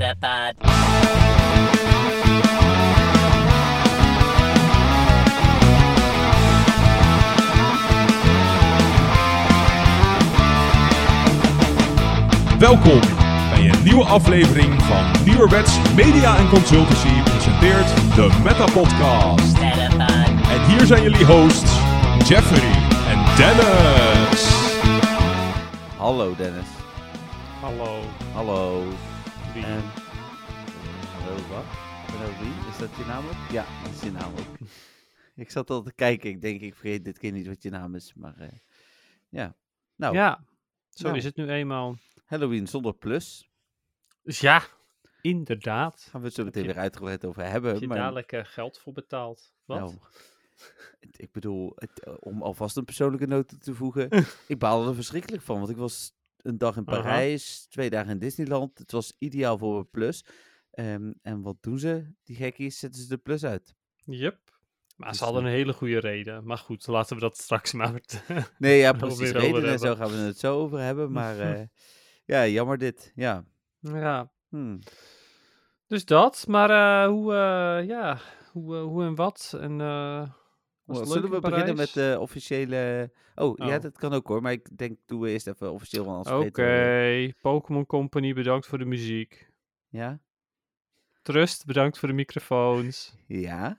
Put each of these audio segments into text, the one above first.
Metapod. Welkom bij een nieuwe aflevering van Nieuwerwets Media en Consultancy presenteert de Meta Podcast. Metapod. En hier zijn jullie hosts Jeffrey en Dennis. Hallo Dennis. Hallo. Hallo. Wie? En... Hallo wat? Hallo wie? Is dat je naam ook? Ja, dat is je naam ook. ik zat al te kijken. Ik denk, ik vergeet dit keer niet wat je naam is. Maar eh, ja. Nou, Ja, zo Nou. is het nu eenmaal. Halloween zonder plus. Dus ja, inderdaad. Gaan we het zo meteen je- weer uitgebreid over Heb hebben. je maar, dadelijk eh, geld voor betaald? Wat? nou, ik bedoel, het, om alvast een persoonlijke noot toe te voegen. ik baalde er verschrikkelijk van. Want ik was een dag in Aha. Parijs, twee dagen in Disneyland. Het was ideaal voor een plus. Ehm, en wat doen ze? Die gekkies zetten ze de plus uit. Yep. Maar Dus, ze hadden eh, een hele goede reden. Maar goed, laten we dat straks maar. Nee, ja, precies. Redenen en zo gaan we het zo over hebben. Maar eh, ja, jammer dit. Ja. ja, Hmm. dus dat. Maar eh, hoe, eh, ja, hoe, hoe en wat? En, Zullen we in beginnen met de officiële... Oh, ja, Oh. dat kan ook hoor. Maar ik denk, doen we eerst even officieel. Oké, Pokémon Company, bedankt voor de muziek. Ja? Trust, bedankt voor de microfoons. Ja?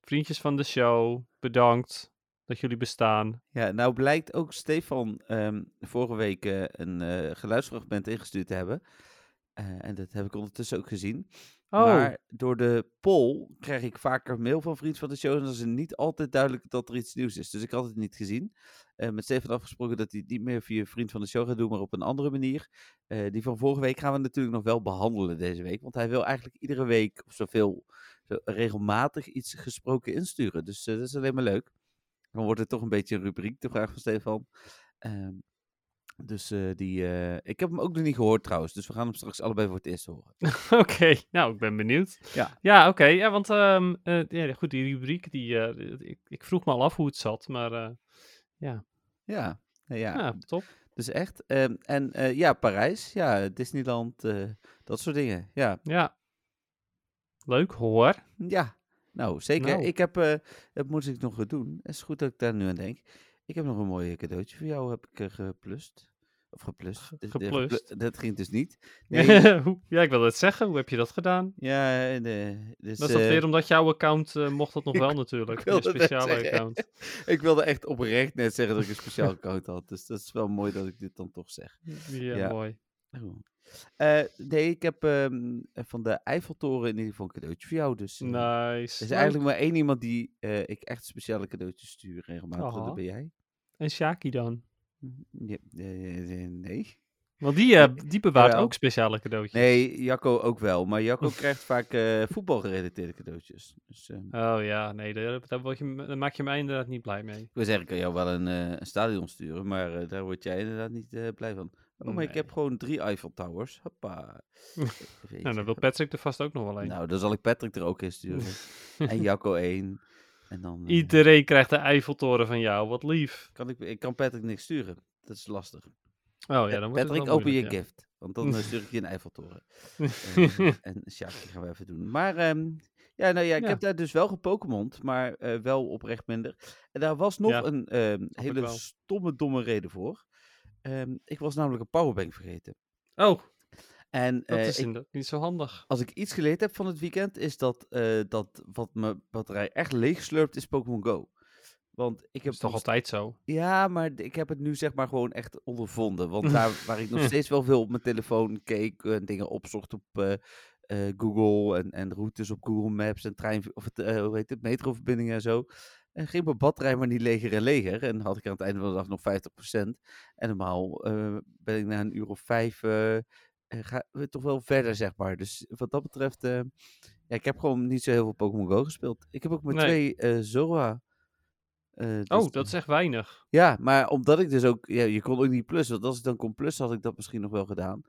Vriendjes van de show, bedankt dat jullie bestaan. Ja, nou blijkt ook Stefan ehm, vorige week eh, een eh, geluidsfragment ingestuurd te hebben. Eh, en dat heb ik ondertussen ook gezien. Oh, Maar door de poll krijg ik vaker mail van vrienden van de show. En dan is het niet altijd duidelijk dat er iets nieuws is. Dus ik had het niet gezien. Eh, met Stefan afgesproken dat hij het niet meer via vriend van de show gaat doen, maar op een andere manier. Eh, die van vorige week gaan we natuurlijk nog wel behandelen deze week. Want hij wil eigenlijk iedere week of zoveel zo regelmatig iets gesproken insturen. Dus eh, dat is alleen maar leuk. Dan wordt het toch een beetje een rubriek, de vraag van Stefan. Ehm, dus eh, die, eh, ik heb hem ook nog niet gehoord trouwens. Dus we gaan hem straks allebei voor het eerst horen. Oké, nou, ik ben benieuwd. Ja. Ja, oké. Ja, want ehm, eh, ja, goed, die rubriek, die, ik, ik vroeg me al af hoe het zat, maar ja. Ja, ja. ja, top. Dus echt. ehm, en ja, Parijs, ja, Disneyland, dat soort dingen. Ja, Ja. Leuk, hoor. ja. Nou, zeker. Nou. Ik heb, dat moet ik nog doen. Het is goed dat ik daar nu aan denk. Ik heb nog een mooi cadeautje voor jou, heb ik geplust. Of geplust. Ge- geplust? geplu- dat ging dus niet. Nee, ja, ik wil het zeggen. Hoe heb je dat gedaan? ja, dus, Dat is dat eh, weer omdat jouw account eh, mocht dat nog wel natuurlijk. net speciale account. ik wilde echt oprecht net zeggen dat ik een speciaal account had. Dus dat is wel mooi dat ik dit dan toch zeg. Ja, Ja. mooi. Oh. Eh, nee, ik heb ehm, van de Eiffeltoren in ieder geval een cadeautje voor jou. Dus, Nice. Er is eigenlijk maar één iemand die ik echt speciale cadeautjes stuur regelmatig. en Aha. Dat ben jij. En Shaki dan? Ja, eh, eh, nee. Want die, eh, die bewaart ook speciale cadeautjes. Nee, Jacco ook wel. Maar Jacco krijgt vaak voetbalgerelateerde cadeautjes. Dus eh, Oh ja, nee, daar, daar, word je, daar maak je mij inderdaad niet blij mee. ik wil zeggen, ik kan jou wel een, een stadion sturen. Maar daar word jij inderdaad niet blij van. Oh, maar ik heb gewoon drie Eiffel Towers. Hoppa. Nou, dan wil Patrick er vast ook nog wel een. Nou, dan zal ik Patrick er ook in sturen. en Jacco één. En dan eh, Iedereen krijgt de Eiffeltoren van jou, wat lief. kan ik, ik kan Patrick niks sturen. Dat is lastig. Oh ja, dan Patrick, open je ja. gift. Want dan eh, stuur ik je een Eiffeltoren. Eh, en Sjaki gaan we even doen. Maar ehm, ja, nou ja, ik Ja. heb daar dus wel gepokémond, maar eh, wel oprecht minder. En daar was nog Ja, een ehm, hele stomme, domme reden voor. Ehm, ik was namelijk een powerbank vergeten. Oh, En dat eh, is ik, niet zo handig. als ik iets geleerd heb van het weekend, is dat, eh, dat wat mijn batterij echt leeg slurpt, is Pokémon Go. Want ik Dat heb is toch nog altijd zo? ja, maar ik heb het nu zeg maar gewoon echt ondervonden. Want daar waar ik nog steeds wel veel op mijn telefoon keek en dingen opzocht op eh, eh, Google en, en routes op Google Maps en trein, of het, eh, hoe heet het, metroverbindingen en zo. En ging mijn batterij maar niet leger en leger. En had ik aan het einde van de dag nog 50%. En normaal eh, ben ik na een uur of vijf eh, eh, ga, we toch wel verder, zeg maar. Dus wat dat betreft, eh, ja, ik heb gewoon niet zo heel veel Pokémon Go gespeeld. Ik heb ook maar Nee. twee eh Zorua. eh, dus- Oh, dat is echt weinig. ja, maar omdat ik dus ook, ja, je kon ook niet plussen. Want als ik dan kon plussen, had ik dat misschien nog wel gedaan.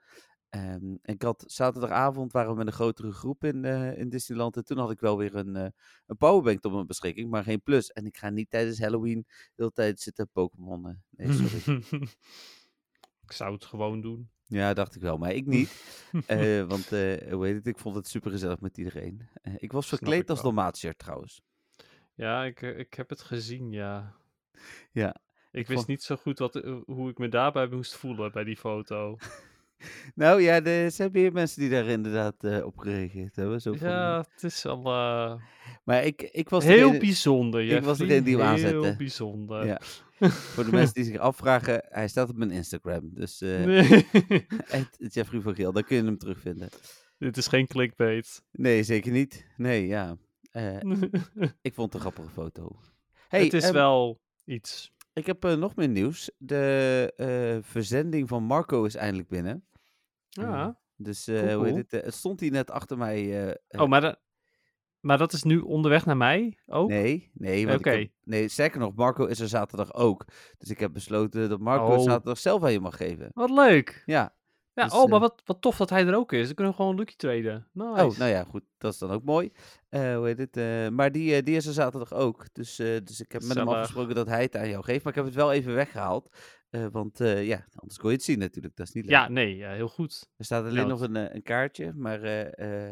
Ehm, en ik had zaterdagavond waren we met een grotere groep in, in Disneyland. En toen had ik wel weer een, een powerbank tot mijn beschikking, maar geen plus. En ik ga niet tijdens Halloween de hele tijd zitten Pokémon. Nee, sorry. ik zou het gewoon doen. Ja, dacht ik wel, maar ik niet. Eh, want, eh, hoe heet het, ik vond het super gezellig met iedereen. Eh, ik was verkleed ik als wel. Dalmatiër trouwens. Ja, ik, ik heb het gezien, ja. Ja. Ik Ik wist vond- niet zo goed wat, hoe ik me daarbij moest voelen bij die foto. Nou ja, er zijn meer mensen die daar inderdaad op gereageerd hebben. Zo van, Ja, het is al Maar ik, ik was heel degene- bijzonder. ik was degene die hem Heel aanzette. bijzonder. Ja. Voor de mensen die zich afvragen, hij staat op mijn Instagram. Dus eh Nee. Jeffrey van Geel, daar kun je hem terugvinden. Dit is geen clickbait. Nee, zeker niet. Nee, ja. Eh, ik vond het een grappige foto. Hey, het is ehm, wel iets. Ik heb eh, nog meer nieuws. De verzending van Marco is eindelijk binnen. Ja. Dus eh, Cool, hoe heet het, stond hier net achter mij. Oh, maar, maar dat is nu onderweg naar mij ook? Nee, nee. want ik Oké. heb- nee, sterker nog, Marco is er zaterdag ook. Dus ik heb besloten dat Marco Oh. zaterdag zelf aan je mag geven. Wat leuk. Ja. Ja, Dus, oh, maar eh, wat, wat tof dat hij er ook is. Dan kunnen we gewoon Lucky traden. Nice. Oh, nou ja, goed. Dat is dan ook mooi. Eh, hoe heet het? eh, maar die, die is er zaterdag ook. Dus, dus ik heb met hem afgesproken dat hij het aan jou geeft. Maar ik heb het wel even weggehaald. eh, want ja, anders kon je het zien natuurlijk. Dat is niet leuk. Ja, nee, heel goed. Er staat alleen nog een, een kaartje. Maar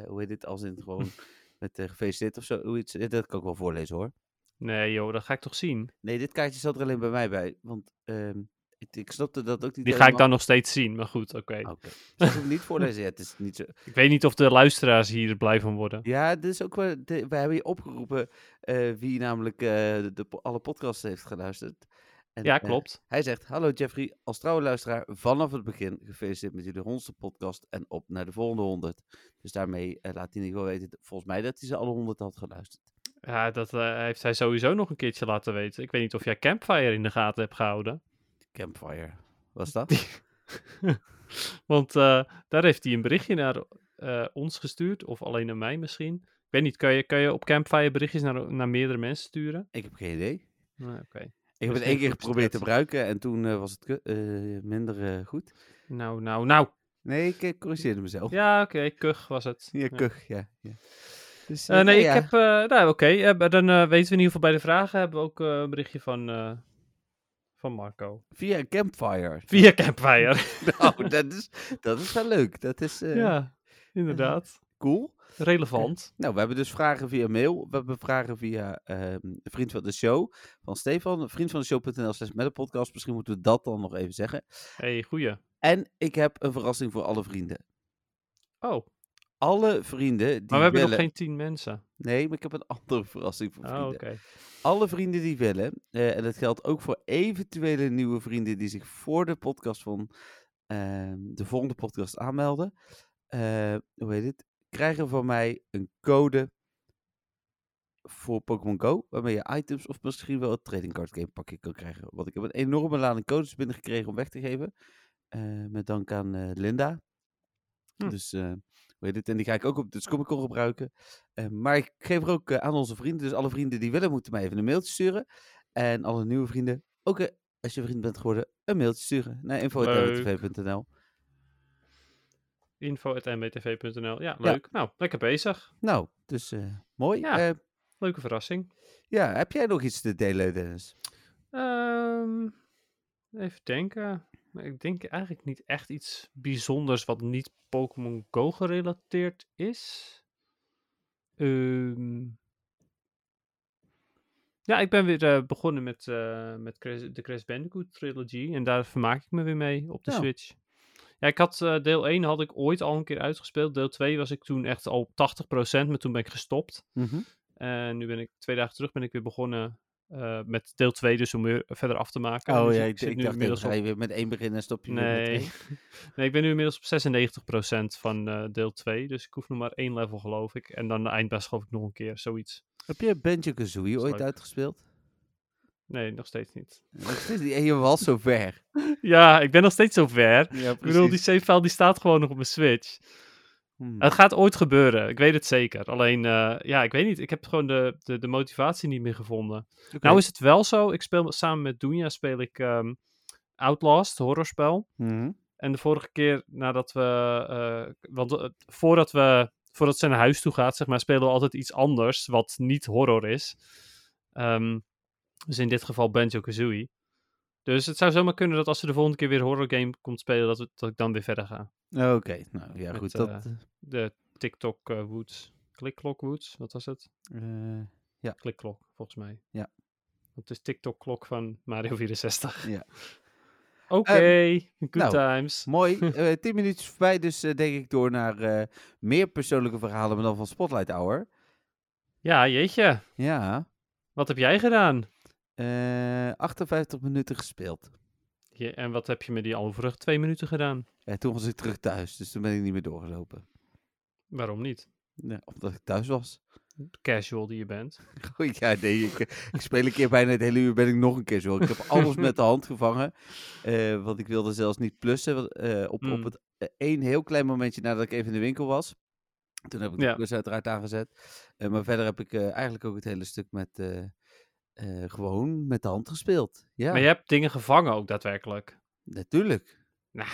hoe heet het? Als in het gewoon met uh, gefeliciteerd of zo. Hoe iets, dat kan ik wel voorlezen hoor. Nee, joh, dat ga ik toch zien. Nee, dit kaartje zat er alleen bij mij bij. Want ehm, ik, ik snapte dat ook niet Die ga ik dan nog steeds zien, maar goed, oké. Oké. Zal ik hem niet voorlezen? Ja, het is niet zo... Ik weet niet of de luisteraars hier blij van worden. Ja, dit is ook wel. We hebben hier opgeroepen eh, wie namelijk eh, de, alle podcasts heeft geluisterd. En, Ja, eh, klopt. hij zegt: Hallo Jeffrey, als trouwe luisteraar vanaf het begin gefeliciteerd met jullie honderdste podcast en op naar de volgende honderd. Dus daarmee eh, laat hij ieder geval weten, volgens mij, dat hij ze alle honderd had geluisterd. Ja, dat eh, heeft hij sowieso nog een keertje laten weten. Ik weet niet of jij Campfire in de gaten hebt gehouden. Campfire, was dat? Want daar heeft hij een berichtje naar ons gestuurd, of alleen naar mij misschien. Ik weet niet, kan je, kan je op Campfire berichtjes naar, naar meerdere mensen sturen? Ik heb geen idee. Oké. Ik heb Dus het één geen keer geprobeerd te gebruiken en toen eh, was het eh, minder eh, goed. Nou, nou, nou. Nee, ik corrigeerde mezelf. Ja, oké, kug was het. Ja, Ja. kug, ja. ja. Dus, nee, nou ik heb. nou, oké. dan weten we in ieder geval bij de vragen. Hebben we ook een berichtje van, van Marco. Via Campfire. Via Campfire. Nou, dat is, dat is wel leuk. Dat is ja, inderdaad. cool. Relevant. Nou, we hebben dus vragen via mail. We hebben vragen via ehm, Vriend van de Show van Stefan. Vriend van de show.nl slash met een podcast. Misschien moeten we dat dan nog even zeggen. hey, goeie. En ik heb een verrassing voor alle vrienden. Oh, Alle vrienden die maar we hebben willen... nog geen tien mensen. Nee, maar ik heb een andere verrassing voor Oh, vrienden. oké. Alle vrienden die willen, eh, en dat geldt ook voor eventuele nieuwe vrienden die zich voor de podcast van ehm, de volgende podcast aanmelden. eh, hoe heet het? Krijgen van mij een code voor Pokémon Go, waarmee je items of misschien wel het trading card game pakje kan krijgen. Want ik heb een enorme lading codes binnengekregen om weg te geven. eh, met dank aan eh, Linda. Hm. Dus eh, hoe heet het? En die ga ik ook op de Comic Con gebruiken. Eh, maar ik geef er ook eh, aan onze vrienden. Dus alle vrienden die willen, moeten mij even een mailtje sturen. En alle nieuwe vrienden, ook eh, als je vriend bent geworden, een mailtje sturen naar info.tv.nl. Info.mbtv.nl. Ja, leuk. Nou, lekker bezig. Nou, dus eh, mooi. Ja. Ja. Leuke verrassing. ja, heb jij nog iets te delen, Dennis? Ehm, even denken. Ik denk eigenlijk niet echt iets bijzonders wat niet Pokémon Go gerelateerd is. Ehm, ja, ik ben weer eh, begonnen met, eh, met Crash- de Crash Bandicoot trilogy. En daar vermaak ik me weer mee op de Ja. Switch. Ja, ik had eh, deel 1 had ik ooit al een keer uitgespeeld. Deel 2 was ik toen echt al op 80%, maar toen ben ik gestopt. En nu ben ik twee dagen terug ben ik weer begonnen eh, met deel 2, dus om weer verder af te maken. Oh Dus ja, ik ik, zit ik nu dacht, inmiddels ga je weer met één beginnen en stop je weer met Nee. nee, ik ben nu inmiddels op 96% van eh, deel 2, dus ik hoef nog maar één level geloof ik. En dan de eindbaas geloof ik nog een keer, zoiets. Heb je Banjo-Kazooie ooit leuk. uitgespeeld? Nee, nog steeds niet. En je was zo ver. Ja, ik ben nog steeds zo ver. Ja, Ik bedoel, die save file die staat gewoon nog op mijn Switch. Hmm. Het gaat ooit gebeuren, ik weet het zeker. Alleen, eh, ja, ik weet niet. Ik heb gewoon de, de, de motivatie niet meer gevonden. Nou is het wel zo, ik speel samen met Dunja speel ik ehm, Outlast, horrorspel. Mhm. En de vorige keer nadat we, eh, want eh, voordat we, voordat ze naar huis toe gaat, zeg maar, spelen we altijd iets anders wat niet horror is. Ehm, dus in dit geval Banjo-Kazooie. Dus het zou zomaar kunnen dat als ze de volgende keer weer horror game komt spelen, dat, we, dat ik dan weer verder ga. Oké, nou ja, Met, goed. Dat, eh, De TikTok eh, Woods. Klikklok Woods, wat was het? eh, Klikklok, volgens mij. Ja. Het is TikTok-klok van Mario 64. Ja. Oké, good nou, times. mooi. Eh, tien minuutjes voorbij, dus eh, denk ik door naar eh, meer persoonlijke verhalen, maar dan van Spotlight Hour. Ja, jeetje. Ja, Wat heb jij gedaan? Eh 58 minuten gespeeld. En wat heb je met die overige twee minuten gedaan? Ja, toen was ik terug thuis, dus toen ben ik niet meer doorgelopen. Waarom niet? Ja, omdat ik thuis was. Casual die je bent. Goed, ja, nee, ik, ik speel een keer bijna het hele uur ben ik nog een keer zo. Ik heb alles met de hand gevangen, eh, want ik wilde zelfs niet plussen. eh, op, op Mm. het eh, één heel klein momentje nadat ik even in de winkel was. Toen heb ik de Ja. plus uiteraard aangezet. Eh, maar verder heb ik eh, eigenlijk ook het hele stuk met eh, gewoon met de hand gespeeld. Ja, Maar je hebt dingen gevangen ook daadwerkelijk. natuurlijk. Nou,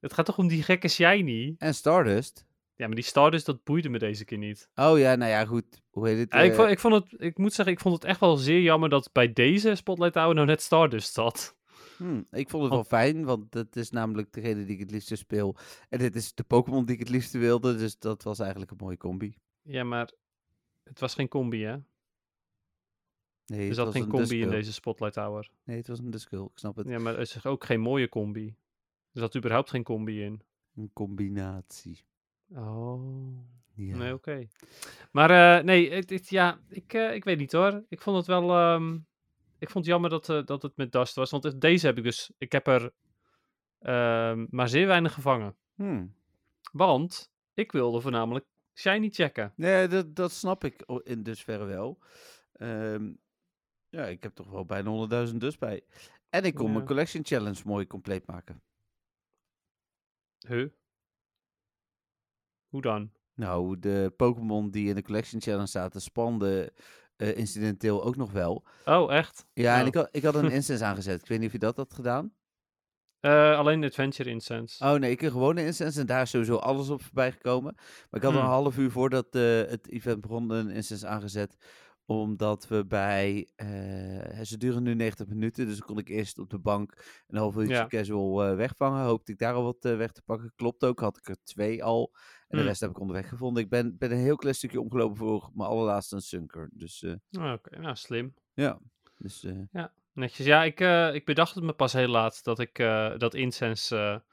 het gaat toch om die gekke shiny? En Stardust. Ja, maar die Stardust, dat boeide me deze keer niet. Oh ja, nou ja, goed. Hoe heet het? Ja, ik, eh, vond, ik, vond het, ik moet zeggen, ik vond het echt wel zeer jammer dat bij deze Spotlight Tower nou net Stardust zat. Hmm, ik vond het Want- wel fijn, want dat is namelijk degene die ik het liefste speel. En dit is de Pokémon die ik het liefste wilde, dus dat was eigenlijk een mooie combi. Ja, maar het was geen combi, hè? Nee, Er het zat geen een combi in deze Spotlight Tower. Nee, het was een Duskull, ik snap het. Ja, maar er is ook geen mooie combi. Er zat überhaupt geen combi in. Een combinatie. Oh. Ja. Nee, oké. Maar eh, nee, het, het- ja, ik, eh, ik weet niet hoor. Ik vond het wel. ehm, ik vond het jammer dat, eh, dat het met Dust was. Want het- deze heb ik dus. Ik heb er ehm, maar zeer weinig gevangen. Hmm. Want ik wilde voornamelijk Shiny checken. Nee, dat, dat snap ik in dusverre wel. Ehm, ja, ik heb toch wel bijna 100.000 dus bij. En ik kon Ja. mijn Collection Challenge mooi compleet maken. Huh? Hoe dan? Nou, de Pokémon die in de Collection Challenge zaten, spande eh, incidenteel ook nog wel. Oh, echt? Ja, en Oh. ik had, ik had een instance aangezet. Ik weet niet of je dat had gedaan. Eh, alleen Adventure Incense. Oh nee, ik heb gewoon een instance en daar is sowieso alles op voorbij gekomen. Maar ik had Hmm. een half uur voordat eh, het event begon een instance aangezet. Omdat we bij, eh, ze duren nu 90 minuten, dus kon ik eerst op de bank een half uurtje Ja. casual eh, wegvangen. Hoopte ik daar al wat eh, weg te pakken. Klopt ook, had ik er twee al. En de Hmm. rest heb ik onderweg gevonden. Ik ben, ben een heel klein stukje omgelopen voor mijn allerlaatste een sunker. Dus Ah, Oké, nou slim. ja, dus eh, Netjes. Ja, ik, ik bedacht het me pas heel laat dat ik dat incense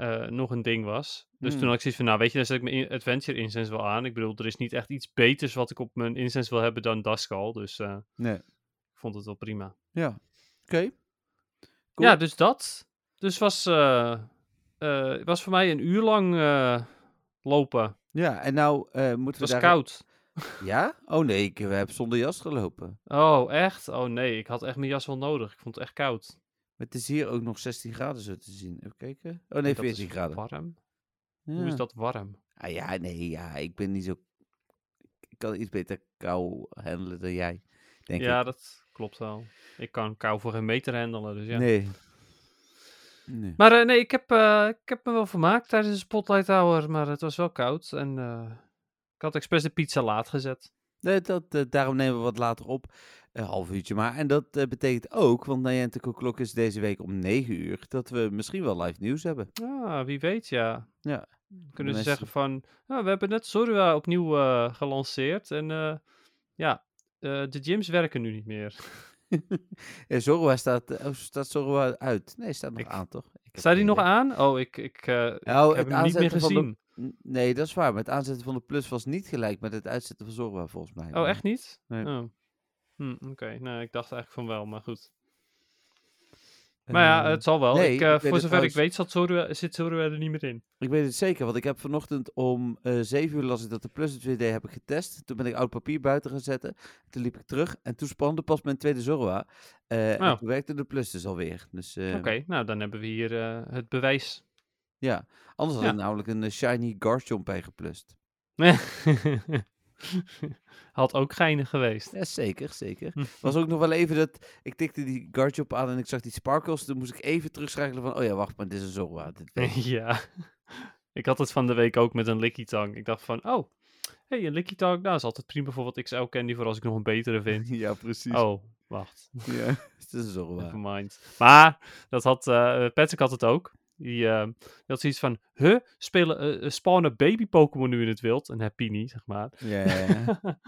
eh, nog een ding was. Dus Hmm. toen had ik zoiets van, nou weet je, dan zet ik mijn adventure incense wel aan. Ik bedoel, er is niet echt iets beters wat ik op mijn incense wil hebben dan Duskull. Dus eh, nee. ik vond het wel prima. Ja, oké. Cool. Ja, dus dat. Dus was, eh, was voor mij een uur lang lopen. Ja, en nou Het moeten was we daar... koud. Ja? Oh nee, ik heb zonder jas gelopen. Oh, echt? Oh nee, ik had echt mijn jas wel nodig. Ik vond het echt koud. Het is hier ook nog 16 graden zo te zien. Even kijken. Oh nee, En dat is 14 graden. Warm? Ja. Hoe is dat warm? Ah, ja, nee, ja, ik ben niet zo... Ik kan iets beter kou handelen dan jij, denk ja, ik. dat klopt wel. Ik kan kou voor geen meter handelen, dus ja. Nee. Nee. Maar eh, nee, ik heb, eh, ik heb me wel vermaakt tijdens de Spotlight Hour, maar het was wel koud. En eh, ik had expres de pizza laat gezet. Nee, dat, daarom nemen we wat later op. Een half uurtje maar. En dat eh, betekent ook, want Niantic Klok is deze week om 9 uur, dat we misschien wel live nieuws hebben. Ah, wie weet, ja. Ja. Kunnen ze zeggen van, ah, we hebben net Zorua opnieuw eh, gelanceerd. En eh, ja, de gyms werken nu niet meer. Zorua staat, oh, staat Zorua uit? Nee, staat nog Ik- aan, toch? Ik Staat die nog idee. aan? Oh, ik, ik, ik Nou, heb hem niet meer de- gezien. Nee, dat is waar. Maar het aanzetten van de plus was niet gelijk met het uitzetten van Zorua, volgens mij. Oh, echt niet? Nee. Oh. Hm, Oké, nou, ik dacht eigenlijk van wel, maar goed. Maar ja, Eh, het zal wel. nee, ik, eh, ik voor zover ik weet zat Zorua, zit Zorua er niet meer in. Ik weet het zeker, want ik heb vanochtend om eh 7 uur las ik dat de Plus het weer deed, heb ik getest. Toen ben ik oud papier buiten gaan zetten. Toen liep ik terug en toen spande pas mijn tweede Zorua. Eh, En Oh. toen werkte de Plus dus alweer. Dus Oké, nou dan hebben we hier het bewijs. ja, anders had Ja. ik namelijk een shiny Garchomp bij geplust. Had ook geinig geweest. Ja, zeker, zeker. was ook nog wel even dat, ik tikte die Garchomp aan en ik zag die sparkles. Toen moest ik even terugschakelen van, oh ja, wacht maar, dit is een Zorua. Ja. Ik had het van de week ook met een Licky Tang. Ik dacht van, oh, hey, een Licky Tang, nou is altijd prima voor wat XL candy voor als ik nog een betere vind. ja, precies. Oh, wacht. Ja, het is zo waar. Nevermind. Maar, dat had, eh Patrick had het ook. Die, die had zoiets van, huh, spelen, eh, eh, spawnen baby Pokémon nu in het wild? Een Happiny, zeg maar. Ja, ja, ja.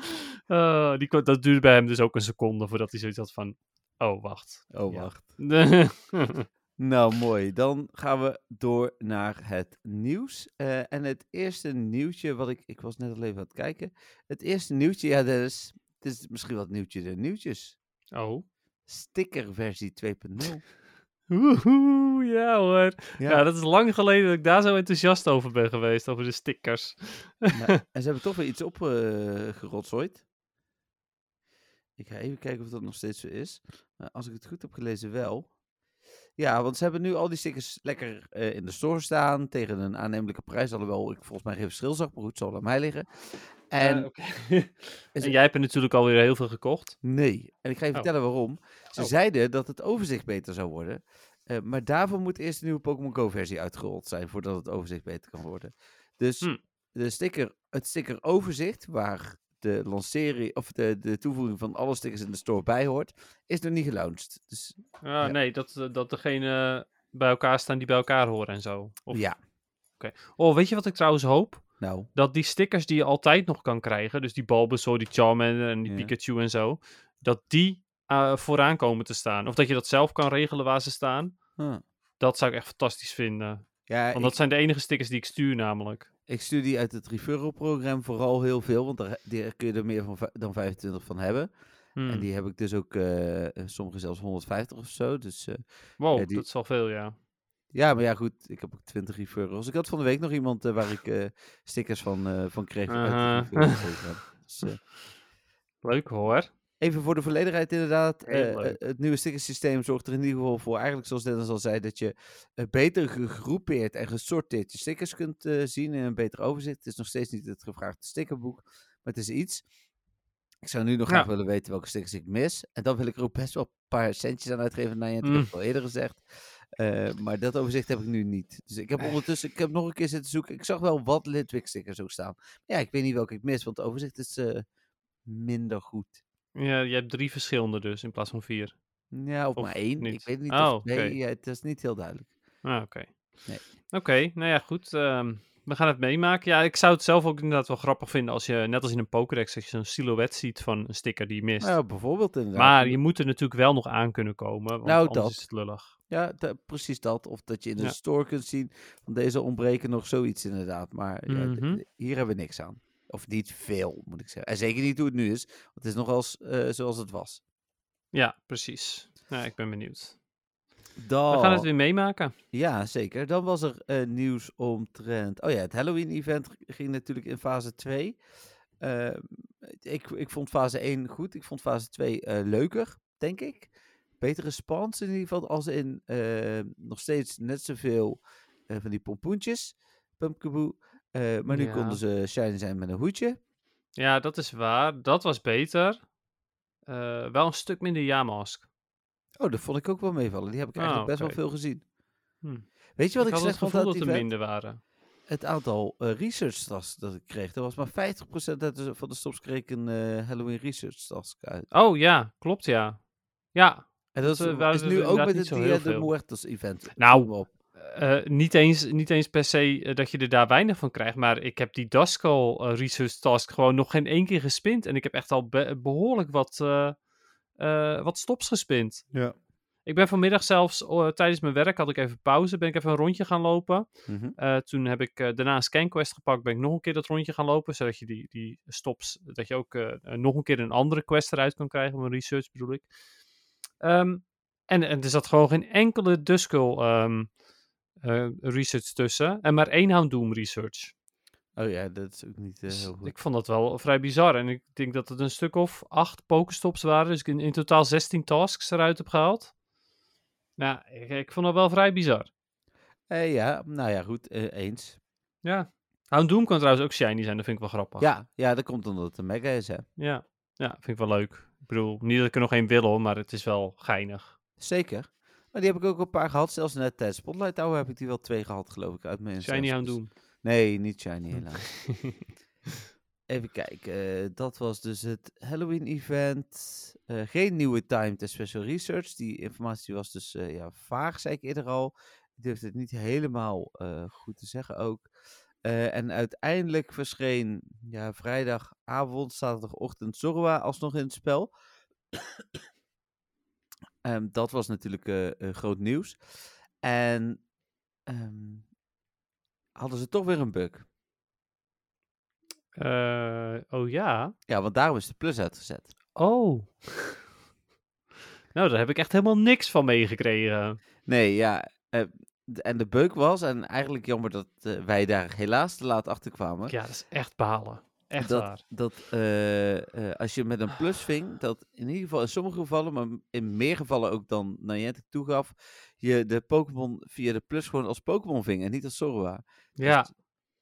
Eh, die, dat duurde bij hem dus ook een seconde voordat hij zoiets had van, oh, wacht. Oh, Ja. wacht. Nou, mooi. Dan gaan we door naar het nieuws. En het eerste nieuwtje, wat ik... Ik was net al even aan het kijken. Het eerste nieuwtje, ja, dat is... Het is misschien wat nieuwtje de nieuwtjes. oh. Stickerversie 2.0. Ja hoor. Ja. Ja. dat is lang geleden dat ik daar zo enthousiast over ben geweest, over de stickers. Nou, en ze hebben toch weer iets opgerotzoid. ik ga even kijken of dat nog steeds zo is. Maar als ik het goed heb gelezen, wel. Ja, want ze hebben nu al die stickers lekker eh, in de store staan. Tegen een aannemelijke prijs. Alhoewel ik volgens mij geen verschil zag. Maar goed, het zal aan mij liggen. En oké. is- en jij hebt er natuurlijk alweer heel veel gekocht. nee. En ik ga je Oh. vertellen waarom. Ze Oh. zeiden dat het overzicht beter zou worden. Eh, maar daarvoor moet eerst de nieuwe Pokémon Go versie uitgerold zijn. Voordat het overzicht beter kan worden. Dus Hm. de sticker, het sticker overzicht, waar de lancering of de, de toevoeging van alle stickers in de store bij hoort, is nog niet gelaunched. Dus Ah, Ja. Nee, dat, eh, dat degene bij elkaar staan die bij elkaar horen en zo. Of... ja, Oh, weet je wat ik trouwens hoop? nou, Dat die stickers die je altijd nog kan krijgen, dus die Bulbasaur, die Charmander en die Ja. Pikachu en zo, dat die eh, vooraan komen te staan. Of dat je dat zelf kan regelen waar ze staan. Huh. Dat zou ik echt fantastisch vinden. ja, Want ik, dat zijn de enige stickers die ik stuur namelijk. ik stuur die uit het referral-programma vooral heel veel, want daar, kun je er meer van, dan 25 van hebben. Hmm. En die heb ik dus ook, eh, sommige zelfs 150 of zo. Dus eh, Wow, ja, die- dat is al veel, ja. ja, maar ja, goed, ik heb ook 20 referrals. Ik had van de week nog iemand eh, waar ik stickers van, van kreeg. uit Aha. referral-programma. Dus, Leuk hoor. Even voor de volledigheid inderdaad. Eh, eh, het nieuwe stickersysteem zorgt er in ieder geval voor, eigenlijk zoals Dennis al zei, dat je eh, beter gegroepeerd en gesorteerd je stickers kunt zien in een beter overzicht. Het is nog steeds niet het gevraagde stickerboek, maar het is iets. Ik zou nu nog Ja. graag willen weten welke stickers ik mis. En dan wil ik er ook best wel een paar centjes aan uitgeven. Nou, ja, dat heb Mm. ik al eerder gezegd. Maar dat overzicht heb ik nu niet. Dus ik heb ondertussen, ik heb nog een keer zitten zoeken. Ik zag wel wat Litwick stickers ook staan. Maar ja, ik weet niet welke ik mis, want het overzicht is minder goed. Ja, je hebt drie verschillende dus, in plaats van vier. Ja, of, Of maar één. niet? Ik weet niet. Oh, of, nee, ja, het is niet heel duidelijk. Ah, oké. Nee. Oké, nou ja, goed. ehm, we gaan het meemaken. Ja, ik zou het zelf ook inderdaad wel grappig vinden als je, net als in een Pokédex, als je zo'n silhouet ziet van een sticker die je mist. Nou, bijvoorbeeld inderdaad. maar je moet er natuurlijk wel nog aan kunnen komen, want Nou, anders dat. is het lullig. Ja, precies dat. Of dat je in de Ja. store kunt zien van deze ontbreken nog zoiets inderdaad. Maar ja, Mhm. hier hebben we niks aan. Of niet veel, moet ik zeggen. En zeker niet hoe het nu is. Want het is nogal s- eh, zoals het was. Ja, precies. Nou, ik ben benieuwd. Dan, We gaan het weer meemaken. Ja, zeker. Dan was er eh, nieuws omtrent... Oh ja, het Halloween-event ging natuurlijk in fase 2. Eh, ik, ik vond fase 1 goed. Ik vond fase 2 eh, leuker, denk ik. Betere spawns in ieder geval. Als in nog steeds net zoveel van die pompoentjes. Pumpkaboo. Eh, maar nu Ja. konden ze shiny zijn met een hoedje. Ja, dat is waar. Dat was beter. Eh, wel een stuk minder ja-mask. Oh, dat vond ik ook wel meevallen. Die heb ik Ah, eigenlijk best oké. wel veel gezien. Hm. Weet je wat ik, het slecht vond dat het er minder waren. het aantal eh, research tasks dat ik kreeg. Er was maar 50% uit de, van de stops kreeg ik een Halloween research task uit. Oh ja, klopt ja. Ja, En dat is, is nu ook met het Dia de. Muertos event. Nou, op. Eh, niet, eens, niet eens per se eh, dat je er daar weinig van krijgt, maar ik heb die Duskull eh, Research Task gewoon nog geen één keer gespind. En ik heb echt al be- behoorlijk wat, wat stops gespind. Ja. Ik ben vanmiddag zelfs, tijdens mijn werk had ik even pauze, ben ik even een rondje gaan lopen. Mhm. Toen heb ik daarna een scanquest gepakt, ben ik nog een keer dat rondje gaan lopen, zodat je die, die stops, dat je ook nog een keer een andere quest eruit kan krijgen, een research bedoel ik. Ehm, en, en er zat gewoon geen enkele Duskull ehm, eh, research tussen, en maar één Houndoom research. Oh ja, dat is ook niet eh, Dus heel goed. ik vond dat wel vrij bizar. En ik denk dat het een stuk of acht pokestops waren. Dus ik in, in totaal 16 tasks eruit heb gehaald. Nou, ik, ik vond dat wel vrij bizar. Eh, ja, nou ja, goed, eh, eens. Ja. Houndoom kan trouwens ook shiny zijn, dat vind ik wel grappig. Ja, ja, dat komt omdat het een mega is, hè. Ja, ja vind ik wel leuk. Ik bedoel, niet dat ik er nog één wil hoor, maar het is wel geinig. Zeker. Maar die heb ik ook een paar gehad. Zelfs net tijdens Spotlight heb ik die wel twee gehad, geloof ik, uit mijn Shiny instanties. Houndoom. Nee, niet shiny Hm. helaas. even kijken. dat was dus het Halloween-event. geen nieuwe timed special research. Die informatie was dus ja, vaag, zei ik eerder al. Ik durfde het niet helemaal goed te zeggen ook. en uiteindelijk verscheen ja, vrijdagavond, zaterdagochtend Zorwa alsnog in het spel. Um, dat was natuurlijk uh, groot nieuws. En um, hadden ze toch weer een bug. Uh, oh ja? Ja, want daarom is de plus uitgezet. Oh. nou, daar heb ik echt helemaal niks van meegekregen. Nee, ja. En de bug was, en eigenlijk jammer dat wij daar helaas te laat achter kwamen. Ja, dat is echt balen. Echt dat, waar. Dat uh, uh, als je met een plus ving, dat in ieder geval in sommige gevallen, maar in meer gevallen ook dan Niantic toegaf, je de Pokémon via de plus gewoon als Pokémon ving en niet als Zorua. Ja. Dus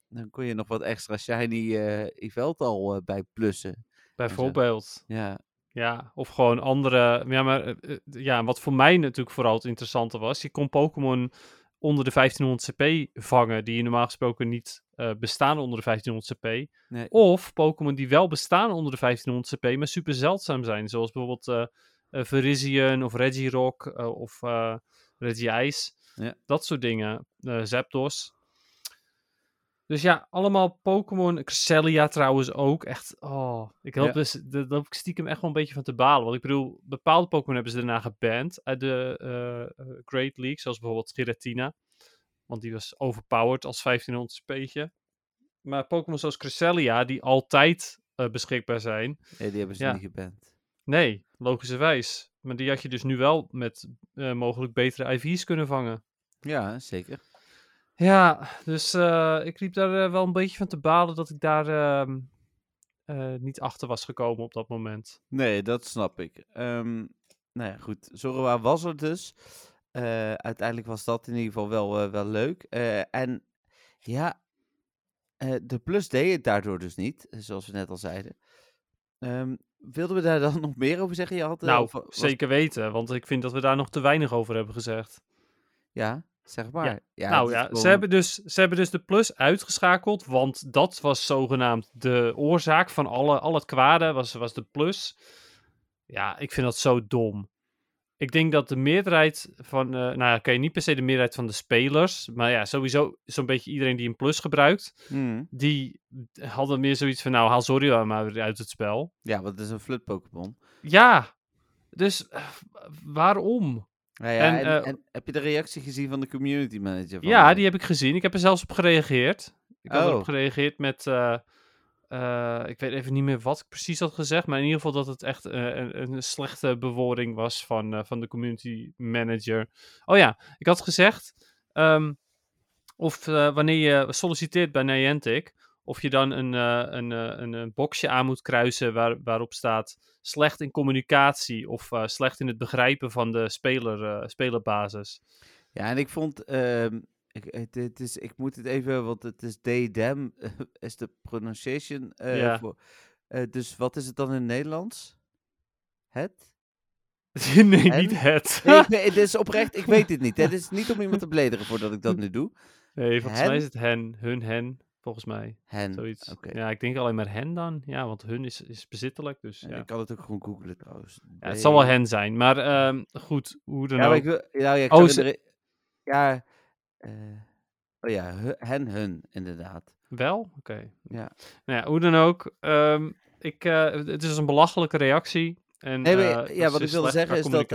dan kon je nog wat extra shiny uh, event al bij plussen. Bijvoorbeeld. Ja. Ja, of gewoon andere. Ja, maar ja, wat voor mij natuurlijk vooral het interessante was, je kon Pokémon onder de 1500 CP vangen, die normaal gesproken niet uh, bestaan onder de 1500 CP. Nee. Of Pokémon die wel bestaan onder de 1500 CP, maar super zeldzaam zijn. Zoals bijvoorbeeld uh, uh, Virizion of Regirock of Regice. Ja. Dat soort dingen. Zapdos. Dus ja, allemaal Pokémon. Cresselia trouwens ook. Echt, oh. Ik hoop ja. dus, daar loop ik stiekem echt wel een beetje van te balen. Want ik bedoel, bepaalde Pokémon hebben ze daarna geband uit de uh, Great League. Zoals bijvoorbeeld Giratina. Want die was overpowered als 1500 speetje. Maar Pokémon zoals Cresselia, die altijd uh, beschikbaar zijn. Nee, die hebben ze ja. niet geband. Nee, logischerwijs. Maar die had je dus nu wel met uh, mogelijk betere IV's kunnen vangen. Ja, zeker. Ja, dus uh, ik liep daar uh, wel een beetje van te balen dat ik daar uh, niet achter was gekomen op dat moment. Nee, dat snap ik. Um, nou ja, goed. Zorua was er dus. uiteindelijk was dat in ieder geval wel, wel leuk. en ja, de plus deed het daardoor dus niet, zoals we net al zeiden. Um, wilden we daar dan nog meer over zeggen? Je had, nou, of, was... zeker weten, want ik vind dat we daar nog te weinig over hebben gezegd. Ja, zeg maar. Ja. Ja, nou ja, gewoon... ze, hebben dus, ze hebben dus de plus uitgeschakeld, want dat was zogenaamd de oorzaak van alle, al het kwade, was, was de plus. Ja, ik vind dat zo dom. Ik denk dat de meerderheid van, uh, nou kan je niet per se de meerderheid van de spelers, maar ja, sowieso zo'n beetje iedereen die een plus gebruikt, mm. die hadden meer zoiets van, nou, haal Zorua maar weer uit het spel. Ja, want het is een flut Pokémon. Ja, dus uh, waarom? Ja, ja, en, en, uh, en, heb je de reactie gezien van de community manager? Van ja, die heb ik gezien. Ik heb er zelfs op gereageerd. Ik had oh. erop gereageerd met. Uh, uh, ik weet even niet meer wat ik precies had gezegd. Maar in ieder geval dat het echt een, een, slechte bewoording was van, van de community manager. Oh ja, ik had gezegd. Um, of wanneer je solliciteert bij Niantic. Of je dan een, een, een, een boxje aan moet kruisen waar, waarop staat slecht in communicatie of uh, slecht in het begrijpen van de speler, uh, spelerbasis. Ja, en ik vond, uh, ik, het, het, is, ik moet het even, want het is they-them, is de pronunciation. ja. Voor, dus wat is het dan in het Nederlands? Het? nee, en? niet het. nee, het is oprecht, ik weet het niet. Het is niet om iemand te beledigen voordat ik dat nu doe. Nee, volgens hen? mij is het hen, hun, hen. Volgens mij. Hen. Zoiets. Okay. Ja, ik denk alleen maar hen dan. Ja, want hun is, is bezittelijk. Dus, ja. Ik kan het ook gewoon googlen trouwens. Ja, het zal wel hen zijn. Maar um, goed, hoe dan ja, ook. Ik wil, ja, ja, ik oh, ze... ja, uh, oh ja, hen, hun, inderdaad. Wel? Oké. Okay. Ja. Nou ja, hoe dan ook. Um, ik, uh, het is een belachelijke reactie. En, nee, maar, uh, ja, wat ik wilde zeggen is dat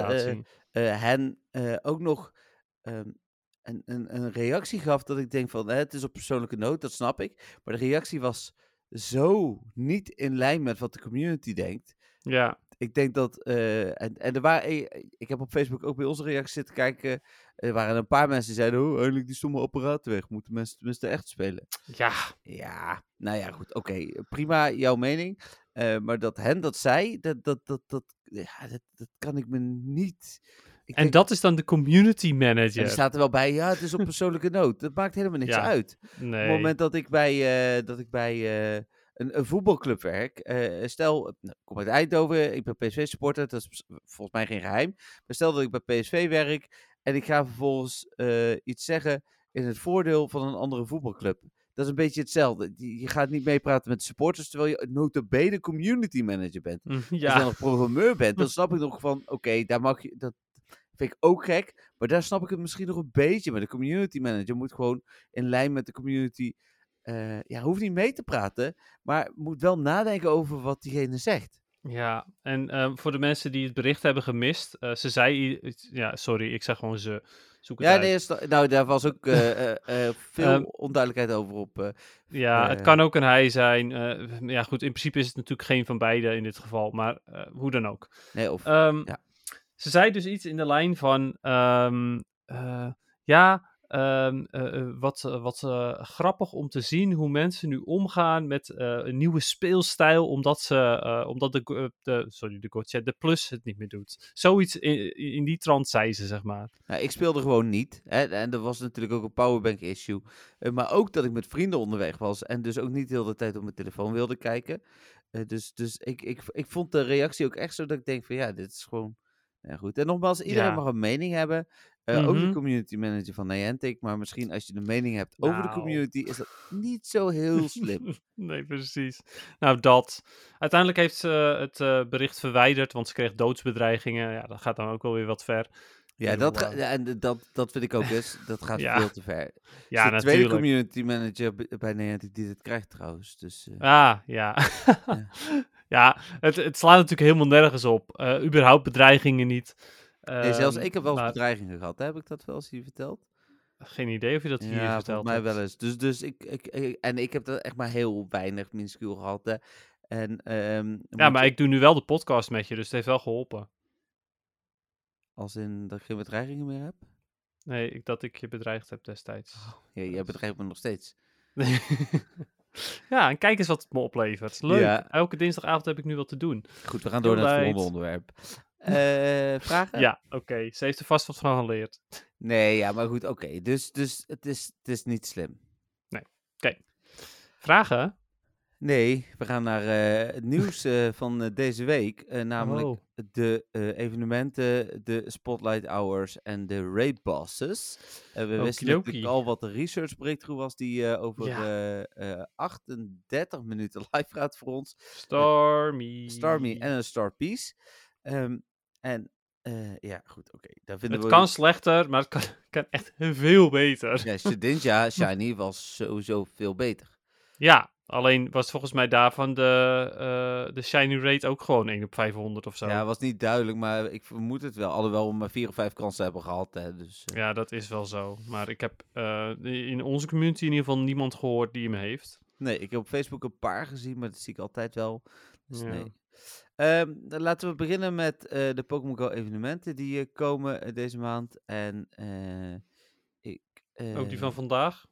hen ook nog... Um, een, een, een, reactie gaf dat ik denk van, hè, het is op persoonlijke noot, dat snap ik. Maar de reactie was zo niet in lijn met wat de community denkt. Ja. Ik denk dat, uh, en, en er waren, ik heb op Facebook ook bij onze reacties zitten kijken. Er waren een paar mensen die zeiden, oh, eindelijk die stomme apparaten weg. Moeten mensen tenminste echt spelen? Ja. Ja, nou ja, goed, oké. Okay. Prima, jouw mening. Uh, maar dat hen dat zei, dat, dat, dat, dat, ja, dat, dat kan ik me niet... Ik en denk, dat is dan de community manager. En die staat er wel bij, ja, het is op persoonlijke noot. Dat maakt helemaal niks ja, uit. Nee. Op het moment dat ik bij, uh, dat ik bij uh, een, een, voetbalclub werk, uh, stel, nou, ik kom uit Eindhoven, ik ben PSV-supporter, dat is volgens mij geen geheim. Maar stel dat ik bij PSV werk en ik ga vervolgens iets zeggen in het voordeel van een andere voetbalclub. dat is een beetje hetzelfde. Je gaat niet meepraten met de supporters, terwijl je notabene community manager bent. Mm, Als je Ja, dan nog programmeur bent, dan snap ik nog van, oké, daar mag je, dat vind ik ook gek, maar daar snap ik het misschien nog een beetje. Maar de community manager moet gewoon in lijn met de community, eh, ja, hoeft niet mee te praten, maar moet wel nadenken over wat diegene zegt. ja. En ehm, voor de mensen die het bericht hebben gemist, eh, ze zei, ja, sorry, ik zeg gewoon ze. Zoek het Ja, uit. nee, nou, daar was ook eh, veel Ehm, onduidelijkheid over op. Ja, het kan ook een hij zijn. ja, goed, in principe is het natuurlijk geen van beide in dit geval, maar hoe dan ook. nee, of, Ehm, Ja. Ze zei dus iets in de lijn van: ehm, eh, Ja, ehm, eh, eh, wat, wat grappig om te zien hoe mensen nu omgaan met een nieuwe speelstijl, omdat, ze, omdat de, de, sorry, de de Plus het niet meer doet. Zoiets in, in die trant zei ze, zeg maar. Nou, ik speelde gewoon niet. Hè, en er was natuurlijk ook een powerbank issue. Maar ook dat ik met vrienden onderweg was. En dus ook niet de hele tijd op mijn telefoon wilde kijken. Dus dus ik, ik, ik vond de reactie ook echt zo dat ik denk van ja, dit is gewoon... Ja, goed. En nogmaals, iedereen Ja. mag een mening hebben. Eh, Ook de Mhm. community manager van Niantic. Maar misschien als je een mening hebt over de Nou. community, is dat niet zo heel slim. nee, precies. Nou, dat. Uiteindelijk heeft ze het eh, bericht verwijderd, want ze kreeg doodsbedreigingen. Ja, dat gaat dan ook wel weer wat ver. Ja, dat, eh, en dat, dat vind ik ook eens. Dat gaat Ja. veel te ver. Ja, de tweede natuurlijk. community manager bij Niantic die dit krijgt trouwens. Dus, eh, Ah, ja. ja, het, het slaat natuurlijk helemaal nergens op. Eh, überhaupt bedreigingen niet. nee, zelfs Ehm, ik heb wel eens maar bedreigingen gehad. hè. Heb ik dat wel eens hier verteld? Geen idee of je dat hier ja, verteld volgens mij wel eens. Dus, dus ik, ik, ik- en ik heb dat echt maar heel weinig minuscuul gehad. Hè. En, ehm, Ja, maar je- ik doe nu wel de podcast met je, dus het heeft wel geholpen. Als in dat ik geen bedreigingen meer heb? Nee, ik, dat ik je bedreigd heb destijds. Ja, jij bedreigt me nog steeds. ja, en kijk eens wat het me oplevert. Leuk. Ja. Elke dinsdagavond heb ik nu wat te doen. Goed, we gaan door naar het volgende onderwerp. Eh, vragen? Ja, oké. Ze heeft er vast wat van geleerd. Nee, ja, maar goed, oké. Dus, dus het, is, het is niet slim. Vragen? Nee, we gaan naar eh, het nieuws eh, van eh, deze week. namelijk Oh. de evenementen, de Spotlight Hours en de Raid Bosses. We wisten natuurlijk al wat de research breakthrough was die over Ja. eh, eh, 38 minuten live gaat voor ons. Stormy. Starmie en een Star Piece. Ehm, en ja, goed, oké. Vinden Het we... kan slechter, maar het kan, kan echt veel beter. Ja, Shedinja Shiny was sowieso veel beter. Ja, alleen was volgens mij daarvan de, eh, de shiny rate ook gewoon 1 op 500 of zo. Ja, was niet duidelijk, maar ik vermoed het wel. Alhoewel we maar vier of vijf kansen hebben gehad. Hè, dus, eh, Ja, dat is wel zo. Maar ik heb eh, in onze community in ieder geval niemand gehoord die hem heeft. Nee, ik heb op Facebook een paar gezien, maar dat zie ik altijd wel. Dus Ja. nee. Ehm, dan laten we beginnen met de Pokémon Go evenementen die komen deze maand. En ik... Ook die van vandaag.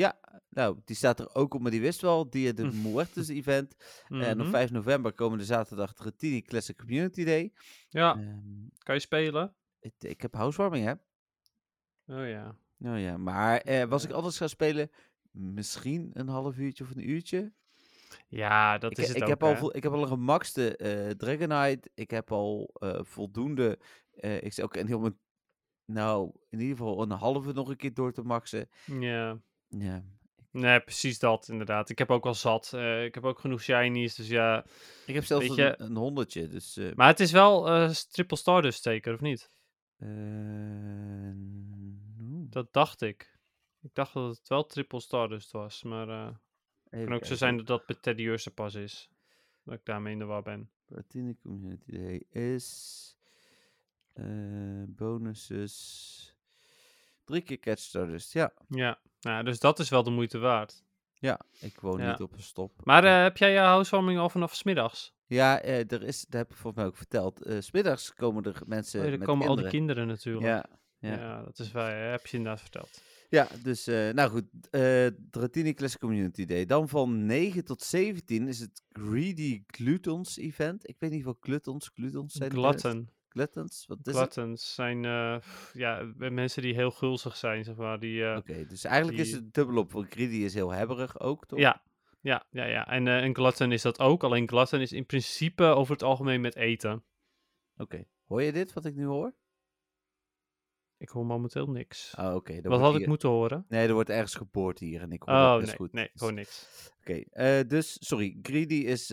Ja, nou, die staat er ook op, maar die wist wel. Die, de Muertes event. En op Mhm. 5 november komen de zaterdag de Retini Classic Community Day. Ja, Ehm, kan je spelen? ik, ik heb housewarming, hè? Oh ja. Nou ja, maar eh, was ik anders gaan spelen, misschien een half uurtje of een uurtje. Ja, dat ik, is het ik ook, heb al, hè. ik heb al een gemaxte eh Dragonite. Ik heb al eh, voldoende. eh, ik zou ook een heel mijn. Nou, in ieder geval een halve nog een keer door te maxen. Ja. Ja. Nee, precies dat inderdaad. Ik heb ook al zat. Eh, ik heb ook genoeg shinies, dus ja. Ik heb zelfs je- een, een honderdje. Dus. eh, Maar het is wel eh triple Stardust zeker, of niet? Dat dacht ik. Ik dacht dat het wel triple Stardust was, maar eh even kan ook zo zijn dat dat bij Teddy Ursa pas is. Dat ik daarmee in de war ben. Platini Community Day is. eh bonuses. Drie keer catch starters. Ja, Ja, nou, dus dat is wel de moeite waard. ja, ik woon Ja. niet op een stop. Maar eh, heb jij je housewarming al vanaf 's middags? Ja, eh, er is, dat heb ik volgens mij ook verteld. eh 's smiddags komen er mensen. Oh, met komen al die kinderen natuurlijk. Ja, ja. ja. dat is waar. Heb je inderdaad verteld. ja, dus eh, nou goed. eh Dratini Classic Community Day. Dan van 9 tot 17 is het Greedy Glutons event. Ik weet niet wat glutons, glutons zijn. Glutton. Gluttons? Wat is het? Gluttons zijn pff, ja, mensen die heel gulzig zijn, zeg maar. Die, eh, Oké, dus eigenlijk is het dubbelop. Want Greedy is heel hebberig ook, toch? Ja, ja, ja, ja. En een glutton is dat ook. Alleen glutton is in principe over het algemeen met eten. Oké. Hoor je dit, wat ik nu hoor? Ik hoor momenteel niks. Oh, oké. Wat had hier- ik moeten horen? Nee, er wordt ergens geboord hier en ik hoor Oh, dat best nee, goed. nee, ik Dus- hoor niks. Oké, dus, sorry, greedy is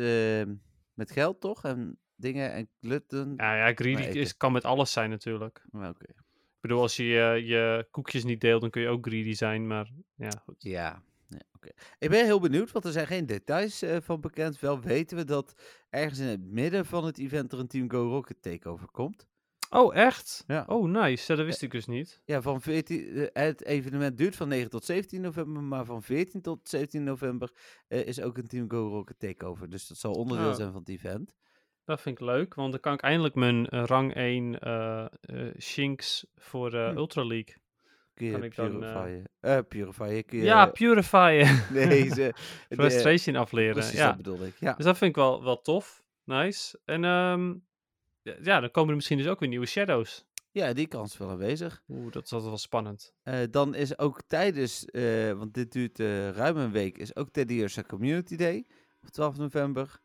met geld toch? En dingen en gluten. Ja, ja greedy is, kan met alles zijn natuurlijk. Oké, Ik bedoel, als je je, je koekjes niet deelt, dan kun je ook greedy zijn, maar ja, goed. ja. ja oké. Ik ben heel benieuwd, want er zijn geen details eh, van bekend. Wel weten we dat ergens in het midden van het event er een Team Go Rocket takeover komt. Oh, echt? Ja. Oh, nice. Ja, dat wist ik dus niet. Ja, van 14, eh, het evenement duurt van 9 tot 17 november, maar van 14 tot 17 november eh, is ook een Team Go Rocket takeover. Dus dat zal onderdeel Oh. zijn van het event. Dat vind ik leuk, want dan kan ik eindelijk mijn eh, rang 1 eh eh, Shinx voor Hm. Ultra League. Kun je Kan ik dan, purifyen. eh purifyen kun je... Ja, Purify. nee, ze, de- Frustration afleren. Precies, ja. dat bedoelde ik. Ja. Dus dat vind ik wel, wel tof. Nice. En ehm, ja, dan komen er misschien dus ook weer nieuwe Shadows. ja, die kans is wel aanwezig. Oeh, dat is altijd wel spannend. Dan is ook tijdens, want dit duurt eh, ruim een week, is ook Teddy Community Day op 12 november.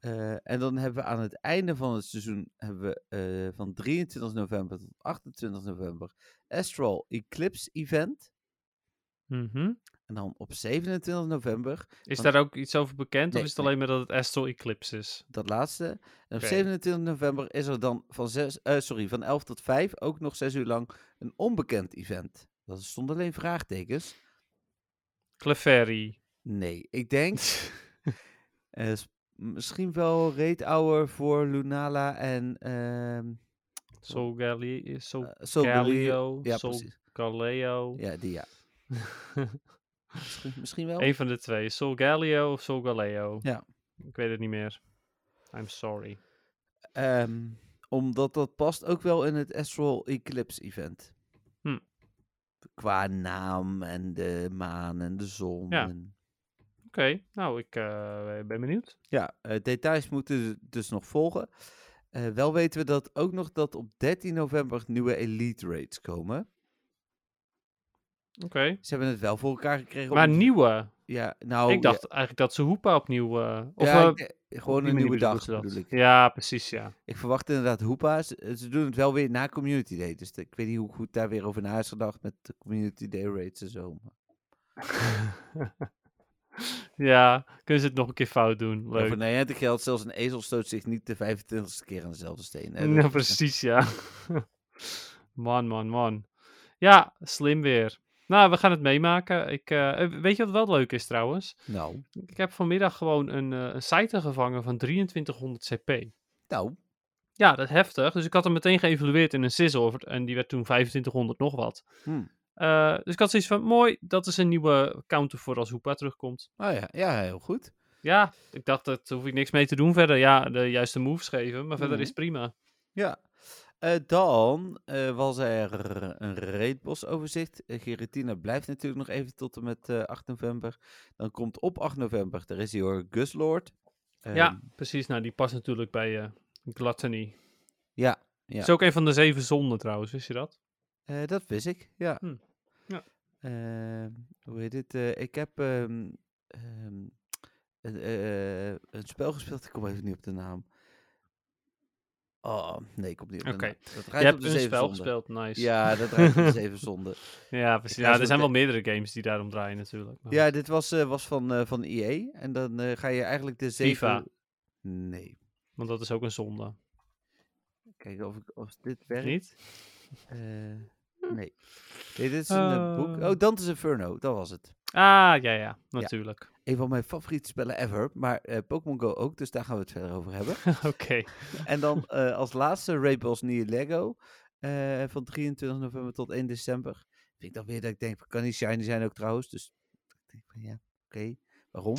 Eh, en dan hebben we aan het einde van het seizoen, hebben we eh, van 23 november tot 28 november, Astral Eclipse Event. Mhm. En dan op 27 november, Is Want- daar ook iets over bekend? Nee, of is het alleen maar dat het Astral Eclipse is? dat laatste. En op Oké. 27 november is er dan van, zes, eh, sorry, van 11 tot 5 ook nog 6 uur lang een onbekend event. Dat stond alleen vraagtekens. Clefairy. Nee, ik denk s- misschien wel Raid Hour voor Lunala en ehm Soul Galli- Soul eh, Galileo. Galileo. Ja, precies. Galileo. Ja, die ja. Misschien, misschien wel. Eén van de twee. Soul Galileo of Galileo. Ja. Ik weet het niet meer. I'm sorry. Ehm, omdat dat past ook wel in het Astral Eclipse event. Hm. Qua naam en de maan en de zon. Ja. en- Oké, nou, ik eh, ben benieuwd. Ja, eh, details moeten dus nog volgen. Eh, wel weten we dat ook nog dat op 13 november nieuwe Elite Raids komen. Oké. Ze hebben het wel voor elkaar gekregen. om Maar het- nieuwe. Ja, nou... ik dacht eigenlijk dat ze Hoepa opnieuw... eh, of, ja, ik gewoon een nieuwe dag bedoel ik. Ja, precies, ja. Ik verwacht inderdaad Hoepa. Ze, doen het wel weer na Community Day. Dus ik weet niet hoe goed daar weer over na is gedacht met de Community Day raids en zo. ja, kunnen ze het nog een keer fout doen. Leuk. voor geldt zelfs een ezel stoot zich niet de 25ste keer aan dezelfde steen. hè. Ja, precies, ja. man, man, man. Ja, slim weer. Nou, we gaan het meemaken. Ik, eh, eh, weet je wat wel leuk is trouwens? Nou, Ik heb vanmiddag gewoon een, eh een site gevangen van 2300 CP. nou, Ja, dat is heftig. Dus ik had hem meteen geëvalueerd in een sizzle. En die werd toen 2500 nog wat. hm. Eh, dus ik had zoiets van, mooi, dat is een nieuwe counter voor als Hoepa terugkomt. Oh ja, ja, heel goed. Ja, ik dacht, dat hoef ik niks mee te doen verder. Ja, de juiste moves geven, maar verder Mhm. is prima. Ja. Eh, dan eh, was er een raidbos overzicht. Giratina blijft natuurlijk nog even tot en met eh, 8 november. Dan komt op 8 november, daar is hoor, Guslord. ja, Ehm, precies. Nou, die past natuurlijk bij Gluttony. ja, ja. Is ook een van de zeven zonden trouwens, wist je dat? Dat wist ik, ja. Hm. Ehm, hoe heet het? eh, ik heb ehm, ehm, een, eh, een spel gespeeld, ik kom even niet op de naam. Oh, nee, ik kom niet op de naam. Dat Je hebt een spel gespeeld, nice. Ja, dat draait op de zeven zonden. ja, precies. Ja, er zijn wel meerdere games die daarom draaien natuurlijk. maar Ja, dit was, eh, was van, eh van EA. En dan eh, ga je eigenlijk de zeven... FIFA. Nee. Want dat is ook een zonde. Kijken of, ik, of dit werkt. Niet? Eh, nee. Nee, dit is een boek. Eh. Oh, Dante's Inferno. Dat was het. Ah, ja, ja, natuurlijk. Een van mijn favoriete spellen ever. Maar eh, Pokémon Go ook. Dus daar gaan we het verder over hebben. Oké. en dan eh, als laatste Rainbow's New Lego. eh, van 23 november tot 1 december. Vind ik dan weer dat ik denk, kan niet shiny zijn ook trouwens. Dus ik denk van ja, oké. Waarom?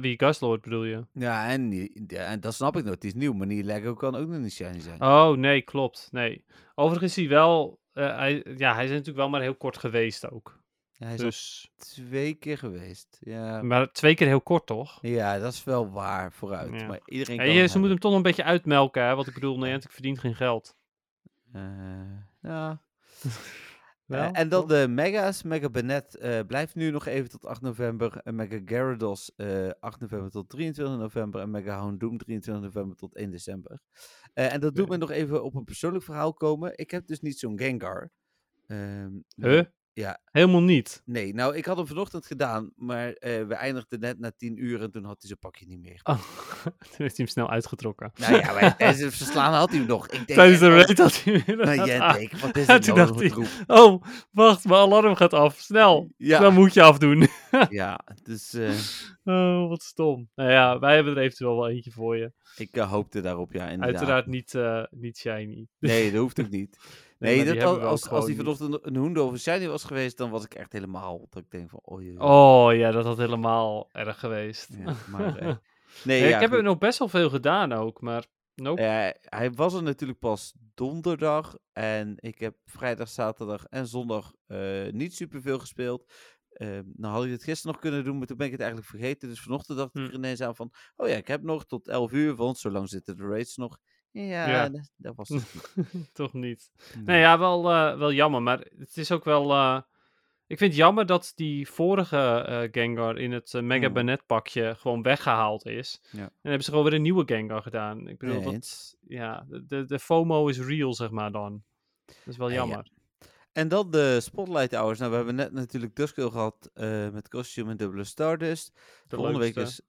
Wie Gaslord bedoel je? Ja en, die- ja, en dat snap ik nog. Het is nieuw, maar New Lego kan ook nog niet shiny zijn. Oh, nee, klopt. Nee. Overigens is hij wel... eh, hij, ja, hij is natuurlijk wel maar heel kort geweest ook. Ja, hij is Dus, twee keer geweest. Ja. maar twee keer heel kort, toch? ja, dat is wel waar vooruit. Ja. Maar iedereen Ja, kan je, ze moeten hem toch nog een beetje uitmelken, hè? Want ik bedoel, Niantic verdient geen geld. Eh, ja. Uh, en dan de Mega's. Mega Benet uh, blijft nu nog even tot 8 november. En Mega Gyarados uh, 8 november tot 23 november. En Mega Houndoom 23 november tot 1 december. en dat doet me nog even op een persoonlijk verhaal komen. Ik heb dus niet zo'n Gengar. Um, huh? Ja. Helemaal niet? Nee, nou, ik had hem vanochtend gedaan, maar uh, we eindigden net na tien uur en toen had hij zijn pakje niet meer. Oh, toen heeft hij hem snel uitgetrokken. Nou ja, maar tijdens verslaan had hij hem nog. Ik denk, tijdens de raid had hij hem Nou, jij denkt, wat is het nou Oh, wacht, mijn alarm gaat af. Snel, ja. snel moet je afdoen. ja, dus... Uh... Oh, wat stom. Nou ja, wij hebben er eventueel wel eentje voor je. Ik uh, hoopte daarop, ja, inderdaad. Uiteraard niet, niet shiny. Nee, dat hoeft ook niet. Nee, dat als, als, als die vanochtend een hoende of een shiny was geweest, dan was ik echt helemaal... Dat ik denk van, oh, je... oh ja, dat had helemaal erg geweest. Ja, maar, eh, nee, ja, ik heb er nog best wel veel gedaan ook, maar nope. Hij was er natuurlijk pas donderdag en ik heb vrijdag, zaterdag en zondag uh, niet superveel gespeeld. Uh, nou had ik het gisteren nog kunnen doen, maar toen ben ik het eigenlijk vergeten. Dus vanochtend dacht ik hm. er ineens aan van, oh ja, ik heb nog tot 11 uur, want zo lang zitten de raids nog. Ja, Dat, was het Toch niet. Nee, ja, wel, uh, wel jammer. Maar het is ook wel... Uh, ik vind het jammer dat die vorige uh, Gengar in het Mega mm. Banet pakje gewoon weggehaald is. Ja. En hebben ze gewoon weer een nieuwe Gengar gedaan. Ik bedoel, nee, dat... Ja, de, de FOMO is real, zeg maar dan. Dat is wel jammer. Ja. En dan de Spotlight Hours. Nou, we hebben net natuurlijk Duskull gehad met Costume en dubbele Stardust. De Volgende week is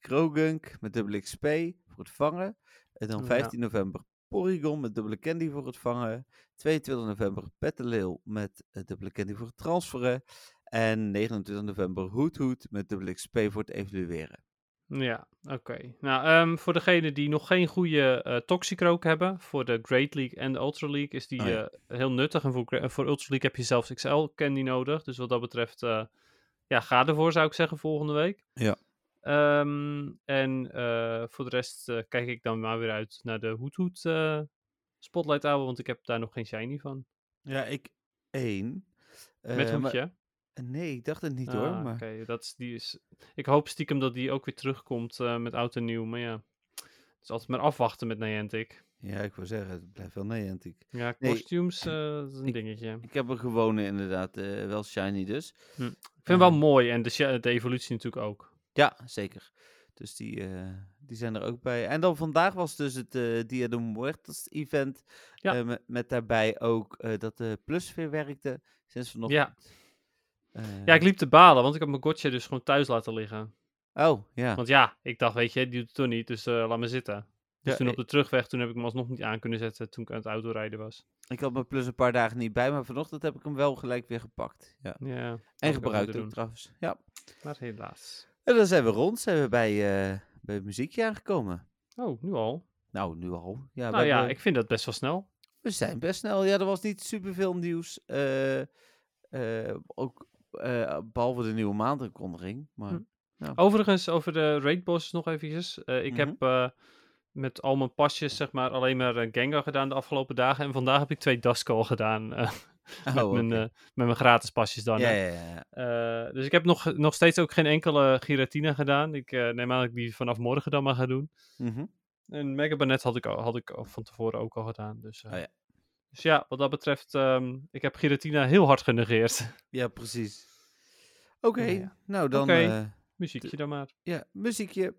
Krogunk met dubbele XP voor het vangen. En dan 15 november Porygon met dubbele candy voor het vangen. 22 november Petalil met dubbele candy voor het transferen. En 29 november Hoot Hoot met dubbele XP voor het evalueren. Ja, oké. Nou, um, voor degenen die nog geen goede uh, Toxicroak hebben, voor de Great League en de Ultra League is die oh, ja. uh, heel nuttig. En voor, voor Ultra League heb je zelfs XL candy nodig. Dus wat dat betreft, ja, ga ervoor zou ik zeggen volgende week. Ja. Um, en uh, voor de rest uh, kijk ik dan maar weer uit naar de Hoet Hoet uh, Spotlight Hour, want ik heb daar nog geen shiny van. Ja, ik één. Met hoedje? Maar, nee, ik dacht het niet hoor. Ah, maar... Oké, dat is, die is... Ik hoop stiekem dat die ook weer terugkomt met oud en nieuw, maar ja. Het is altijd maar afwachten met Niantic. Ja, ik wil zeggen, het blijft wel Niantic. Ja, costumes, nee, dat is een ik, dingetje. Ik heb een gewone inderdaad, wel shiny dus. Hm. Ik vind het wel mooi en de, de evolutie natuurlijk ook. Ja, zeker. Dus die, uh, die zijn er ook bij. En dan vandaag was dus het uh, Dia de Muertos event. Ja. Uh, met, met, daarbij ook dat de Plus weer werkte. Sinds vanochtend. Ja. ja, ik liep te balen, want ik heb mijn gotcha dus gewoon thuis laten liggen. Oh, ja. Want ja, ik dacht, weet je, die doet het toch niet, dus laat me zitten. Dus ja, toen op de terugweg, toen heb ik hem alsnog niet aan kunnen zetten toen ik aan het autorijden was. Ik had mijn plus een paar dagen niet bij, maar vanochtend heb ik hem wel gelijk weer gepakt. Ja. ja en gebruikt ook trouwens. Ja. Maar helaas. En dan zijn we rond, zijn we bij, uh, bij het muziekje aangekomen. Oh, nu al? Nou, nu al. Ja, nou ja, ik vind dat best wel snel. We zijn best snel. Ja, er was niet superveel nieuws. Uh, uh, ook behalve de nieuwe maandaankondiging. Maar, hm. ja. Overigens, over de raid bosses nog eventjes. ik heb mhm. met al mijn pasjes, zeg maar, alleen maar Gengar gedaan de afgelopen dagen. En vandaag heb ik twee Duskull gedaan. met, oh, mijn, uh, met mijn gratis pasjes dan. Ja, ja, ja. Uh, dus ik heb nog, nog steeds ook geen enkele Giratina gedaan. Ik uh, neem aan dat ik die vanaf morgen dan maar ga doen. Mm -hmm. En Megabanet had ik, had ik van tevoren ook al gedaan. Dus, oh, ja. dus ja, wat dat betreft, um, ik heb Giratina heel hard genegeerd. Ja, precies. Oké, okay, nou dan... Okay. muziekje dan maar. Ja, muziekje.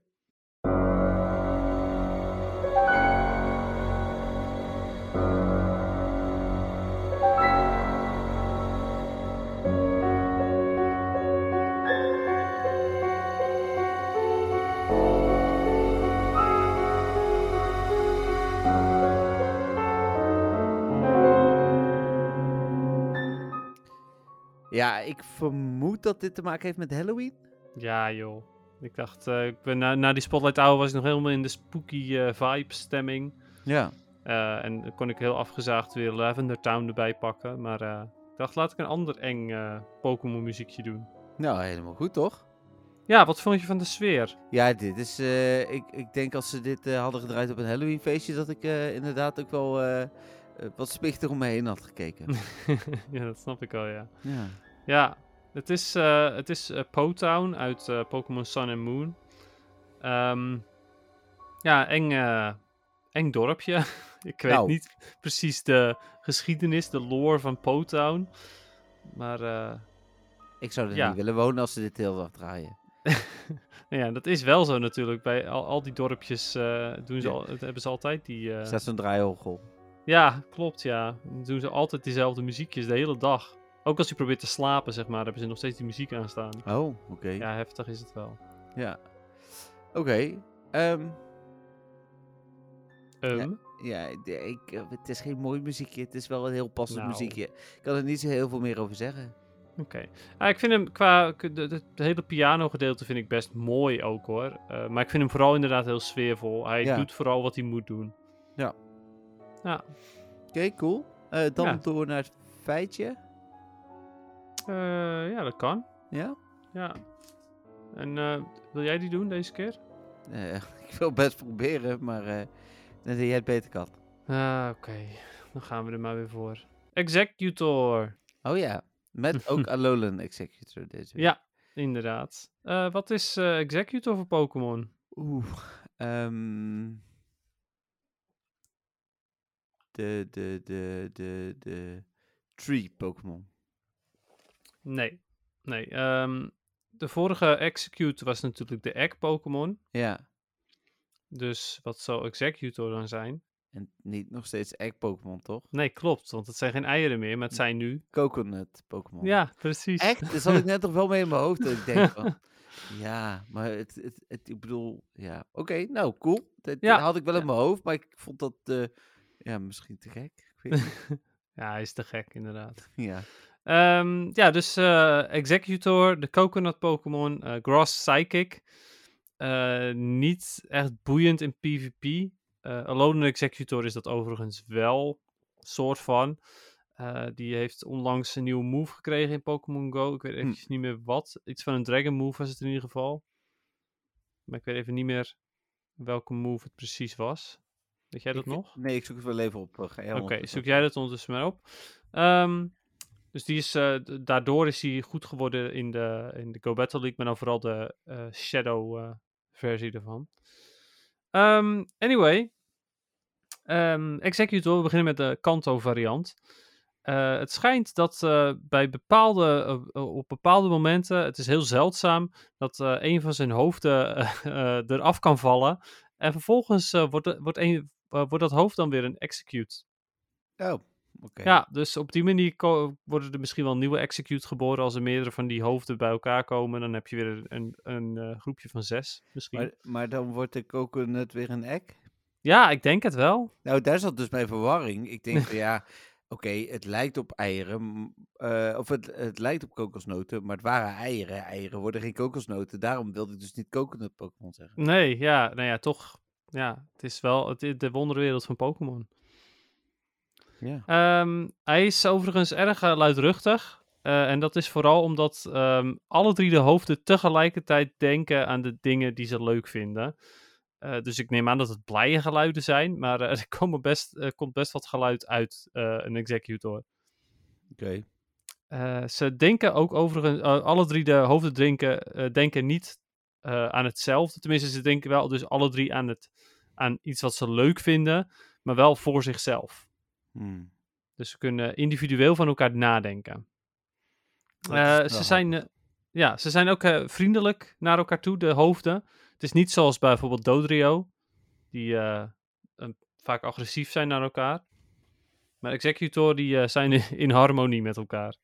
Ja, ik vermoed dat dit te maken heeft met Halloween. Ja, joh. Ik dacht, uh, ik ben na, na die Spotlight Hour was ik nog helemaal in de spooky uh, vibe stemming. Ja. Uh, en dan kon ik heel afgezaagd weer Lavender Town erbij pakken. Maar ik dacht, laat ik een ander eng Pokémon muziekje doen. Nou, helemaal goed toch? Ja, wat vond je van de sfeer? Ja, dit is. ik, ik denk als ze dit hadden gedraaid op een Halloween feestje, dat ik inderdaad ook wel wat spichter om me heen had gekeken. ja, dat snap ik wel, ja. Ja. Ja, het is, uh, het is uh, Po-Town uit uh, Pokémon Sun and Moon. Um, ja, eng, eng dorpje. ik weet Nou. niet precies de geschiedenis, de lore van Potown. Maar eh, Ik zou er Ja. niet willen wonen als ze dit hele dag draaien. nou ja, dat is wel zo natuurlijk. Bij al, al die dorpjes eh, doen ze al, hebben ze altijd die... eh, Er staat zo'n draaiorgel. Ja, klopt ja. Dan doen ze altijd diezelfde muziekjes de hele dag. Ook als je probeert te slapen, zeg maar, hebben ze nog steeds die muziek aanstaan. Oh, oké. Ja. Ja, heftig is het wel. Oké. ehm, Ehm, ja, ik, eh, het is geen mooi muziekje. Het is wel een heel passend Nou. muziekje. Ik kan er niet zo heel veel meer over zeggen. Oké. Ah, ik vind hem qua. Het hele piano gedeelte vind ik best mooi ook hoor. Eh, maar ik vind hem vooral inderdaad heel sfeervol. Hij Ja. doet vooral wat hij moet doen. Ja. Ja. Oké, cool. Eh, dan Ja. door naar het feitje. Eh, ja, dat kan. Ja? Ja. En eh, wil jij die doen deze keer? Eh, ik wil best proberen, maar denk dat jij het beter kan. Ah, oké. Dan gaan we er maar weer voor. Executor. Oh ja, met ook Alolan Executor deze week. Ja, inderdaad. Wat is Executor voor Pokémon? Oeh. ehm, de, de, de, de, de Tree Pokémon. Nee. Nee. ehm, de vorige Execute was natuurlijk de Egg Pokémon. Ja. Dus wat zou Executor dan zijn? En niet nog steeds Egg Pokémon, toch? Nee, klopt. Want het zijn geen eieren meer, maar het zijn nu... Coconut Pokémon. Ja, precies. Echt? Daar zat ik net toch wel mee in mijn hoofd. Dat ik denk van, ja, maar het, het, het, ik bedoel, ja. Oké, nou, cool. Dat Ja. had ik wel Ja. in mijn hoofd, maar ik vond dat, eh, ja, misschien te gek. Ik weet niet. Ja, hij is te gek, inderdaad. ja. Ehm, ja, dus eh, Executor, de Coconut Pokémon, eh Gross Psychic. Eh, niet echt boeiend in PvP. Alone Executor is dat overigens wel, soort van. Die heeft onlangs een nieuwe move gekregen in Pokémon Go. Ik weet even niet meer wat. Iets van een Dragon Move was het in ieder geval. Maar ik weet even niet meer welke move het precies was. Weet jij dat Ik- nog? Nee, ik zoek het wel even op. Oké, ondertussen zoek jij dat ondertussen maar op. Ehm, dus die is, eh, daardoor is hij goed geworden in de, in de Go Battle League, maar dan vooral de eh, Shadow eh, versie ervan. Ehm, anyway, Ehm, Executor, we beginnen met de Kanto variant. Het schijnt dat bij bepaalde, op bepaalde momenten, het is heel zeldzaam, dat een van zijn hoofden eraf kan vallen. En vervolgens wordt, wordt, wordt dat hoofd dan weer een execute. Oh, Ja, dus op die manier worden er misschien wel nieuwe execute geboren. Als er meerdere van die hoofden bij elkaar komen, dan heb je weer een, een eh, groepje van zes misschien. Maar, maar dan wordt de coconut weer een egg? Ja, ik denk het wel. Nou, daar zat dus mijn verwarring. Ik denk van ja, oké, het lijkt op eieren. eh, of het, het lijkt op kokosnoten, maar het waren eieren. Eieren worden geen kokosnoten. Daarom wilde ik dus niet coconut Pokémon zeggen. Nee, ja, nou ja, toch. Ja, het is wel het, de wonderwereld van Pokémon. Ja. Ehm, hij is overigens erg eh, luidruchtig. eh, en dat is vooral omdat ehm, alle drie de hoofden tegelijkertijd denken aan de dingen die ze leuk vinden. Eh, dus ik neem aan dat het blije geluiden zijn, maar er, komen best, komt best wat geluid uit een executor. Oké. Ze denken ook overigens, alle drie de hoofden denken, denken niet aan hetzelfde. Tenminste, ze denken wel dus alle drie aan, het, aan iets wat ze leuk vinden, maar wel voor zichzelf. Hmm. Dus ze kunnen individueel van elkaar nadenken. Eh, ze, zijn, eh, ja, ze zijn ook eh, vriendelijk naar elkaar toe, de hoofden. Het is niet zoals bijvoorbeeld Dodrio, die een- vaak agressief zijn naar elkaar. Maar Executor die zijn in harmonie met elkaar.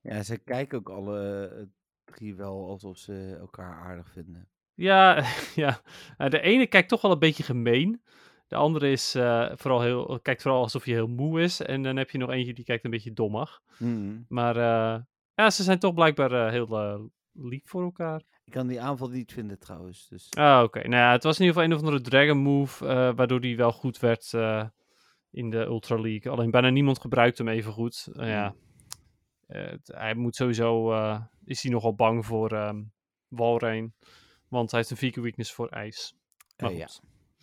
Ja, ze kijken ook alle drie wel alsof ze elkaar aardig vinden. Ja, ja. De ene kijkt toch wel een beetje gemeen. De andere is eh, vooral heel, kijkt vooral alsof hij heel moe is. En dan heb je nog eentje die kijkt een beetje dommig. Hmm. Maar eh, ja, ze zijn toch blijkbaar eh, heel lief voor elkaar. Ik kan die aanval niet vinden trouwens. Dus Ah, oké. Nou ja, het was in ieder geval een of andere Dragon Move, waardoor die wel goed werd in de Ultra League. Alleen bijna niemand gebruikt hem even goed. Nou ja, het- hij moet sowieso, is hij nogal bang voor ehm Walrein. Want hij heeft een fike weakness voor ijs. Maar ja.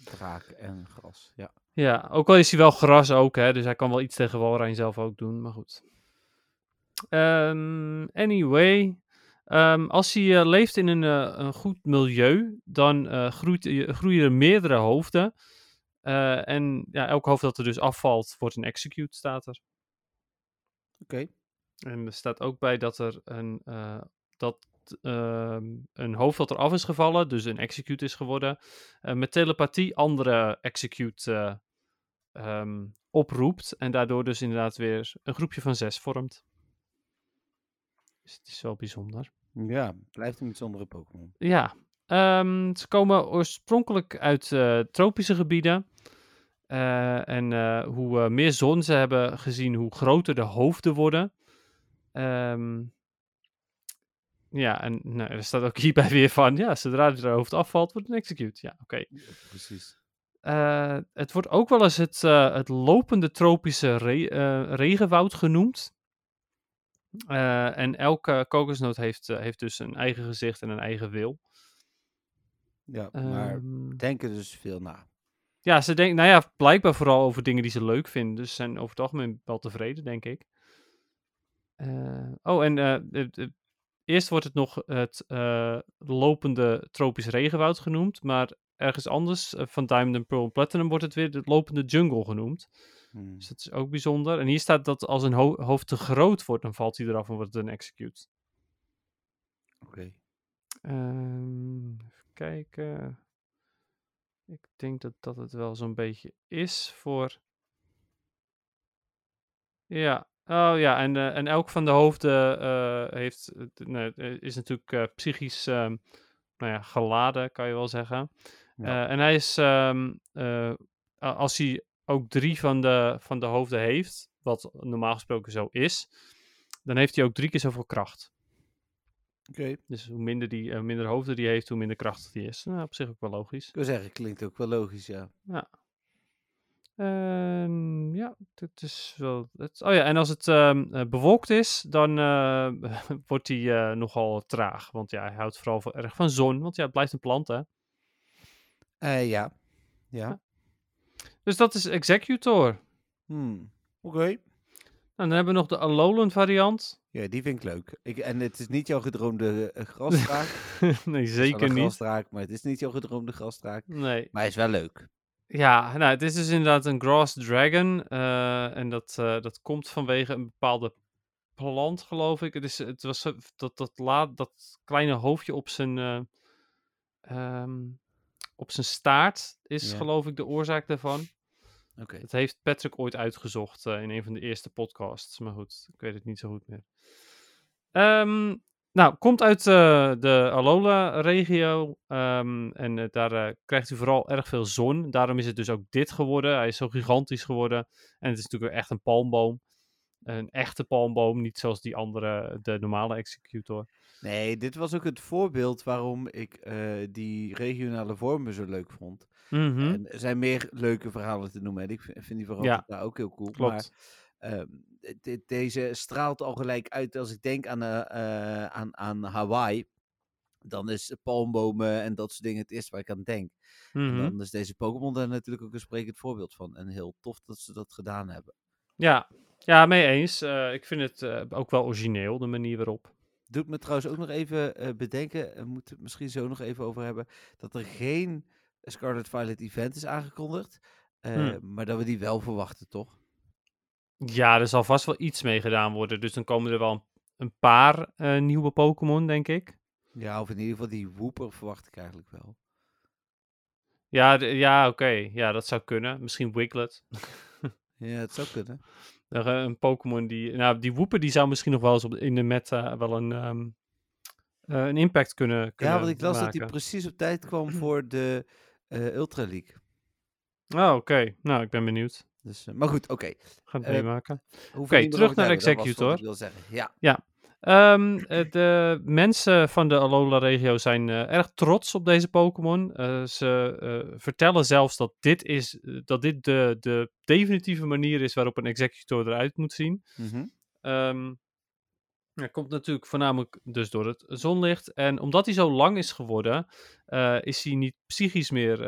Draak en gras. Ja. Ja, ook al is hij wel gras ook, hè, dus hij kan wel iets tegen Walrein zelf ook doen, maar goed. Ehm, anyway, ehm, als hij eh, leeft in een, eh, een goed milieu, dan eh, groeit, groeien er meerdere hoofden. en ja, elk hoofd dat er dus afvalt, wordt een execute, staat er. Oké. En er staat ook bij dat er een, dat, ehm, een hoofd dat er af is gevallen, dus een execute is geworden, met telepathie andere execute um, oproept. En daardoor dus inderdaad weer een groepje van zes vormt. Dus het is wel bijzonder. Ja, blijft een bijzondere Pokémon. Ja, um, ze komen oorspronkelijk uit uh, tropische gebieden. Uh, en uh, hoe meer zon ze hebben gezien, hoe groter de hoofden worden. Um, ja, en nou, er staat ook hierbij weer van, ja, zodra het hoofd afvalt, wordt een execute. Ja, oké. Okay. Ja, precies. Uh, het wordt ook wel eens het, uh, het lopende tropische re uh, regenwoud genoemd. en elke kokosnoot heeft, heeft dus een eigen gezicht en een eigen wil. Ja, maar um, denken dus veel na. Ja, ze denken, nou ja, blijkbaar vooral over dingen die ze leuk vinden. Dus ze zijn over het algemeen wel tevreden, denk ik. oh, en eerst wordt het nog het lopende tropisch regenwoud genoemd. Maar ergens anders, uh, van Diamond and Pearl en Platinum, wordt het weer de lopende jungle genoemd. Hmm. Dus dat is ook bijzonder. En hier staat dat als een ho hoofd te groot wordt, dan valt hij eraf en wordt het een execute. Oké. Okay. Um, even kijken. Ik denk dat dat het wel zo'n beetje is voor... Ja, oh ja, en, uh, en elk van de hoofden uh, heeft, nee, is natuurlijk psychisch nou ja, geladen, kan je wel zeggen. Ja. En hij is, um, uh, als hij ook drie van de, van de hoofden heeft, wat normaal gesproken zo is, dan heeft hij ook drie keer zoveel kracht. Oké. Okay. Dus hoe minder, die, uh, minder hoofden die heeft, hoe minder krachtig die is. Nou, op zich ook wel logisch. Ik wil zeggen, klinkt ook wel logisch, ja. Ja. Uh, ja, het is wel. Oh ja, en als het uh, bewolkt is, dan uh, wordt hij nogal traag. Want ja, hij houdt vooral erg van zon. Want ja, het blijft een plant, hè? Uh, ja. ja. Dus dat is Executor. Hmm. Oké. Okay. Nou, dan hebben we nog de Alolan variant. Ja, die vind ik leuk. Ik, en het is niet jouw gedroomde grasstraak. nee, zeker niet. maar het is niet jouw gedroomde grasstraak. Nee. Maar hij is wel leuk. Ja, nou, het is dus inderdaad een Grass Dragon. Uh, en dat, uh, dat komt vanwege een bepaalde plant, geloof ik. Het, is, het was dat, dat, laat, dat kleine hoofdje op zijn... Um, op zijn staart is ja. geloof ik de oorzaak daarvan. Okay. Dat heeft Patrick ooit uitgezocht in een van de eerste podcasts. Maar goed, ik weet het niet zo goed meer. Um, nou, komt uit uh, de Alola-regio. Um, en uh, daar krijgt u vooral erg veel zon. Daarom is het dus ook dit geworden. Hij is zo gigantisch geworden. En het is natuurlijk echt een palmboom. Een echte palmboom, niet zoals die andere, de normale executor. Nee, dit was ook het voorbeeld waarom ik die regionale vormen zo leuk vond. Mm -hmm. En er zijn meer leuke verhalen te noemen. En ik vind, vind die verhalen ja. daar ook heel cool. Klopt. Maar uh, de, deze straalt al gelijk uit als ik denk aan, uh, aan, aan Hawaii. Dan is palmbomen en dat soort dingen het eerste waar ik aan denk. Mm -hmm. En dan is deze Pokémon daar natuurlijk ook een sprekend voorbeeld van. En heel tof dat ze dat gedaan hebben. Ja, ja mee eens. ik vind het ook wel origineel, de manier waarop doet me trouwens ook nog even uh, bedenken, we moeten het misschien zo nog even over hebben, dat er geen Scarlet Violet event is aangekondigd, hmm. maar dat we die wel verwachten, toch? Ja, er zal vast wel iets mee gedaan worden, dus dan komen er wel een paar uh, nieuwe Pokémon, denk ik. Ja, of in ieder geval die Wooper verwacht ik eigenlijk wel. Ja, ja oké. Okay. Ja, dat zou kunnen. Misschien Wiglet. ja, het zou kunnen. Een Pokémon die... Nou, die Wooper die zou misschien nog wel eens op, in de meta wel een, um, uh, een impact kunnen, kunnen Ja, want ik las maken. dat hij precies op tijd kwam voor de uh, Ultra League. Oh, oké. Okay. Nou, ik ben benieuwd. Dus, uh, maar goed, oké. Okay. Gaan het meemaken. Oké, okay, terug naar Executor. wil zeggen. Ja. ja. Um, de mensen van de Alola-regio zijn uh, erg trots op deze Pokémon. Uh, ze uh, vertellen zelfs dat dit, is, dat dit de, de definitieve manier is waarop een Executor eruit moet zien. Mm -hmm. um, dat komt natuurlijk voornamelijk dus door het zonlicht. En omdat hij zo lang is geworden, is hij niet psychisch meer.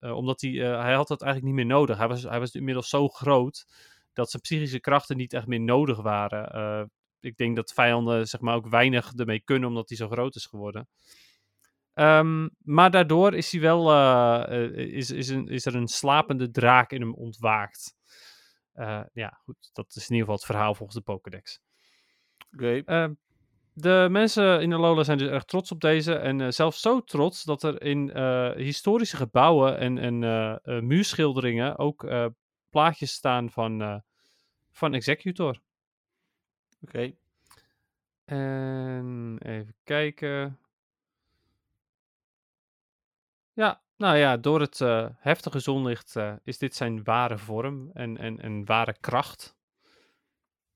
omdat hij, hij had dat eigenlijk niet meer nodig. Hij was, hij was inmiddels zo groot dat zijn psychische krachten niet echt meer nodig waren ik denk dat vijanden zeg maar ook weinig ermee kunnen omdat hij zo groot is geworden. Ehm, maar daardoor is hij wel, is, is, een, is er een slapende draak in hem ontwaakt. ja, goed, dat is in ieder geval het verhaal volgens de Pokédex. Oké. Ehm, de mensen in Alola zijn dus erg trots op deze. En uh, zelfs zo trots dat er in uh, historische gebouwen en, en uh, muurschilderingen ook plaatjes staan van, van Executor. Oké. Okay. En even kijken. Ja, nou ja, door het heftige zonlicht is dit zijn ware vorm en, en, en ware kracht.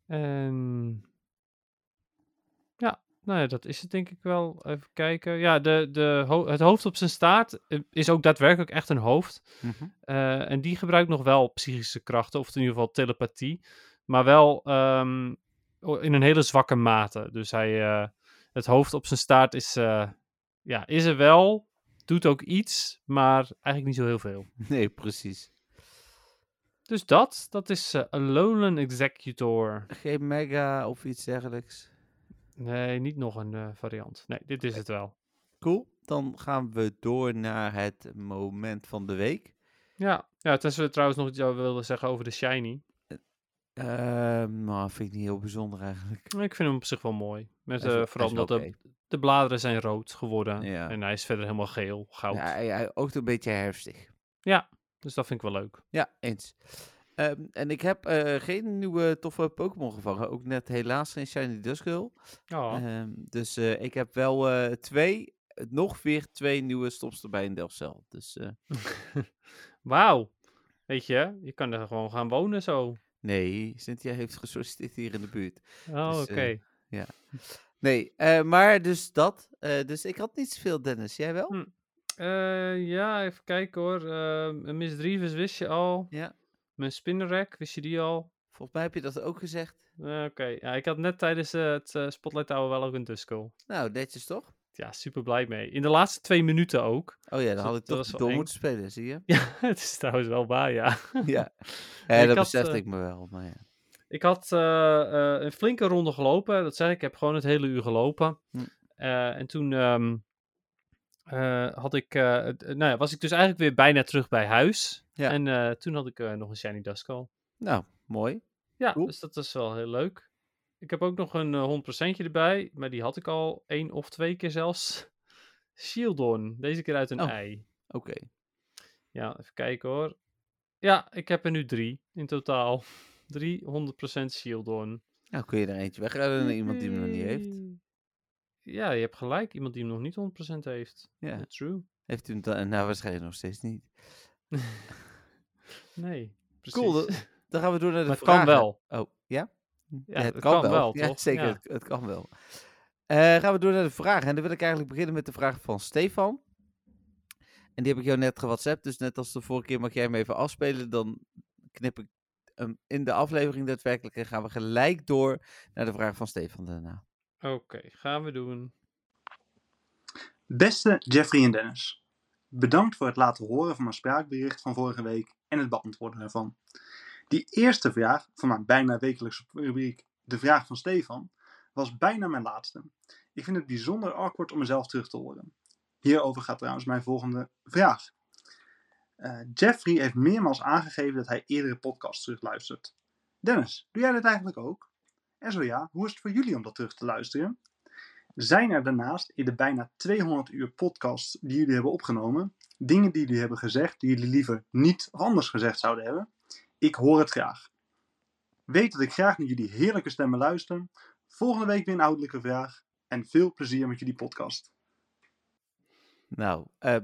En nou ja, dat is het denk ik wel. Even kijken. Ja, de, de het hoofd op zijn staart eh, is ook daadwerkelijk echt een hoofd. Mhm. Eh, en die gebruikt nog wel psychische krachten, of in ieder geval telepathie. Maar wel um, in een hele zwakke mate. Dus hij, uh, het hoofd op zijn staart is, ja, is er wel. Doet ook iets, maar eigenlijk niet zo heel veel. Nee, precies. Dus dat, dat is uh, Alolan Executor. Geen mega of iets dergelijks. Nee, niet nog een uh, variant. Nee, dit is het wel. Cool. Dan gaan we door naar het moment van de week. Ja, ja tenzij we trouwens nog iets wilden zeggen over de Shiny. Uh, nou, vind ik niet heel bijzonder eigenlijk. Ik vind hem op zich wel mooi. Met, uh, vooral omdat de, de, bladeren zijn rood geworden. Ja. En hij is verder helemaal geel, goud. Ja, hij, hij oogt een beetje herfstig. Ja, dus dat vind ik wel leuk. Ja, eens. Um, en ik heb uh, geen nieuwe toffe Pokémon gevangen. Ook net helaas geen Shiny Duskull. Oh. Um, dus uh, ik heb wel uh, twee, nog weer twee nieuwe stops erbij in Delfzijl. Dus, Wauw. Weet je, je kan er gewoon gaan wonen zo. Nee, Cynthia heeft gesolliciteerd hier in de buurt. Oh, dus, oké. Okay. ja. Nee, maar dus dat. dus ik had niet zoveel, Dennis. Jij wel? Hm. ja, even kijken hoor. Miss Drieves wist je al. Ja. Mijn spinnerrack, wist je die al? Volgens mij heb je dat ook gezegd. Oké, ja, ik had net tijdens uh, het uh, Spotlight Tower wel ook een Duskull. Nou, netjes toch? Ja, super blij mee. In de laatste twee minuten ook. Oh ja, dan had ik toch door moeten spelen, zie je? Ja, het is trouwens wel waar, ja. ja, ja dat besefte ik me wel, maar ja. Ik had een flinke ronde gelopen, dat zeg ik. Ik heb gewoon het hele uur gelopen. Hm. en toen um, had ik, nou ja, was ik dus eigenlijk weer bijna terug bij huis. Ja. En uh, toen had ik uh, nog een Shiny Duskull. Nou, mooi. Ja, dus dat is wel heel leuk. Ik heb ook nog een uh, eh, 100% erbij, maar die had ik al één of twee keer zelfs. Shieldon, deze keer uit een oh, ei. Oké. Ja, even kijken hoor. Ja, ik heb er nu drie in totaal. Drie 100% Shieldon. Nou, kun je er eentje weghalen naar iemand die hem nog niet heeft? Ja, je hebt gelijk. Iemand die hem nog niet 100% heeft. Ja. true. Heeft u hem dan? Nou, waarschijnlijk nog steeds niet. Nee, precies. Cool, dan gaan we door naar de maar vragen. Het kan wel. Oh, ja? Ja, het, kan, kan, wel, ja, toch? Zeker, Het, het, kan wel. Uh, gaan we door naar de vragen. En dan wil ik eigenlijk beginnen met de vraag van Stefan. En die heb ik jou net gewhatsappt. Dus net als de vorige keer mag jij hem even afspelen. Dan knip ik hem in de aflevering daadwerkelijk. En gaan we gelijk door naar de vraag van Stefan daarna. Oké, gaan we doen. Beste Jeffrey en Dennis. Bedankt voor het laten horen van mijn spraakbericht van vorige week en het beantwoorden ervan. Die eerste vraag van mijn bijna wekelijkse rubriek De Vraag van Stefan was bijna mijn laatste. Ik vind het bijzonder awkward om mezelf terug te horen. Hierover gaat trouwens mijn volgende vraag. Uh, Jeffrey heeft meermaals aangegeven dat hij eerdere podcasts terugluistert. Dennis, doe jij dit eigenlijk ook? En zo ja, hoe is het voor jullie om dat terug te luisteren? Zijn er daarnaast in de bijna 200 uur podcast die jullie hebben opgenomen, dingen die jullie hebben gezegd die jullie liever niet anders gezegd zouden hebben? Ik hoor het graag. Weet dat ik graag naar jullie heerlijke stemmen luister. Volgende week weer een ouderlijke vraag. En veel plezier met jullie podcast. Nou, uh,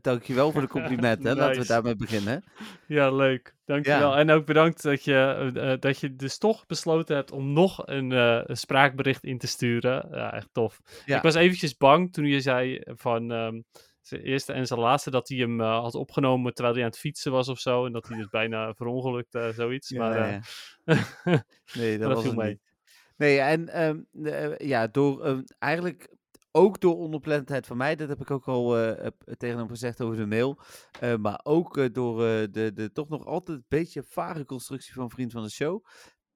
dankjewel voor de complimenten. nice. Laten we daarmee beginnen. Ja, leuk. Dankjewel. Ja. En ook bedankt dat je, uh, dat je dus toch besloten hebt om nog een, uh, een spraakbericht in te sturen. Ja, echt tof. Ja. Ik was eventjes bang toen je zei van um, zijn eerste en zijn laatste dat hij hem had opgenomen terwijl hij aan het fietsen was of zo. En dat hij dus bijna verongelukt, zoiets. Ja, maar nee, dat, was viel mee. Niet. Nee, en um, ja, door eigenlijk ook door onoplettendheid van mij, dat heb ik ook al uh, tegen hem gezegd over de mail. Uh, maar ook uh, door de, de toch nog altijd een beetje vage constructie van Vriend van de Show.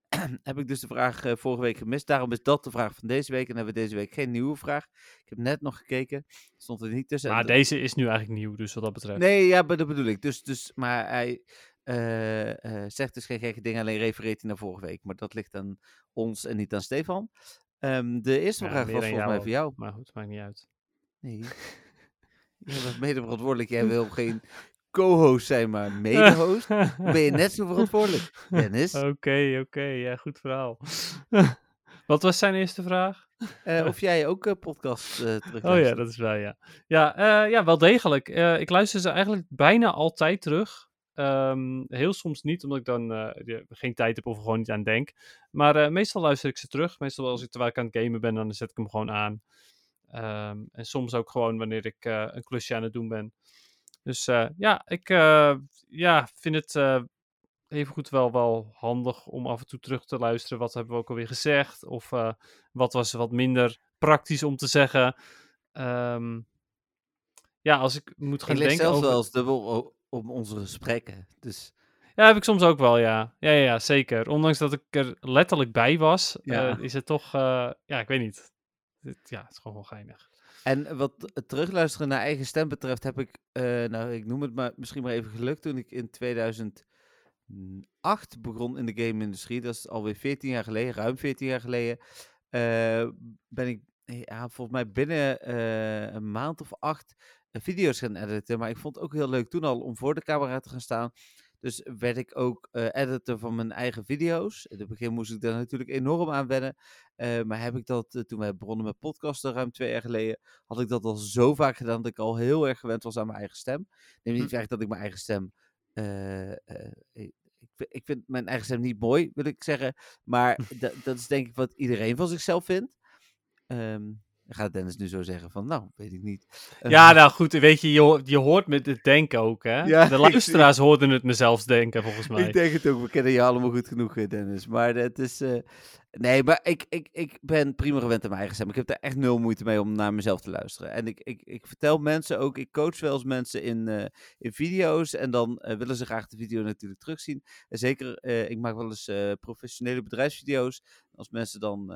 heb ik dus de vraag vorige week gemist. Daarom is dat de vraag van deze week. En hebben we deze week geen nieuwe vraag. Ik heb net nog gekeken. Stond er niet tussen. Maar deze is nu eigenlijk nieuw, dus wat dat betreft. Nee, ja, dat bedoel ik. Dus, dus, maar hij uh, zegt dus geen gekke dingen, alleen refereert hij naar vorige week. Maar dat ligt aan ons en niet aan Stefan. Um, de eerste vraag was volgens mij voor jou. Maar goed, maakt niet uit. Nee. Je bent mede verantwoordelijk. Jij wil geen co-host zijn, maar mede-host. ben je net zo verantwoordelijk, Dennis. Oké, oké. Ja, goed verhaal. Wat was zijn eerste vraag? Uh, of jij ook uh, podcast uh, terug Oh ja, dat is wel, ja. Ja, ja wel degelijk. ik luister ze eigenlijk bijna altijd terug. Um, heel soms niet, omdat ik dan geen tijd heb of er gewoon niet aan denk. Maar meestal luister ik ze terug. Meestal als ik terwijl ik aan het gamen ben, dan zet ik hem gewoon aan. Um, en soms ook gewoon wanneer ik een klusje aan het doen ben. Dus ja, ik ja, vind het even goed wel, wel handig om af en toe terug te luisteren. Wat hebben we ook alweer gezegd? Of wat was wat minder praktisch om te zeggen? Um, ja, als ik moet gaan ik denken. zelfs over... wel eens dubbel op onze gesprekken. Dus. Ja, heb ik soms ook wel, ja. Ja, ja, zeker. Ondanks dat ik er letterlijk bij was, ja. is het toch, ja, ik weet niet. Ja, het is gewoon wel geinig. En wat het terugluisteren naar eigen stem betreft, heb ik, uh, nou, ik noem het maar misschien maar even gelukt toen ik in 2008 begon in de game-industrie. Dat is alweer 14 jaar geleden, ruim 14 jaar geleden. Ben ik, ja, volgens mij binnen uh, een maand of acht video's gaan editen. Maar ik vond het ook heel leuk toen al om voor de camera te gaan staan. Dus werd ik ook uh, editor van mijn eigen video's. In het begin moest ik daar natuurlijk enorm aan wennen. Uh, maar heb ik dat, uh, toen wij begonnen met podcasten ruim twee jaar geleden, had ik dat al zo vaak gedaan dat ik al heel erg gewend was aan mijn eigen stem. Neem niet hm. weg dat ik mijn eigen stem. Ik, ik, vind mijn eigen stem niet mooi, wil ik zeggen. Maar dat is denk ik wat iedereen van zichzelf vindt. Um, gaat Dennis nu zo zeggen van, nou, weet ik niet. Ja, nou goed, weet je, je, je hoort me het denken ook, hè? Ja, de luisteraars hoorden het mezelf denken, volgens mij. Ik denk het ook, we kennen je allemaal goed genoeg, Dennis. Maar het is, uh, Nee, maar ik, ik, ik ben prima gewend aan mijn eigen stem. Ik heb daar echt nul moeite mee om naar mezelf te luisteren. En ik, ik, ik vertel mensen ook, ik coach wel eens mensen in, uh, in video's. En dan uh, willen ze graag de video natuurlijk terugzien. En zeker, uh, ik maak wel eens professionele bedrijfsvideo's. Als mensen dan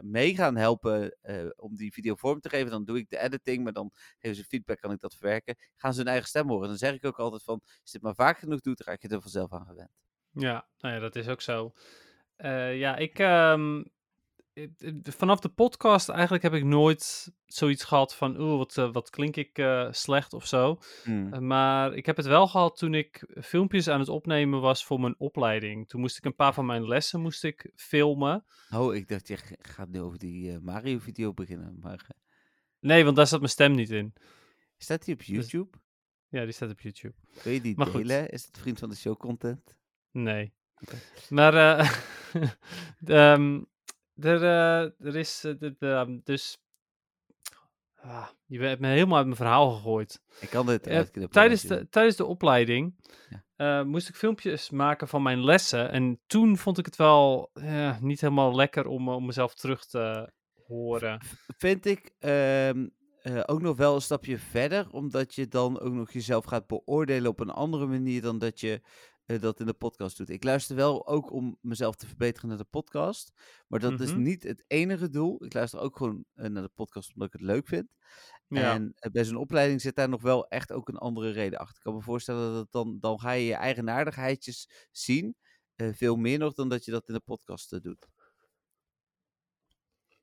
mee gaan helpen om die video vorm te geven, dan doe ik de editing. Maar dan geven ze feedback, kan ik dat verwerken. Gaan ze hun eigen stem horen. Dan zeg ik ook altijd van, als je dit maar vaak genoeg doet, dan raak je er vanzelf aan gewend. Ja, nou ja, dat is ook zo. Uh, ja, ik. Um, vanaf de podcast eigenlijk heb ik nooit zoiets gehad van. Oeh, wat, uh, wat klink ik uh, slecht of zo. Mm. maar ik heb het wel gehad toen ik filmpjes aan het opnemen was voor mijn opleiding. Toen moest ik een paar van mijn lessen moest ik filmen. Oh, ik dacht je gaat nu over die Mario-video beginnen. Maar... Nee, want daar zat mijn stem niet in. Staat die op dus YouTube? Ja, die staat op YouTube. Wil je die maar delen? Goed. Is het vriend van de show content? Nee. Maar uh, um, er, uh, er is uh, dus. Ah, je hebt me helemaal uit mijn verhaal gegooid. Ik kan dit tijdens, de, tijdens de opleiding ja. moest ik filmpjes maken van mijn lessen. En toen vond ik het wel niet helemaal lekker om, om mezelf terug te horen. Vind ik um, ook nog wel een stapje verder, omdat je dan ook nog jezelf gaat beoordelen op een andere manier dan dat je uh, dat in de podcast doet. Ik luister wel ook om mezelf te verbeteren naar de podcast. Maar dat is mhm. niet het enige doel. Ik luister ook gewoon uh, naar de podcast omdat ik het leuk vind. Ja. En uh, bij zo'n opleiding zit daar nog wel echt ook een andere reden achter. Ik kan me voorstellen dat dan, dan ga je je eigenaardigheidjes zien. veel meer nog dan dat je dat in de podcast doet.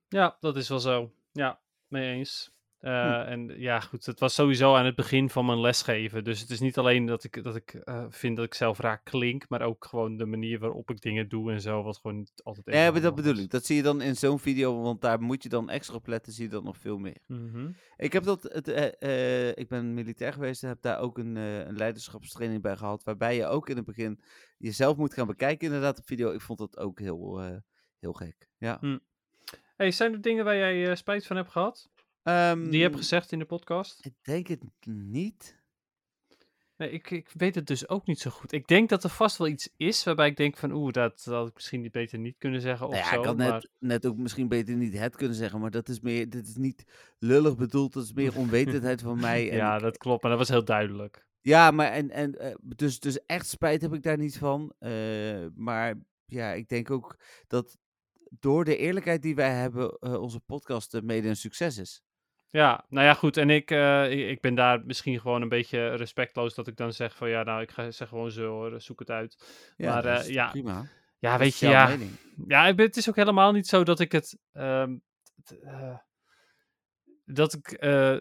Ja, dat is wel zo. Ja, mee eens. Hm. Uh, En ja, goed, het was sowieso aan het begin van mijn lesgeven. Dus het is niet alleen dat ik, dat ik uh, vind dat ik zelf raak klink, maar ook gewoon de manier waarop ik dingen doe en zo, wat gewoon altijd Ja, maar dat bedoel ik. Dat zie je dan in zo'n video, want daar moet je dan extra op letten, zie je dat nog veel meer. Mm -hmm. Ik heb dat, het, uh, ik ben militair geweest en heb daar ook een, een leiderschapstraining bij gehad, waarbij je ook in het begin jezelf moet gaan bekijken inderdaad op video. Ik vond dat ook heel, heel gek, ja. Hm. Hey, zijn er dingen waar jij spijt van hebt gehad? Um, Die je hebt gezegd in de podcast? Ik denk het niet. Nee, ik, ik weet het dus ook niet zo goed. Ik denk dat er vast wel iets is waarbij ik denk van oeh, dat, dat had ik misschien niet beter niet kunnen zeggen of nou ja, zo. Ik had maar... net, net ook misschien beter niet het kunnen zeggen, maar dat is meer, dit is niet lullig bedoeld, dat is meer onwetendheid van mij. En ja, ik... dat klopt, maar dat was heel duidelijk. Ja, maar en, en uh, dus, dus echt spijt heb ik daar niet van. Uh, maar ja, ik denk ook dat door de eerlijkheid die wij hebben, uh, onze podcast mede een succes is. Ja, nou ja, goed. En ik, uh, ik ben daar misschien gewoon een beetje respectloos dat ik dan zeg van ja, nou, ik ga zeg gewoon zo hoor, zoek het uit. Ja, maar uh, ja, prima. Ja, weet je, ja. Ja, het is ook helemaal niet zo dat ik het. Um, uh, dat ik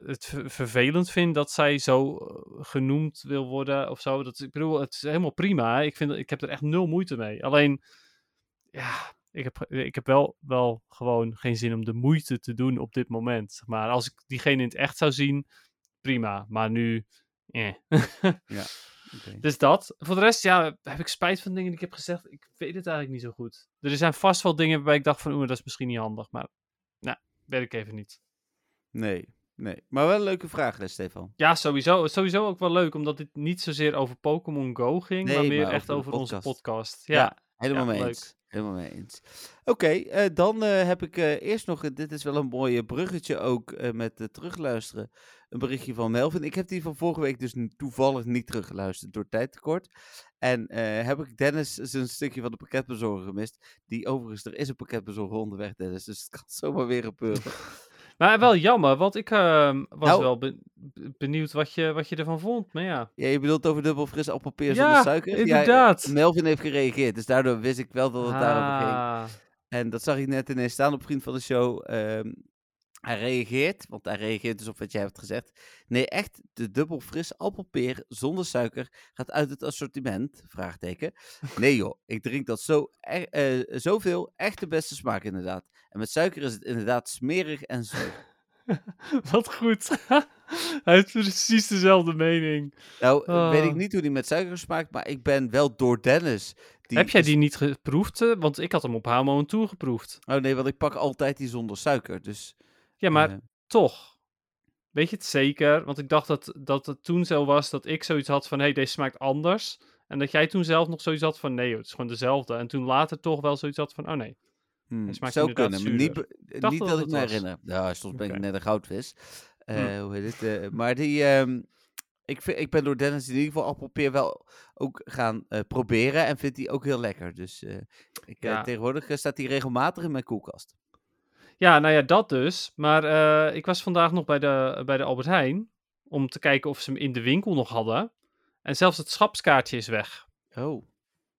het vervelend vind dat zij zo genoemd wil worden of zo. Dat, ik bedoel, het is helemaal prima. Ik, vind, ik heb er echt nul moeite mee. Alleen, ja, ik heb, ik heb wel, wel gewoon geen zin om de moeite te doen op dit moment. Maar als ik diegene in het echt zou zien, prima. Maar nu, eh. ja. Dus dat. Voor de rest, ja, heb ik spijt van dingen die ik heb gezegd. Ik weet het eigenlijk niet zo goed. Er zijn vast wel dingen waarbij ik dacht van, oeh, dat is misschien niet handig. Maar, nou, weet ik even niet. Nee, nee. Maar wel een leuke vraag, hè, Stefan. Ja, sowieso. Sowieso ook wel leuk, omdat dit niet zozeer over Pokémon Go ging, maar meer echt over, onze podcast. Ja, helemaal mee eens. Helemaal mee eens. Oké, uh, dan uh, heb ik uh, eerst nog, dit is wel een mooie bruggetje ook met terugluisteren, een berichtje van Melvin. Ik heb die van vorige week dus toevallig niet teruggeluisterd door tijdtekort. En heb ik Dennis zijn stukje van de pakketbezorger gemist. Die overigens, er is een pakketbezorger onderweg Dennis, dus het kan zomaar weer gebeuren. Maar wel jammer, want ik uh, was nou, wel benieuwd wat je, wat je ervan vond. Maar ja. ja, je bedoelt over dubbel fris appelpeer ja, zonder suiker? inderdaad. Ja, Melvin heeft gereageerd, dus daardoor wist ik wel dat het ah. daarover ging. En dat zag ik net ineens staan op Vriend van de Show. Um, hij reageert, want hij reageert dus op wat jij hebt gezegd. Nee, echt, de dubbel fris appelpeer zonder suiker gaat uit het assortiment? Vraagteken. Nee joh, ik drink dat zo, uh, zoveel, echt de beste smaak inderdaad. En met suiker is het inderdaad smerig en zo. Wat goed. hij heeft precies dezelfde mening. Nou, weet ik ah. niet hoe die met suiker smaakt, maar ik ben wel door Dennis. Die Heb jij die niet geproefd? Eh? Want ik had hem op Hamo toe geproefd. Oh nee, want ik pak altijd die zonder suiker, dus... Ja, maar uh, toch. Weet je het zeker? Want ik dacht dat, dat het toen zo was dat ik zoiets had van... Hé, hey, deze smaakt anders. En dat jij toen zelf nog zoiets had van... Nee, het is gewoon dezelfde. En toen later toch wel zoiets had van... Oh nee, Hmm, zou kunnen, maar niet, niet dat, ik me herinner. Ja, soms ben ik net een goudvis. Uh, Hoe heet het? Uh, maar die, um, ik, vind, ik ben door Dennis in ieder geval appelpeer wel ook gaan uh, proberen en vind die ook heel lekker. Dus ik, ja. tegenwoordig staat die regelmatig in mijn koelkast. Ja, nou ja, dat dus. Maar ik was vandaag nog bij de, bij de Albert Heijn om te kijken of ze hem in de winkel nog hadden. En zelfs het schapskaartje is weg. Oh.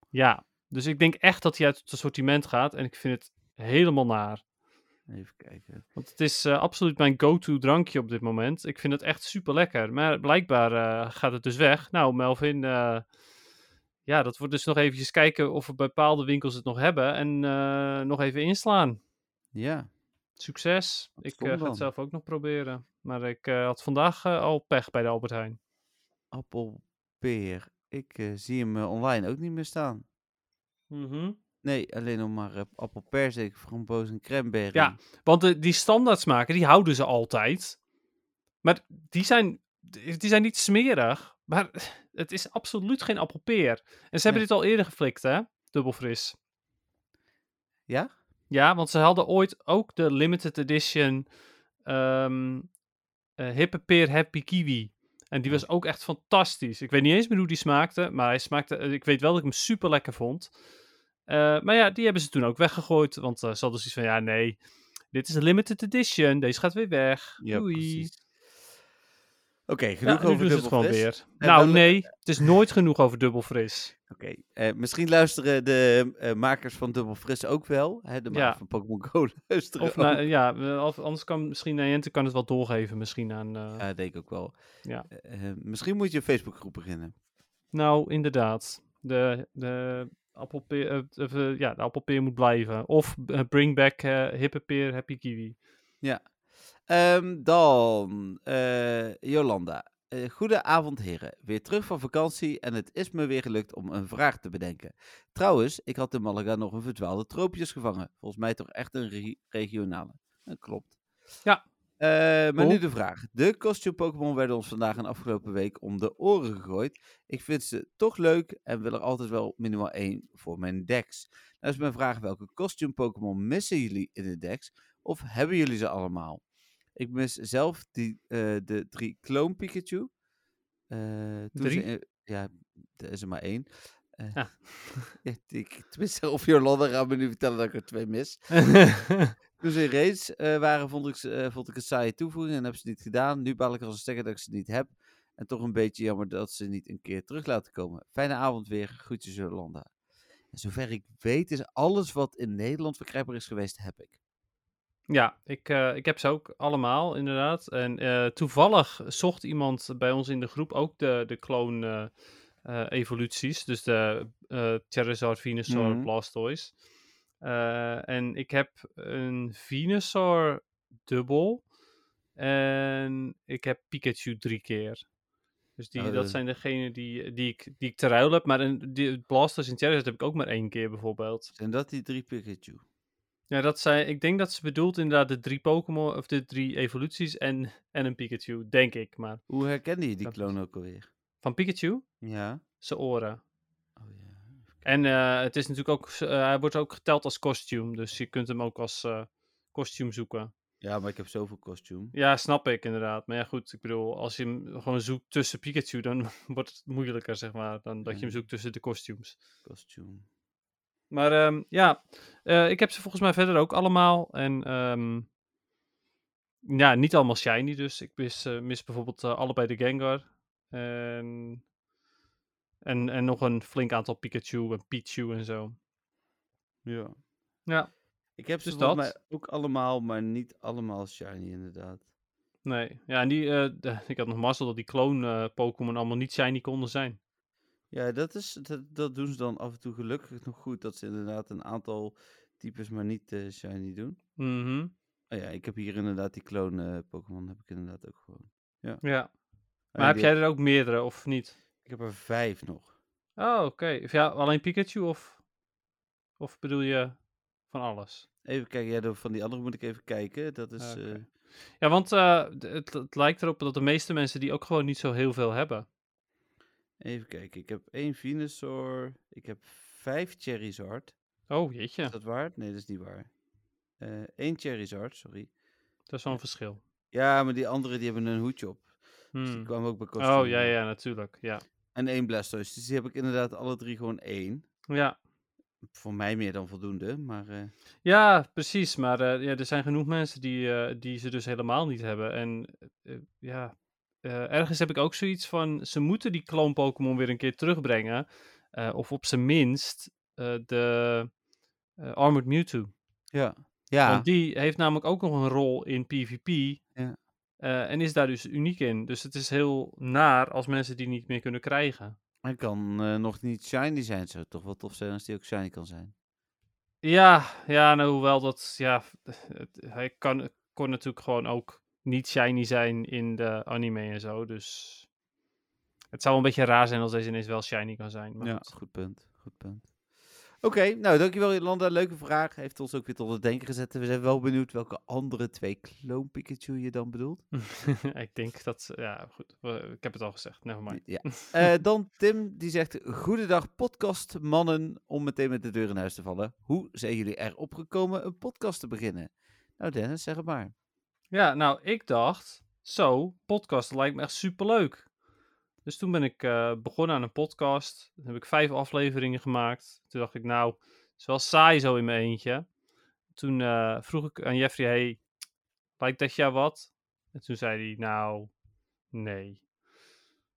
Ja, dus ik denk echt dat hij uit het assortiment gaat. En ik vind het helemaal naar. Even kijken. Want het is uh, absoluut mijn go-to drankje op dit moment. Ik vind het echt super lekker. Maar blijkbaar uh, gaat het dus weg. Nou, Melvin, uh, ja, dat wordt dus nog eventjes kijken of we bepaalde winkels het nog hebben. En nog even inslaan. Ja. Succes. Wat ik ga het zelf ook nog proberen. Maar ik had vandaag al pech bij de Albert Heijn. Appelpeer. Ik zie hem online ook niet meer staan. Mhm. Nee, alleen nog maar uh, appelperzik, framboos en cranberry. Ja, want de, die standaardsmaken, die houden ze altijd. Maar die zijn, die zijn niet smerig. Maar het is absoluut geen appelpeer. En ze hebben dit al eerder geflikt, hè? Dubbelfris. Ja? Ja, want ze hadden ooit ook de limited edition um, uh, hippe peer happy kiwi. En die was ook echt fantastisch. Ik weet niet eens meer hoe die smaakte, maar hij smaakte, ik weet wel dat ik hem super lekker vond. Uh, maar ja, die hebben ze toen ook weggegooid. Want uh, ze hadden zoiets van, ja nee, dit is een limited edition. Deze gaat weer weg. Ja, Doei. Oké, okay, genoeg ja, over dubbel gewoon weer. nou nee, het is nooit genoeg over dubbel fris. Oké, okay. uh, misschien luisteren de makers van dubbel fris ook wel. Hè, de makers ja. van Pokémon Go luisteren of, nou, Ja, of anders kan misschien Niantic kan het wel doorgeven misschien aan... Ja, denk ik ook wel. Ja. misschien moet je een Facebookgroep beginnen. Nou, inderdaad. De, de appelpeer, uh, ja, de appelpeer moet blijven. Of bring back hippe peer, happy kiwi. Ja. Um, dan Jolanda. Uh, goedenavond heren, weer terug van vakantie en het is me weer gelukt om een vraag te bedenken. Trouwens, ik had in Malaga nog een verdwaalde troopjes gevangen. Volgens mij toch echt een regionale. Dat klopt. Ja. Uh, maar nu de vraag. De costume Pokémon werden ons vandaag en afgelopen week om de oren gegooid. Ik vind ze toch leuk en wil er altijd wel minimaal één voor mijn decks. Nou is mijn vraag, welke costume Pokémon missen jullie in de decks? Of hebben jullie ze allemaal? Ik mis zelf die, uh, de drie Clone Pikachu. Uh, drie? Ze, ja, er is er maar één. Uh, ja. ik, tenminste, of Jolanda gaat me nu vertellen dat ik er twee mis. Toen ze in race uh, waren, vond ik, uh, vond ik een saaie toevoeging en heb ze niet gedaan. Nu bal ik als een stekker dat ik ze niet heb. En toch een beetje jammer dat ze niet een keer terug laten komen. Fijne avond weer. Groetjes Jolanda. En zover ik weet is alles wat in Nederland verkrijgbaar is geweest, heb ik. Ja, ik, uh, ik heb ze ook allemaal, inderdaad. En uh, toevallig zocht iemand bij ons in de groep ook de, de clone uh, evoluties. Dus de Charizard, Venusaur, mm -hmm. Blastoise. En ik heb een Venusaur dubbel. En ik heb Pikachu drie keer. Dus die, oh, dat zijn degenen die, die, ik, die ik te ruil heb. Maar een, die Blastoise en Charizard heb ik ook maar één keer bijvoorbeeld. Zijn dat die drie Pikachu? Ja, dat zijn, ik denk dat ze bedoelt inderdaad de drie Pokémon, of de drie evoluties en, en een Pikachu, denk ik. Maar... Hoe herkende je die kloon ook alweer? Van Pikachu? Ja. Zijn oren. Oh, ja. En uh, het is natuurlijk ook, uh, hij wordt ook geteld als kostuum, dus je kunt hem ook als uh, kostuum zoeken. Ja, maar ik heb zoveel kostuum. Ja, snap ik inderdaad. Maar ja, goed, ik bedoel, als je hem gewoon zoekt tussen Pikachu, dan wordt het moeilijker, zeg maar, dan dat je hem zoekt tussen de kostuums. Kostuum. Maar um, ja, ik heb ze volgens mij verder ook allemaal. En um, ja, niet allemaal shiny dus. Ik mis, mis bijvoorbeeld allebei de Gengar. En, en, en nog een flink aantal Pikachu en Pichu en zo. Ja. Ja. Ik heb ze dus volgens mij ook allemaal, maar niet allemaal shiny inderdaad. Nee, ja, en die, de, ik had nog mazzel dat die clone Pokémon allemaal niet shiny konden zijn. Ja, dat, is, dat, dat doen ze dan af en toe gelukkig nog goed. Dat ze inderdaad een aantal types maar niet uh, shiny doen. Mhm. Oh ja, ik heb hier inderdaad die clone Pokémon heb ik inderdaad ook gewoon. Ja. ja. Maar heb jij er ook meerdere of niet? Ik heb er vijf nog. Oh, oké. Okay. Ja, alleen Pikachu of, of bedoel je van alles? Even kijken, ja, van die andere moet ik even kijken. Dat is... Okay. Uh... Ja, want het, het lijkt erop dat de meeste mensen die ook gewoon niet zo heel veel hebben. Even kijken, ik heb één Venusaur, ik heb vijf Charizard. Oh, jeetje. Is dat waar? Nee, dat is niet waar. Eén uh, Charizard, sorry. Dat is wel een verschil. Ja, maar die andere die hebben een hoedje op. Hmm. Dus die kwamen ook bij kostuum. Oh, ja, ja, natuurlijk, ja. En één Blastoise, dus die heb ik inderdaad alle drie gewoon één. Ja. Voor mij meer dan voldoende, maar... Uh... Ja, precies, maar uh, ja, er zijn genoeg mensen die, die ze dus helemaal niet hebben. En ja, ergens heb ik ook zoiets van, ze moeten die kloon Pokémon weer een keer terugbrengen. Of op zijn minst de Armored Mewtwo. Ja. ja. Want die heeft namelijk ook nog een rol in PvP. Ja. en is daar dus uniek in. Dus het is heel naar als mensen die niet meer kunnen krijgen. Hij kan nog niet shiny zijn. Het zou toch wel tof zijn als die ook shiny kan zijn. Ja, ja nou, hoewel dat, ja, hij kan, kon natuurlijk gewoon ook niet shiny zijn in de anime en zo. Dus het zou een beetje raar zijn als deze ineens wel shiny kan zijn. Maar ja, goed. goed punt. Goed punt. Oké, okay, nou dankjewel Jolanda. Leuke vraag. Heeft ons ook weer tot het denken gezet. We zijn wel benieuwd welke andere twee clone Pikachu je dan bedoelt. ik denk dat, ja goed, ik heb het al gezegd. Nevermind. Ja. uh, dan Tim, die zegt, goedendag podcast mannen, om meteen met de deur in huis te vallen. Hoe zijn jullie erop gekomen een podcast te beginnen? Nou Dennis, zeg het maar. Ja, nou, ik dacht, zo, podcast lijkt me echt superleuk. Dus toen ben ik uh, begonnen aan een podcast. Dan heb ik vijf afleveringen gemaakt. Toen dacht ik, nou, het is wel saai zo in mijn eentje. Toen uh, vroeg ik aan Jeffrey, hey, lijkt dat jou wat? En toen zei hij, nou, nee.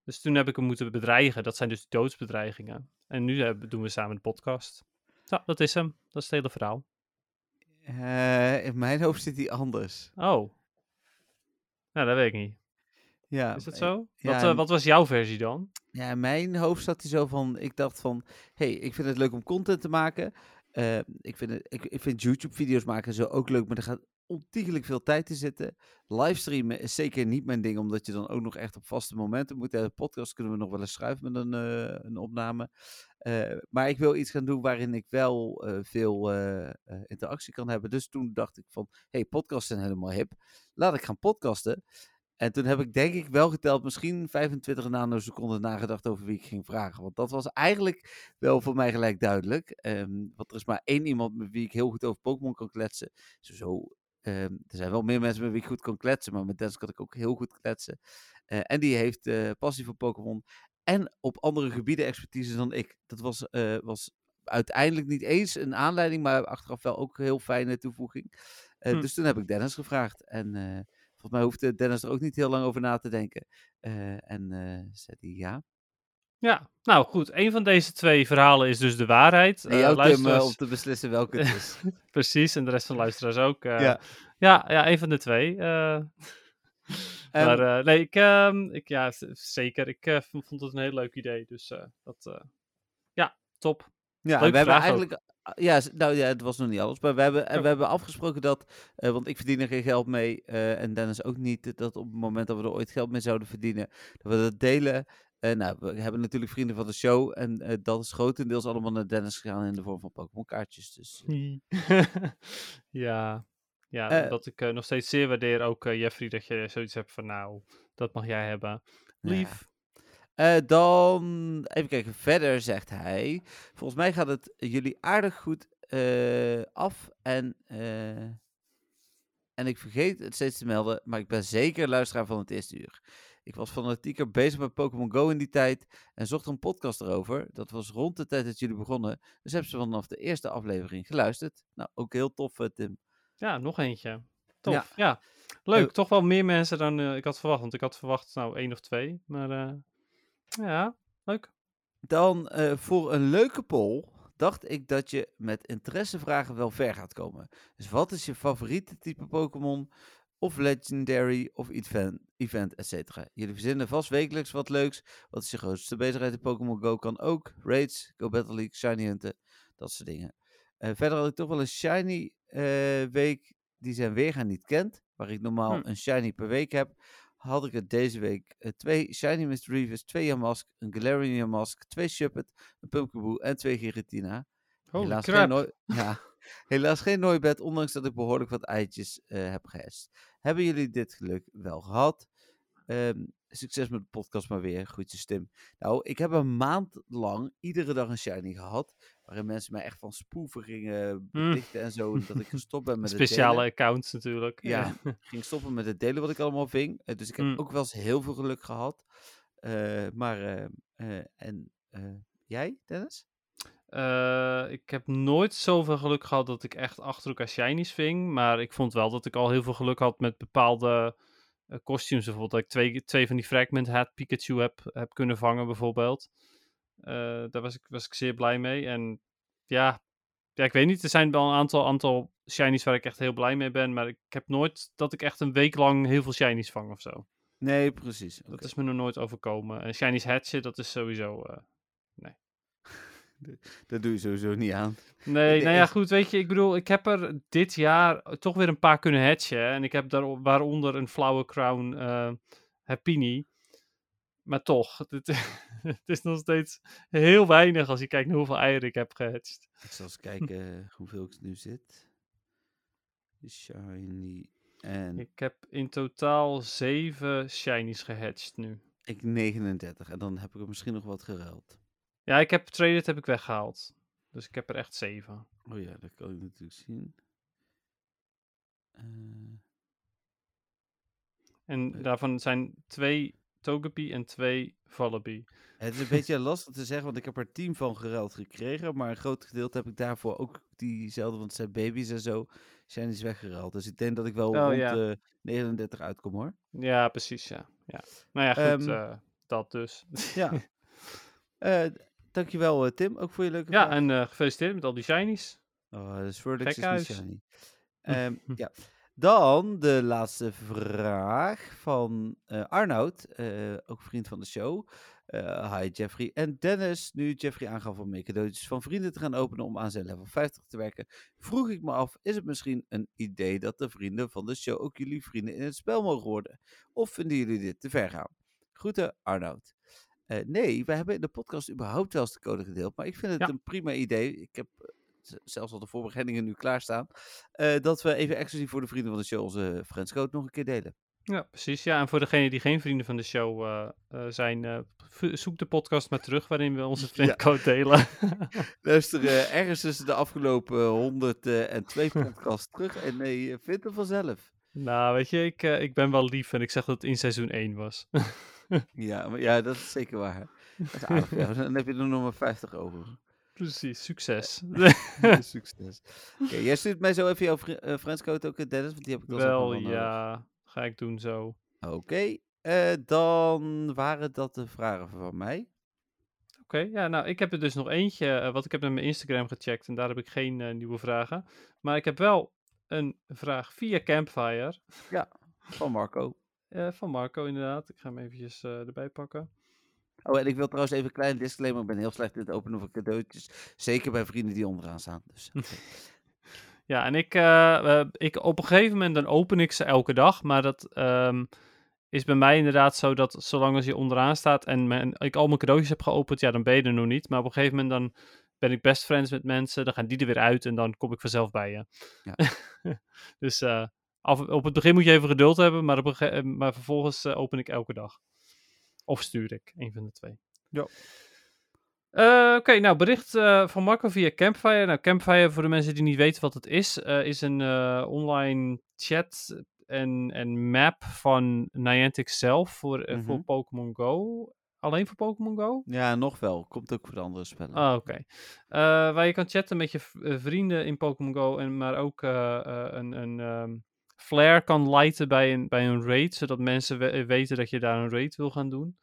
Dus toen heb ik hem moeten bedreigen. Dat zijn dus doodsbedreigingen. En nu uh, doen we samen de podcast. Nou, dat is hem. Dat is het hele verhaal. in mijn hoofd zit hij anders. Oh. Nou, dat weet ik niet. Ja, is dat zo? Ja, wat, uh, wat was jouw versie dan? Ja, in mijn hoofd zat hij zo van, ik dacht van, hey, ik vind het leuk om content te maken. Uh, ik, vind het, ik, ik vind YouTube-video's maken zo ook leuk, maar er gaat ontiegelijk veel tijd in zitten. Livestreamen is zeker niet mijn ding, omdat je dan ook nog echt op vaste momenten moet. De podcast kunnen we nog wel eens schuiven met een, uh, een opname. Maar ik wil iets gaan doen waarin ik wel veel interactie kan hebben. Dus toen dacht ik van, hey, podcasts zijn helemaal hip. Laat ik gaan podcasten. En toen heb ik denk ik wel geteld, misschien 25 nanoseconden nagedacht over wie ik ging vragen. Want dat was eigenlijk wel voor mij gelijk duidelijk. Um, want er is maar één iemand met wie ik heel goed over Pokémon kan kletsen. Zo, um, er zijn wel meer mensen met wie ik goed kan kletsen, maar met Dennis kan ik ook heel goed kletsen. Uh, en die heeft uh, passie voor Pokémon. en op andere gebieden expertise dan ik. Dat was, was uiteindelijk niet eens een aanleiding, maar achteraf wel ook een heel fijne toevoeging. Hm. Dus toen heb ik Dennis gevraagd. En volgens mij hoefde Dennis er ook niet heel lang over na te denken. en zei hij ja. Ja, nou goed. Een van deze twee verhalen is dus de waarheid. En jou, uh, luisteraars... Tim, om te beslissen welke het is. Precies, en de rest van de luisteraars ook. Uh, ja. ja. Ja, een van de twee. Uh, maar nee, ik, ehm, ik, ja, zeker. Ik vond het een heel leuk idee. Dus dat, ja, top. Ja, we hebben eigenlijk... Ja, nou ja, het was nog niet alles. Maar we hebben, oh. we hebben afgesproken dat, want ik verdien er geen geld mee en Dennis ook niet, dat op het moment dat we er ooit geld mee zouden verdienen, dat we dat delen. Uh, nou, we hebben natuurlijk vrienden van de show. En dat is grotendeels allemaal naar Dennis gegaan in de vorm van Pokémon kaartjes. Dus, ja, ja dat ik nog steeds zeer waardeer ook Jeffrey dat je zoiets hebt van nou, dat mag jij hebben. Lief. Ja. Dan even kijken, verder zegt hij. Volgens mij gaat het jullie aardig goed af. En, en ik vergeet het steeds te melden, maar ik ben zeker luisteraar van het eerste uur. Ik was fanatieker bezig met Pokémon Go in die tijd en zocht een podcast erover. Dat was rond de tijd dat jullie begonnen. Dus hebben ze vanaf de eerste aflevering geluisterd. Nou, ook heel tof, eh, Tim. Ja, nog eentje. Tof, ja. Leuk, toch wel meer mensen dan ik had verwacht. Want ik had verwacht, nou, één of twee. Maar ja, leuk. Dan voor een leuke poll dacht ik dat je met interessevragen wel ver gaat komen. Dus wat is je favoriete type Pokémon? of Legendary of Event, event etc. Jullie verzinnen vast wekelijks wat leuks. Wat is je grootste bezigheid in Pokémon Go? Kan ook. Raids, Go Battle League, Shiny Hunten, dat soort dingen. Uh, verder had ik toch wel een Shiny uh, week die zijn weergaan niet kent. Waar ik normaal hm. een Shiny per week heb. Had ik het deze week uh, twee Shiny Mr. Revis, twee Yamask, een Galarian Yamask, twee Shuppet, een Pumpkaboo en twee Giratina. Helaas crap. Geen ja, helaas geen Nooibed, ondanks dat ik behoorlijk wat eitjes heb gehashed. Hebben jullie dit geluk wel gehad? Um, succes met de podcast maar weer. Goed stem. Nou, ik heb een maand lang iedere dag een shiny gehad. Waarin mensen mij echt van spoeven gingen hm. belichten en zo. Dat ik gestopt ben met Speciale accounts natuurlijk. Ja, ging stoppen met het delen wat ik allemaal ving. Uh, dus ik heb hm. ook wel eens heel veel geluk gehad. Uh, maar, uh, en jij, Dennis? Ik heb nooit zoveel geluk gehad dat ik echt achter elkaar shinies ving. Maar ik vond wel dat ik al heel veel geluk had met bepaalde costumes. Bijvoorbeeld dat ik twee, twee van die Fragment Hat Pikachu heb, heb kunnen vangen bijvoorbeeld. Uh, daar was ik, was ik zeer blij mee. En ja, ja, ik weet niet. Er zijn wel een aantal, aantal shinies waar ik echt heel blij mee ben. Maar ik heb nooit dat ik echt een week lang heel veel shinies vang of zo. Nee, precies. Dat is me nog nooit overkomen. En shinies hatchen, dat is sowieso... nee. Dat doe je sowieso niet aan. Nee, nou ja, goed, weet je, ik bedoel, ik heb er dit jaar toch weer een paar kunnen hatchen. En ik heb daar waaronder een flauwe crown uh, Happini. Maar toch, het, het, is nog steeds heel weinig als je kijkt naar hoeveel eieren ik heb gehatcht. Ik zal eens kijken hoeveel ik nu zit. Shiny en... Ik heb in totaal zeven shinies gehatcht nu. Ik 39 en dan heb ik er misschien nog wat geruild. Ja, ik heb Traded heb ik weggehaald. Dus ik heb er echt zeven. Oh ja, dat kan ik natuurlijk zien. Uh, en uh, daarvan zijn twee Togepi en twee Vullaby. Het is een beetje lastig te zeggen, want ik heb er team van geruild gekregen. Maar een groot gedeelte heb ik daarvoor ook diezelfde, want het zijn baby's en zo, zijn die weggeruild. Dus ik denk dat ik wel oh, rond ja. de 39 uitkom hoor. Ja, precies, ja. ja. Nou ja, goed, um, uh, dat dus. Ja. Uh, Dankjewel uh, Tim, ook voor je leuke ja, vraag. en uh, gefeliciteerd met al die shinies. Oh, de Swordix is niet shiny. um, ja. Dan de laatste vraag van uh, Arnoud, ook vriend van de show. hi Jeffrey. En Dennis, nu Jeffrey aangaf om meer cadeautjes van vrienden te gaan openen om aan zijn level 50 te werken, vroeg ik me af, is het misschien een idee dat de vrienden van de show ook jullie vrienden in het spel mogen worden? Of vinden jullie dit te ver gaan? Groeten Arnoud. Uh, nee, we hebben in de podcast überhaupt wel eens de code gedeeld. Maar ik vind het ja. een prima idee. Ik heb zelfs al de voorbereidingen nu klaarstaan. Uh, dat we even exclusief voor de vrienden van de show onze friendscode nog een keer delen. Ja, precies. Ja, en voor degenen die geen vrienden van de show zijn, zoek de podcast maar terug waarin we onze friendcode ja. delen. Luister ergens tussen de afgelopen 102 podcasts terug en nee, vind hem vanzelf. Nou, weet je, ik, ik ben wel lief en ik zeg dat het in seizoen 1 was. ja, maar, ja, dat is zeker waar. Dat is aardig, ja. Dan heb je er nog maar 50 over. Precies, succes. Succes. Oké, jij stuurt mij zo even jouw vri- eh, friendscode ook, eh, Dennis, want die heb ik wel, ja, ga ik doen zo. Oké, eh, dan waren dat de vragen van mij. Oké, ja, nou, ik heb er dus nog eentje, eh, want ik heb naar mijn Instagram gecheckt en daar heb ik geen nieuwe vragen. Maar ik heb wel een vraag via Campfire Van Marco. van Marco, inderdaad. Ik ga hem eventjes erbij pakken. Oh, en ik wil trouwens even een klein disclaimer. Ik ben heel slecht in het openen van cadeautjes. Zeker bij vrienden die onderaan staan. Dus, oké. Ja, en ik, eh, eh, ik op een gegeven moment dan open ik ze elke dag, maar dat ehm, is bij mij inderdaad zo dat zolang als je onderaan staat en mijn, ik al mijn cadeautjes heb geopend, ja, dan ben je er nog niet. Maar op een gegeven moment dan ben ik best friends met mensen, dan gaan die er weer uit en dan kom ik vanzelf bij je. Ja. dus eh, af, op het begin moet je even geduld hebben, maar, op eh, maar vervolgens eh, open ik elke dag. Of stuur ik, een van de twee. Ja. Eh, Oké, nou bericht eh, van Marco via Campfire. Nou, Campfire, voor de mensen die niet weten wat het is, eh, is een online chat en, en map van Niantic zelf voor, voor Mhm. Pokémon Go. Alleen voor Pokémon Go? Ja, nog wel. Komt ook voor de andere spellen. Ah, oké. Waar je kan chatten met je vrienden in Pokémon Go, en, maar ook een, een ehm, flare kan lighten bij een, bij een raid, zodat mensen we- weten dat je daar een raid wil gaan doen.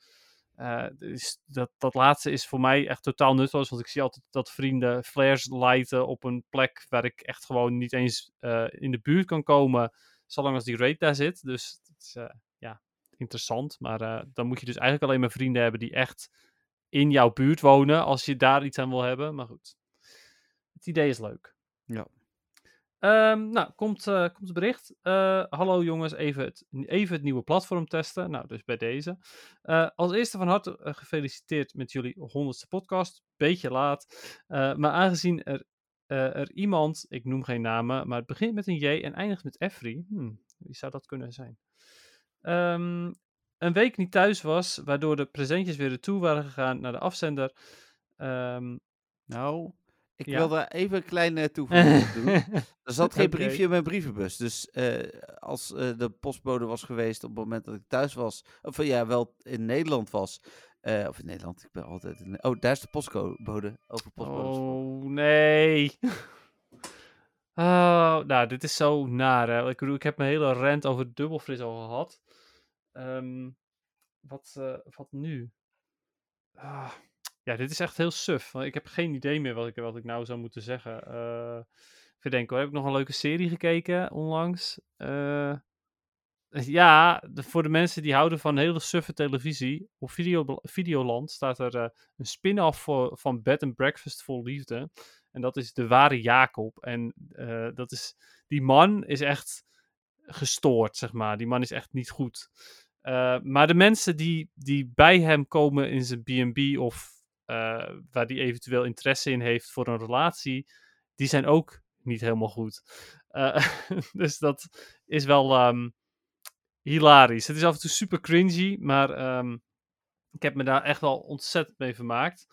Dus dat, dat laatste is voor mij echt totaal nutteloos, want ik zie altijd dat vrienden flares lighten op een plek waar ik echt gewoon niet eens eh, in de buurt kan komen, zolang als die raid daar zit. Dus het is eh, ja, interessant, maar dan moet je dus eigenlijk alleen maar vrienden hebben die echt in jouw buurt wonen, als je daar iets aan wil hebben. Maar goed, het idee is leuk. Ja. Ehm, nou, komt, eh, komt het bericht. Eh, hallo jongens, even het, even het nieuwe platform testen. Nou, dus bij deze. Eh, als eerste van harte gefeliciteerd met jullie honderdste podcast. Beetje laat. Maar aangezien er, er iemand, ik noem geen namen, maar het begint met een J en eindigt met Efri. Hmm, wie zou dat kunnen zijn? Ehm, een week niet thuis was, waardoor de presentjes weer retour waren gegaan naar de afzender. Ehm, Nou, ik Ja. wil daar even een kleine toevoeging op doen. Er zat geen briefje in mijn brievenbus. Dus eh, als eh, de postbode was geweest op het moment dat ik thuis was, of eh, ja, wel in Nederland was. eh, of in Nederland, ik ben altijd in. Oh, daar is de postbode. Over postbodes. Oh, nee. Oh, nou, dit is zo naar. Hè. Ik bedoel, ik heb mijn hele rant over dubbelfris al gehad. Ehm, wat, eh, wat nu? Ah, ja, dit is echt heel suf. want Ik heb geen idee meer wat ik, wat ik nou zou moeten zeggen. Eh even denken hoor. Heb ik nog een leuke serie gekeken onlangs? Eh, ja, de- voor de mensen die houden van hele suffe televisie. Op Video, Videoland staat er eh, een spin-off van Bed and Breakfast vol liefde. En dat is de ware Jacob. En eh, dat is, die man is echt gestoord, zeg maar. Die man is echt niet goed. Eh, maar de mensen die, die bij hem komen in zijn B&B of eh, waar die eventueel interesse in heeft voor een relatie, die zijn ook niet helemaal goed. Eh, dus dat is wel ehm, hilarisch. Het is af en toe super cringy, maar ehm, ik heb me daar echt wel ontzettend mee vermaakt.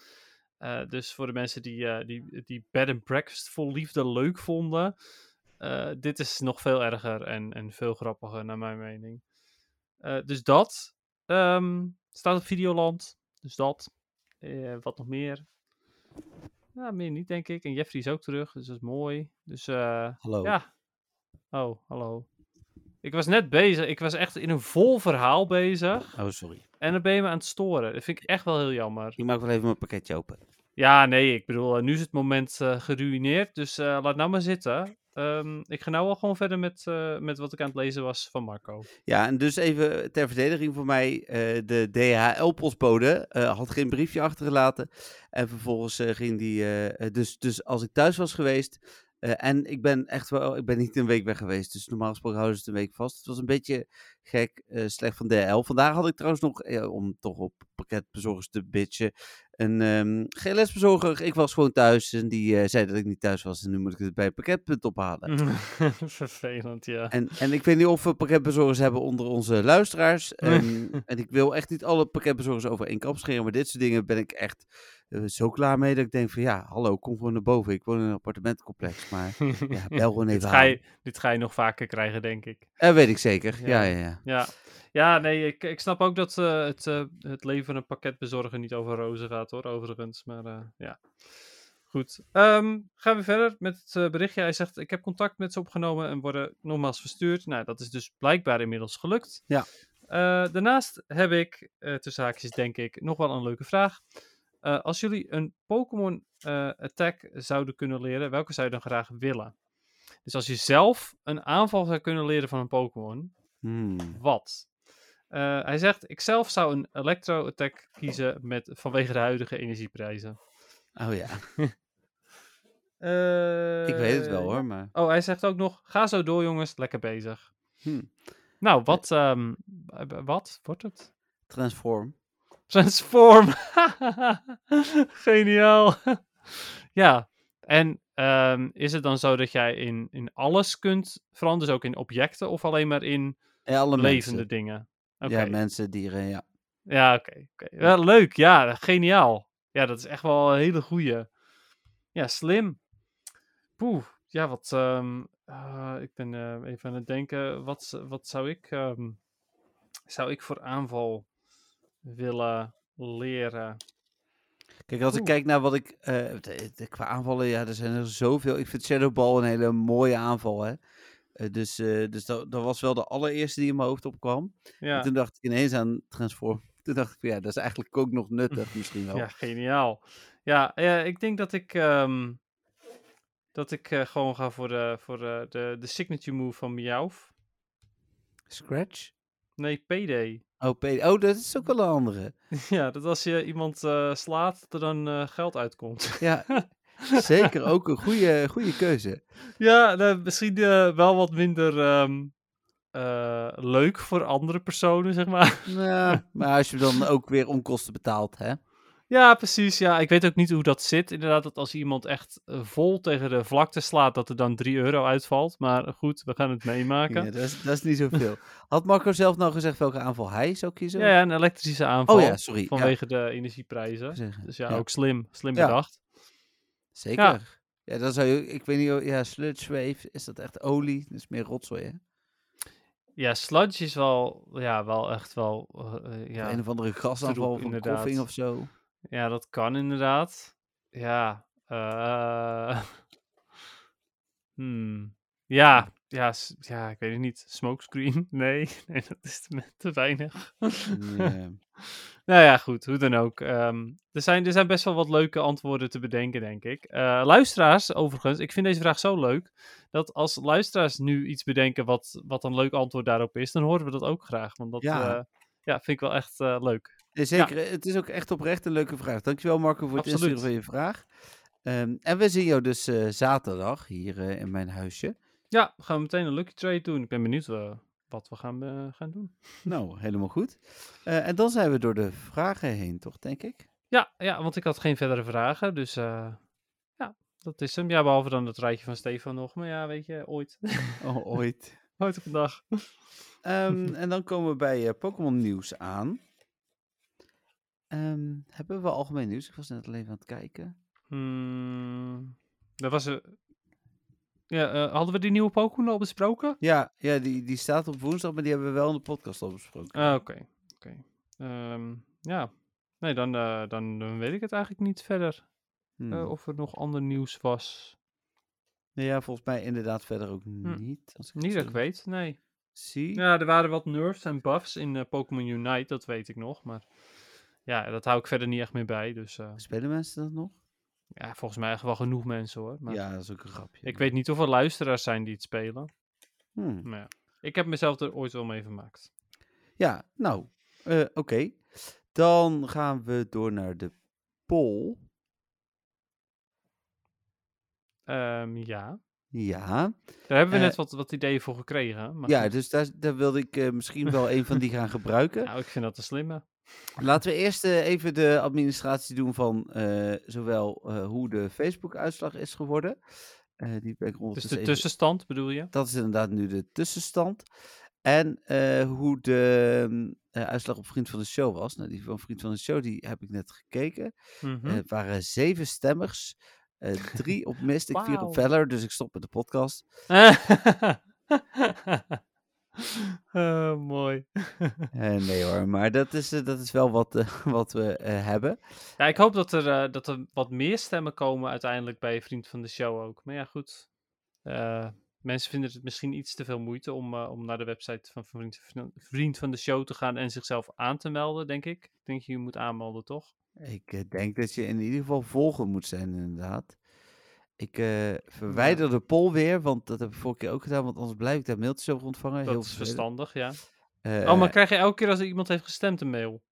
Eh, dus voor de mensen die, die, die Bed and Breakfast vol liefde leuk vonden, dit is nog veel erger en, en veel grappiger naar mijn mening. Dus dat ehm, staat op Videoland. Dus dat. Eh, wat nog meer? Ja, meer niet, denk ik. En Jeffrey is ook terug, dus dat is mooi. Dus eh, Hallo. ja. Oh, hallo. Ik was net bezig. Ik was echt in een vol verhaal bezig. Oh, sorry. En dan ben je me aan het storen. Dat vind ik echt wel heel jammer. Ik maak wel even mijn pakketje open. Ja, nee, ik bedoel, eh, nu is het moment geruineerd. Dus eh, laat nou maar zitten. Ehm, ik ga nou wel gewoon verder met, eh, met wat ik aan het lezen was van Marco. Ja, en dus even ter verdediging voor mij. eh, de DHL-postbode eh, had geen briefje achtergelaten. En vervolgens ging die. dus, dus als ik thuis was geweest. Eh, en ik ben echt wel. Ik ben niet een week weg geweest. Dus normaal gesproken houden ze het een week vast. Het was een beetje gek, eh, slecht van DHL. Vandaag had ik trouwens nog. eh, om toch op pakketbezorgers te bitchen. Een ehm, GLS-bezorger. Ik was gewoon thuis. En die zei dat ik niet thuis was. En nu moet ik het bij het pakketpunt ophalen. Vervelend, ja. En, en ik weet niet of we pakketbezorgers hebben onder onze luisteraars. En, en ik wil echt niet alle pakketbezorgers over één kap scheren. Maar dit soort dingen ben ik echt zo klaar mee dat ik denk van ja, hallo, kom gewoon naar boven. Ik woon in een appartementencomplex. Maar ja, bel gewoon dit, even ga aan. je, dit ga je nog vaker krijgen, denk ik. Dat weet ik zeker. Ja. Ja, ja, ja. Ja, Ja, nee, ik, ik snap ook dat uh, het, uh, het leven van een pakketbezorger niet over rozen gaat, hoor, overigens. Maar uh, ja, goed. Um, gaan we verder met het berichtje. Hij zegt, ik heb contact met ze opgenomen en worden nogmaals verstuurd. Nou, dat is dus blijkbaar inmiddels gelukt. Ja. daarnaast heb ik, tussen haakjes denk ik, nog wel een leuke vraag. Als jullie een Pokémon attack zouden kunnen leren, welke zou je dan graag willen? Dus als je zelf een aanval zou kunnen leren van een Pokémon, hmm. wat? Uh, hij zegt, ik zelf zou een Electro-attack kiezen met, vanwege de huidige energieprijzen. Oh ja. uh, ik weet het wel hoor, maar... Oh, hij zegt ook nog, ga zo door jongens, lekker bezig. Hmm. Nou, wat, um, wat wordt het? Transform. Transform! Geniaal! ja, en um, is het dan zo dat jij in, in alles kunt veranderen, dus ook in objecten, of alleen maar in alle levende mensen. dingen? Ja, mensen, dieren, ja. Ja, oké. Okay, okay. Wel leuk, ja, geniaal. Ja, dat is echt wel een hele goeie. Ja, slim. Poeh, ja, wat. Um, uh, ik ben uh, even aan het denken. Wat, wat zou ik. Um, zou ik voor aanval willen leren? Kijk, als Oeh. ik kijk naar wat ik. Uh, de, de, qua aanvallen, ja, er zijn er zoveel. Ik vind Shadow Ball een hele mooie aanval, hè. Uh, dus uh, dus dat, dat, was wel de allereerste die in mijn hoofd opkwam. Ja. En toen dacht ik ineens aan Transform. Toen dacht ik, ja, dat is eigenlijk ook nog nuttig misschien wel. Ja, geniaal. Ja, ja ik denk dat ik, um, dat ik gewoon ga voor, de, voor de, de, de signature move van Meowth. Scratch? Nee, PD. Oh, PD. Oh, dat is ook wel een andere. ja, dat als je iemand uh, slaat, er dan uh, geld uitkomt. ja, zeker ook een goede, goede keuze. Ja, nou, misschien uh, wel wat minder um, leuk voor andere personen, zeg maar. Ja, maar als je dan ook weer onkosten betaalt, hè? Ja, precies. Ja, ik weet ook niet hoe dat zit. Inderdaad, dat als iemand echt vol tegen de vlakte slaat, dat er dan 3 euro uitvalt. Maar goed, we gaan het meemaken. Ja, dat, is, dat is niet zoveel. Had Marco zelf nou gezegd welke aanval hij zou kiezen? Ja, een elektrische aanval. Oh ja, sorry. Vanwege ja. de energieprijzen. Dus ja, Ja. ook slim. Slim Ja. bedacht. Zeker. Ja. Dan zou je, ik weet niet, ja, sludge wave, is dat echt olie? Dat is meer rotzooi, hè? Ja, sludge is wel, ja, wel echt wel, eh, eh, ja. Een of andere gasaanval van inderdaad. koffing of zo. Ja, dat kan inderdaad. Ja. eh hmm. Ja, ja, ja, ik weet het niet. Smokescreen? Nee, nee, dat is te, te weinig. Nou ja, goed, hoe dan ook. Ehm, er, zijn, er zijn best wel wat leuke antwoorden te bedenken, denk ik. Eh, luisteraars, overigens, ik vind deze vraag zo leuk. Dat als luisteraars nu iets bedenken wat, wat een leuk antwoord daarop is, dan horen we dat ook graag. Want dat Ja. ja. ja, vind ik wel echt eh, leuk. Ja, Zeker, het is ook echt oprecht een leuke vraag. Dankjewel Marco voor het Absoluut. insturen van je vraag. Ehm, en we zien jou dus eh, zaterdag hier eh, in mijn huisje. Ja, we gaan meteen een lucky trade doen. Ik ben benieuwd eh, wat we gaan, gaan doen. Nou, helemaal goed. En dan zijn we door de vragen heen, toch, denk ik? Ja, ja, want ik had geen verdere vragen. Dus ja, dat is hem. Ja, behalve dan het rijtje van Stefan nog. Maar ja, weet je, ooit. Oh, ooit. ooit op een dag. Ehm, en dan komen we bij Pokémon nieuws aan. Ehm, hebben we algemeen nieuws? Ik was net al even aan het kijken. Hmm, dat was er. Ja, eh, hadden we die nieuwe Pokémon al besproken? Ja, ja die, die staat op woensdag, maar die hebben we wel in de podcast al besproken. Ah, oké. oké. Ehm, ja. Nee, dan, eh, dan, dan weet ik het eigenlijk niet verder. Hmm. eh, of er nog ander nieuws was. Nee, ja, volgens mij inderdaad verder ook niet. Als ik Niet dat ik weet, nee. Zie. Ja, er waren wat nerfs en buffs in Pokémon Unite, dat weet ik nog. Maar ja, dat hou ik verder niet echt meer bij. Dus eh, Spelen mensen dat nog? ja, volgens mij echt wel genoeg mensen hoor. Maar Ja, dat is ook een grapje. ik weet niet of er luisteraars zijn die het spelen. Hmm. Maar ja, ik heb mezelf er ooit wel mee vermaakt. Ja, nou, eh, oké. Dan gaan we door naar de poll. Ehm, ja, Ja, daar hebben we Eh, net wat, wat ideeën voor gekregen. Maar ja goed. dus daar, daar wilde ik misschien wel een van die gaan gebruiken. nou, ik vind dat een slimme. Laten we eerst eh, even de administratie doen van eh, zowel eh, hoe de Facebook-uitslag is geworden. Die ben ik Dus de even- tussenstand bedoel je? Dat is inderdaad nu de tussenstand. En hoe de mm, uitslag op Vriend van de Show was. Nou, die van Vriend van de Show, die heb ik net gekeken. Het waren zeven stemmers. drie op Mystic, vier Wauw. op Valor. Dus ik stop met de podcast. Uh, mooi. nee hoor, maar dat is, dat is wel wat, wat we hebben. Ja, ik hoop dat er, dat er wat meer stemmen komen uiteindelijk bij Vriend van de Show ook. Maar ja, goed. mensen vinden het misschien iets te veel moeite om, om naar de website van Vriend, Vriend van de Show te gaan en zichzelf aan te melden, denk ik. Ik denk je moet aanmelden, toch? Ik denk dat je in ieder geval volger moet zijn, inderdaad. Ik uh, verwijder ja. de poll weer, want dat heb ik vorige keer ook gedaan, want anders blijf ik daar mailtjes over ontvangen. Dat Heel is verstandig, ja. Uh, oh, maar krijg je elke keer als er iemand heeft gestemd een mail?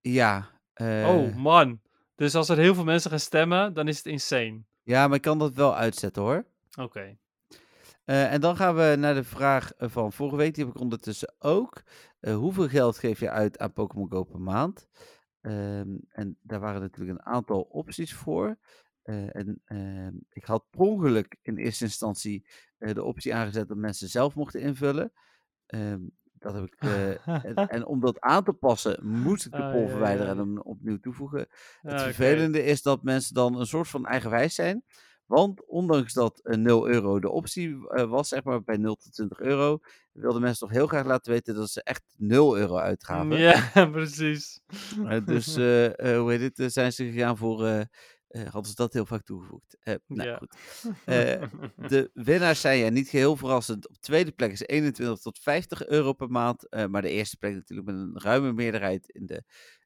Ja. Uh, oh, man. Dus als er heel veel mensen gaan stemmen, dan is het insane. Ja, maar ik kan dat wel uitzetten hoor. Oké. Okay. en dan gaan we naar de vraag van vorige week, die heb ik ondertussen ook. hoeveel geld geef je uit aan Pokémon Go per maand? Um, en daar waren natuurlijk een aantal opties voor. Uh, en uh, ik had per ongeluk in eerste instantie uh, de optie aangezet dat mensen zelf mochten invullen. Um, dat heb ik, en, en, om dat aan te passen, moest ik de poll ah, verwijderen ja, ja. en hem opnieuw toevoegen. Het Ah, vervelende is dat mensen dan een soort van eigenwijs zijn. Want ondanks dat eh, 0 euro de optie eh, was, zeg maar bij 0 tot 20 euro, wilden mensen toch heel graag laten weten dat ze echt 0 euro uitgaven. Ja, precies. Eh, dus, eh, eh, hoe heet het, eh, zijn ze gegaan voor, eh, hadden ze dat heel vaak toegevoegd. Eh, nou Ja. goed. Eh, de winnaars zijn ja niet geheel verrassend. Op tweede plek is 21 tot 50 euro per maand. maar de eerste plek natuurlijk met een ruime meerderheid in de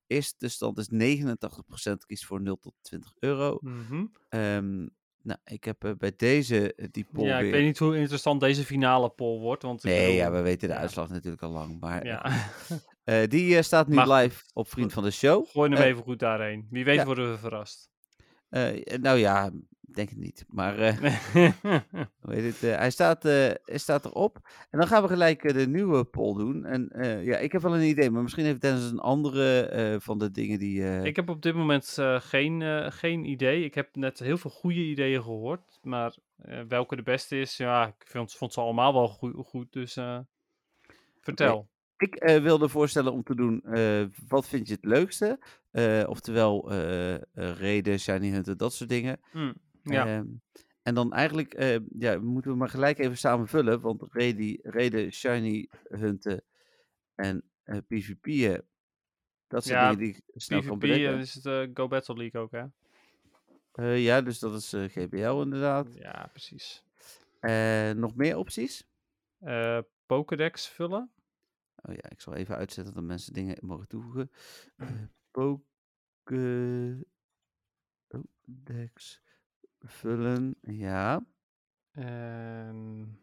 eerste stand is 89% kiest voor 0 tot 20 euro. Mhm. Ehm, nou, ik heb bij deze die poll Ja, ik weer... weet niet hoe interessant deze finale poll wordt. Want Nee, bedoel- ja, we weten de ja. uitslag natuurlijk al lang. Maar Ja. die staat nu Maar live op Vriend van de Show. Gooi hem even goed daarheen. Wie weet ja. worden we verrast. Eh, nou ja, denk het niet. Maar eh, hoe heet het, eh, hij, staat, eh, hij staat erop. En dan gaan we gelijk eh, de nieuwe poll doen. En eh, ja, ik heb wel een idee, maar misschien heeft Dennis een andere eh, van de dingen die... eh, ik heb op dit moment eh, geen, eh, geen idee. Ik heb net heel veel goede ideeën gehoord. Maar eh, welke de beste is, ja, ik vond, vond ze allemaal wel goe- goed. Dus eh, vertel. Ik eh, wilde voorstellen om te doen, eh, wat vind je het leukste? Eh, oftewel, reden, shiny hunten, dat soort dingen. Hm, ja. Ehm, en dan eigenlijk ja, moeten we maar gelijk even samen vullen. Want reden, reden shiny hunten en PvP'en, dat zijn Ja, dingen die ik snel kan PvP bedenken. eh, is het Go Battle League ook, hè? Ja, dus dat is GBL inderdaad. Ja, precies. Nog meer opties? Pokédex vullen. Oh ja, ik zal even uitzetten dat mensen dingen mogen toevoegen. Eh Pokédex vullen, ja. En...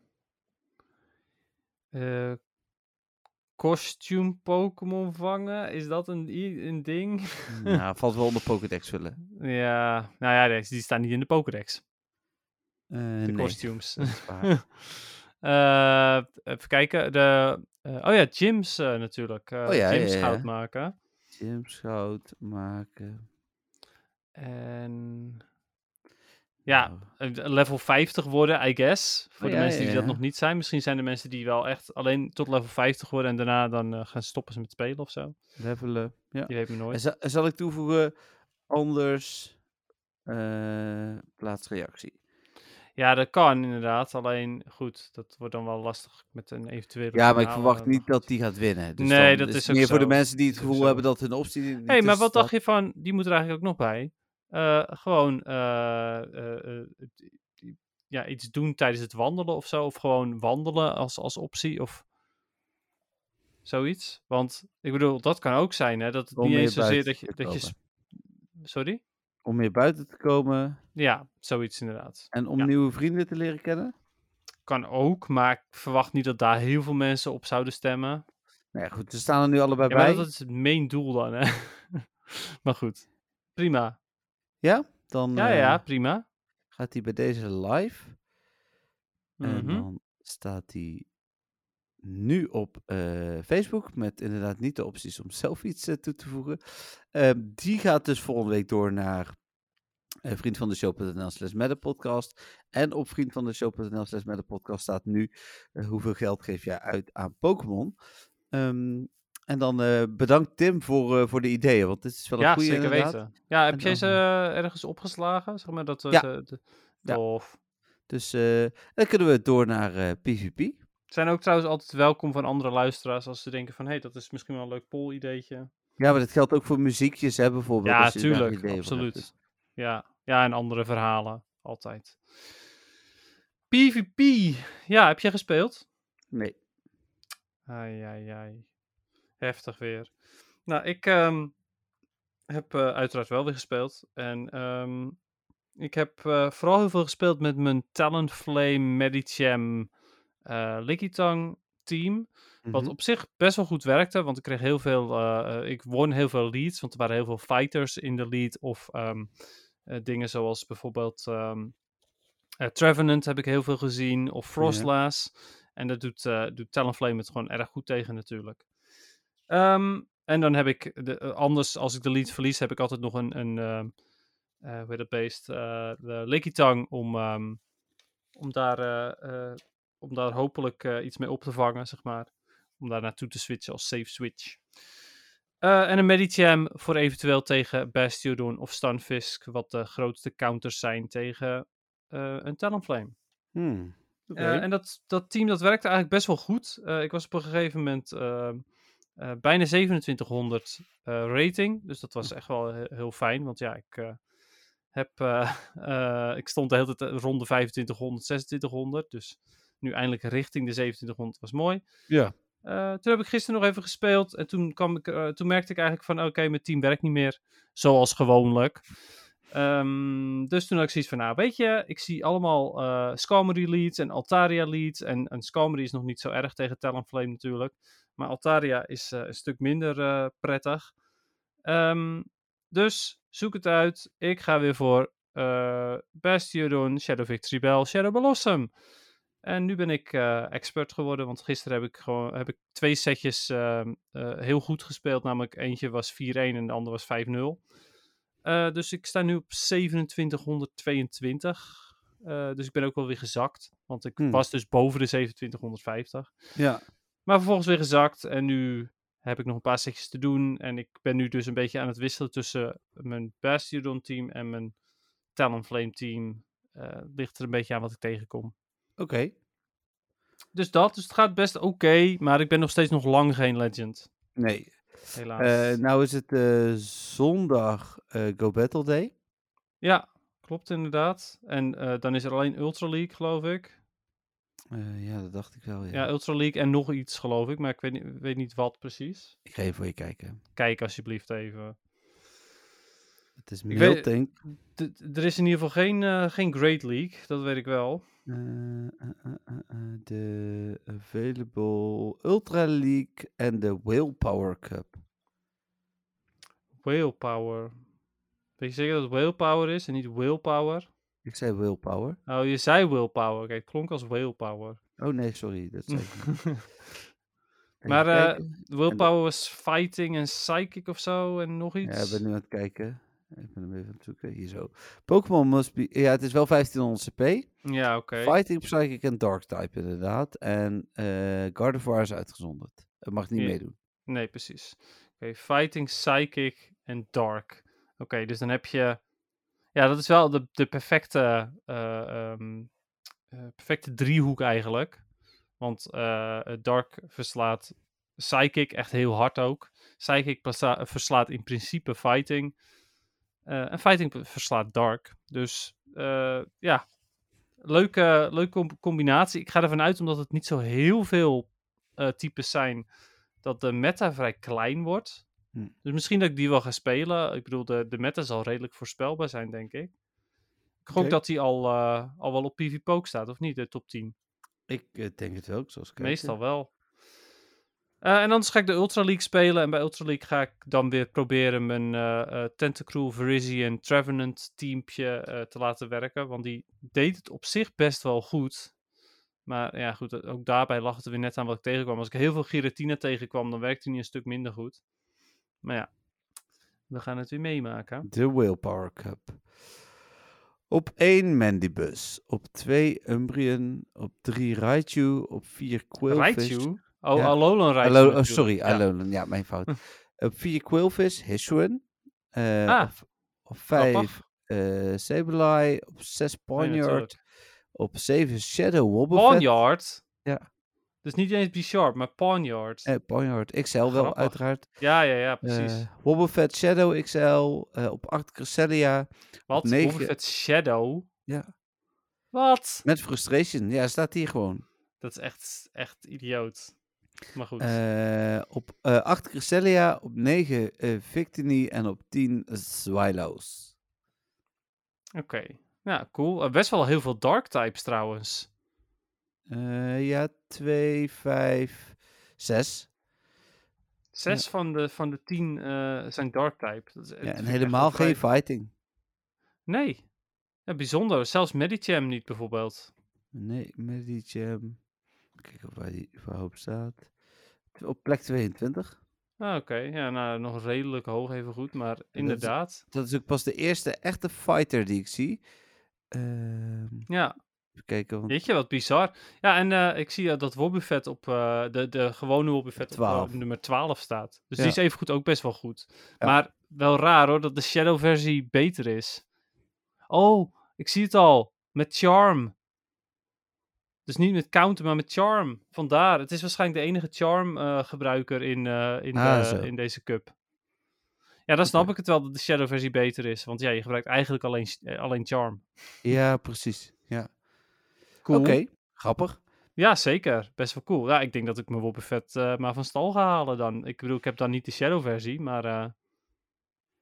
eh costume Pokémon vangen, is dat een, ding? nou, valt wel onder Pokédex vullen. ja, nou ja, die staan niet in de Pokédex. Eh, De nee, costumes. Eh, even kijken. De, eh, oh ja, gyms eh, natuurlijk. eh Oh ja, gyms ja, ja. goud maken. Jim Schout maken. En ja, Nou, eh, level 50 worden, I guess. Voor Oh de ja, mensen die ja, dat nog niet zijn. Misschien zijn er mensen die wel echt alleen tot level 50 worden en daarna dan eh, gaan stoppen ze met spelen of zo. levelen. Ja. Je weet me nooit. za- zal ik toevoegen, anders eh plaats reactie. Ja, dat kan inderdaad. Alleen goed, dat wordt dan wel lastig met een eventuele. Ja, maar ik verwacht niet dat die gaat winnen. Dus Nee, dat is ook meer voor de mensen die het gevoel zo. hebben dat hun optie Hé, hey, maar wat dacht je van, die moet er eigenlijk ook nog bij. Eh, gewoon eh, eh, ja, iets doen tijdens het wandelen of zo. Of gewoon wandelen als, als optie of zoiets. Want ik bedoel, dat kan ook zijn, hè. Dat het niet eens zozeer dat je... Dat je Sorry? Om meer buiten te komen Ja, zoiets inderdaad. en om Ja. nieuwe vrienden te leren kennen. Kan ook, maar ik verwacht niet dat daar heel veel mensen op zouden stemmen. Nou ja, goed, ze staan er nu allebei Ja, bij. dat is het main doel dan, hè. maar goed, prima. Ja, dan Ja, eh, ja, prima. gaat hij bij deze live. En Mhm. dan staat hij nu op eh, Facebook met inderdaad niet de opties om zelf iets eh, toe te voegen. Ehm, die gaat dus volgende week door naar eh vriendvandeshow.nl slash podcast. En op vriendvandeshow.nl slash podcast staat nu hoeveel geld geef jij uit aan Pokémon. Ehm, en dan bedankt Tim voor, voor de ideeën, want dit is wel een Ja, goede zeker inderdaad. weten. Ja, heb En ze dan, eh, ergens opgeslagen? Zeg maar dat... Ja. de- de- Ja. Tof. Dus dan kunnen we door naar PvP. Zijn ook trouwens altijd welkom van andere luisteraars als ze denken van... hé, hey, dat is misschien wel een leuk poll-ideetje. Ja, maar dat geldt ook voor muziekjes, hè, bijvoorbeeld. Ja, tuurlijk. hebt. Absoluut. Dus- Ja. ja, en andere verhalen. Altijd. PvP. Ja, heb je gespeeld? Nee. Ai, ai, ai. Heftig weer. Nou, ik ehm, heb eh, uiteraard wel weer gespeeld. En ehm, ik heb eh, vooral heel veel gespeeld met mijn Talonflame Medicham eh Lickitung team. Wat Mhm. op zich best wel goed werkte, want ik kreeg heel veel, eh, eh, ik won heel veel leads, want er waren heel veel fighters in de lead. Of ehm, eh, dingen zoals bijvoorbeeld ehm eh, Trevenant heb ik heel veel gezien, of Frostlass. En dat doet, doet Talonflame het gewoon erg goed tegen natuurlijk. Ehm, en dan heb ik, de, anders als ik de lead verlies, heb ik altijd nog een, een hoe heet dat beest, de om, om, daar, om daar hopelijk eh, iets mee op te vangen, zeg maar. Om daar naartoe te switchen als safe switch. Eh, en een Medicham voor eventueel tegen Bastiodon of Stunfisk, wat de grootste counters zijn tegen eh, een Talonflame. Hmm. Eh, en dat, dat team dat werkte eigenlijk best wel goed. Eh, ik was op een gegeven moment ehm, eh, bijna 2700 eh, rating. Dus dat was echt wel he- heel fijn. Want ja, ik, eh, heb, ik stond de hele tijd rond de 2500, 2600. Dus nu eindelijk richting de 2700 was mooi. Ja. Eh, toen heb ik gisteren nog even gespeeld. En toen, kwam ik, eh, toen merkte ik eigenlijk van... Oké, mijn team werkt niet meer zoals gewoonlijk. Ehm, dus toen had ik zoiets van... Nou, weet je, ik zie allemaal eh Skarmory leads en Altaria leads. En, en is nog niet zo erg tegen Talonflame natuurlijk. Maar Altaria is eh, een stuk minder eh, prettig. Ehm, dus zoek het uit. Ik ga weer voor eh Bastiodon, Shadow Victory Bell, Shadow Blossom. En nu ben ik eh, expert geworden, want gisteren heb ik gewoon heb ik twee setjes ehm, eh, heel goed gespeeld. Namelijk eentje was 4-1 en de andere was 5-0. Eh, dus ik sta nu op 2722. Eh, dus ik ben ook wel weer gezakt. Want ik Hmm. was dus boven de 2750. Ja. Maar vervolgens weer gezakt. En nu heb ik nog een paar setjes te doen. En ik ben nu dus een beetje aan het wisselen tussen mijn Bastiodon team en mijn Talonflame team. Ligt er een beetje aan wat ik tegenkom. Oké. Dus dat, dus het gaat best oké, maar ik ben nog steeds nog lang geen legend, Nee. helaas. Eh, nou is het eh, zondag eh, Go Battle Day. Ja, klopt inderdaad. En dan is er alleen Ultra League, geloof ik. Ja, dat dacht ik wel. Ja. Ja, Ultra League en nog iets, geloof ik, maar ik weet niet, weet niet wat precies. Ik ga even voor je kijken. Kijk alsjeblieft even. Het is Miltank. Er is in ieder geval geen, geen Great League, dat weet ik wel. Eh, eh, eh, de Available Ultra League en de Willpower Cup. Whalepower. Weet je zeker dat het Whalepower is en niet Willpower? Ik zei Willpower. Oh, je zei Willpower. Kijk, het klonk als Whalepower. Oh nee, sorry. Dat zei ik Maar. Willpower was fighting en psychic of zo en nog Ja, iets. ik ben nu aan het kijken. Ik ben hem even aan het zoeken. Hier zo. Pokémon must be... Ja, het is wel 1500 CP. Ja, oké. Fighting, Psychic en Dark type inderdaad. En eh Gardevoir is uitgezonderd. Het mag niet meedoen. Nee, precies. Oké, fighting, psychic en dark. Oké, dus dan heb je... Ja, dat is wel de, de perfecte, eh, ehm, eh, perfecte driehoek eigenlijk. Want dark verslaat psychic echt heel hard ook. Psychic verslaat in principe fighting. Eh, en fighting verslaat dark. Dus eh, ja, leuke, leuke com- combinatie. Ik ga ervan uit, omdat het niet zo heel veel eh, types zijn, dat de meta vrij klein wordt. Hm. Dus misschien dat ik die wel ga spelen. Ik bedoel, de, de meta zal redelijk voorspelbaar zijn, denk ik. Ik gok dat die al, al wel op PvPoke staat, of niet, de top 10? Ik denk het wel, zoals kijken. Meestal wel. Eh, en anders ga ik de Ultra League spelen. En bij Ultra League ga ik dan weer proberen mijn eh Tentacruel, Virizion, Trevenant teampje te laten werken. Want die deed het op zich best wel goed. Maar ja, goed, ook daarbij lag het er weer net aan wat ik tegenkwam. Als ik heel veel Giratina tegenkwam, dan werkte hij een stuk minder goed. Maar ja, we gaan het weer meemaken. De Willpower Cup. Op 1 Mandibus. Op 2 Umbreon. Op 3 Raichu. Op 4 Quillfish. Raichu? Oh, Ja. Alolan Alo- oh, sorry, Ja. Alolan. Ja, mijn fout. op 4 Quillfish, Hisuian. Eh, Ah. Op, op 5 Grappig. eh Sableye. Op 6 ja, Ponyard. op 7 Shadow Wobbuffet. Barnyard? Ja. Dus niet eens B-Sharp, maar Ponyard. Eh, Ponyard XL wel, Grappig. uiteraard. Ja, ja, ja, precies. Eh Wobbuffet Shadow XL. eh, op 8 Cresselia. Wat? negen- Fett Shadow? Ja. Wat? Met Frustration. Ja, staat hier gewoon. Dat is echt, echt idioot. Maar goed. Eh, op eh 8 Cresselia. Op 9 eh Victini. En op 10 Swallows. Oké. Ja, cool. Eh, best wel heel veel dark types trouwens. Eh, ja, 2, 5, 6. Zes van, de, van de tien eh, zijn dark type. Dat is, dat Ja, en helemaal geen fighting. Nee. Ja, bijzonder. Zelfs Medicham niet bijvoorbeeld. Nee, Medicham. Kijk of waar die überhaupt staat. Op plek 22. Ah, Oké, ja, nou, nog redelijk hoog even goed, maar inderdaad. Dat is ook pas de eerste echte fighter die ik zie. Ehm Ja, even kijken. Want... weet je wat bizar. Ja, en eh, ik zie eh, dat Wobbuffet op eh, de, de gewone Wobbuffet op, 12. op nummer 12 staat. Dus Ja. die is evengoed ook best wel goed. Ja. Maar wel raar hoor, dat de Shadow versie beter is. Oh, ik zie het al. Met Charm. Dus niet met Counter, maar met Charm. Vandaar. Het is waarschijnlijk de enige Charm eh, gebruiker in, eh, in, Ah, in deze cup. Ja, dan snap ik het wel dat de Shadow versie beter is. Want ja, je gebruikt eigenlijk alleen, eh, alleen Charm. Ja, precies. Ja. Cool. Oké, grappig. Ja, zeker. Best wel cool. Ja, ik denk dat ik mijn Wobbuffet eh maar van stal ga halen dan. Ik bedoel, ik heb dan niet de Shadow versie, maar ik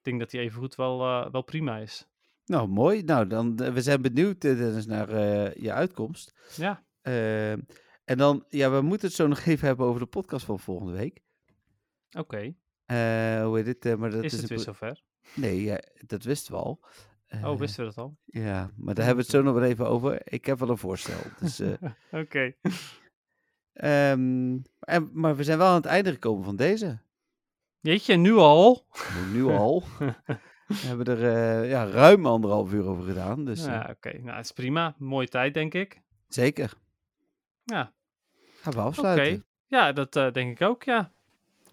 denk dat die evengoed wel, wel prima is. Nou, mooi. Nou, dan, we zijn benieuwd Dennis, naar je uitkomst. Ja, Ehm, en dan, ja, we moeten het zo nog even hebben over de podcast van volgende week. oké. Eh, hoe heet het? eh, maar dat Is is het weer zover? Nee, ja, dat wisten we al. Oh, Eh, wisten we dat al? Ja, maar daar hebben we het zo nog wel even over. Ik heb wel een voorstel. Dus, Oké. en, maar we zijn wel aan het einde gekomen van deze. Jeetje, nu al? Nu al. we hebben er ja, ruim anderhalf uur over gedaan. Dus ja, oké. Nou, het is prima. Mooie tijd, denk ik. zeker. Ja, Gaan we oké. afsluiten. Ja, dat eh, denk ik ook, ja.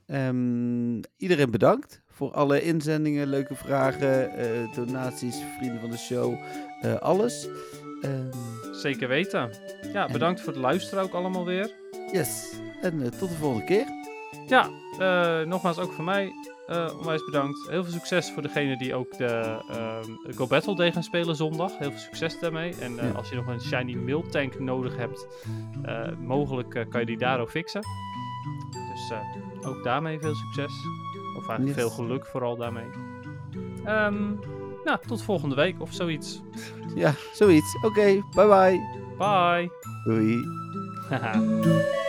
Ehm, iedereen bedankt voor alle inzendingen, leuke vragen, eh, donaties, vrienden van de show, eh, alles. Ehm, Zeker weten. Ja, En- bedankt voor het luisteren ook allemaal weer. yes, en tot de volgende keer. Ja, nogmaals ook van mij. Eh onwijs bedankt. Heel veel succes voor degene die ook de ehm, Go Battle Day gaan spelen zondag. Heel veel succes daarmee. En eh, Ja. als je nog een Shiny Milk Tank nodig hebt, eh, mogelijk kan je die daar ook fixen. Dus ook daarmee veel succes. Of eigenlijk Yes. veel geluk vooral daarmee. Ehm, nou, tot volgende week of zoiets. Ja, zoiets. Oké, bye bye. Bye! Doei.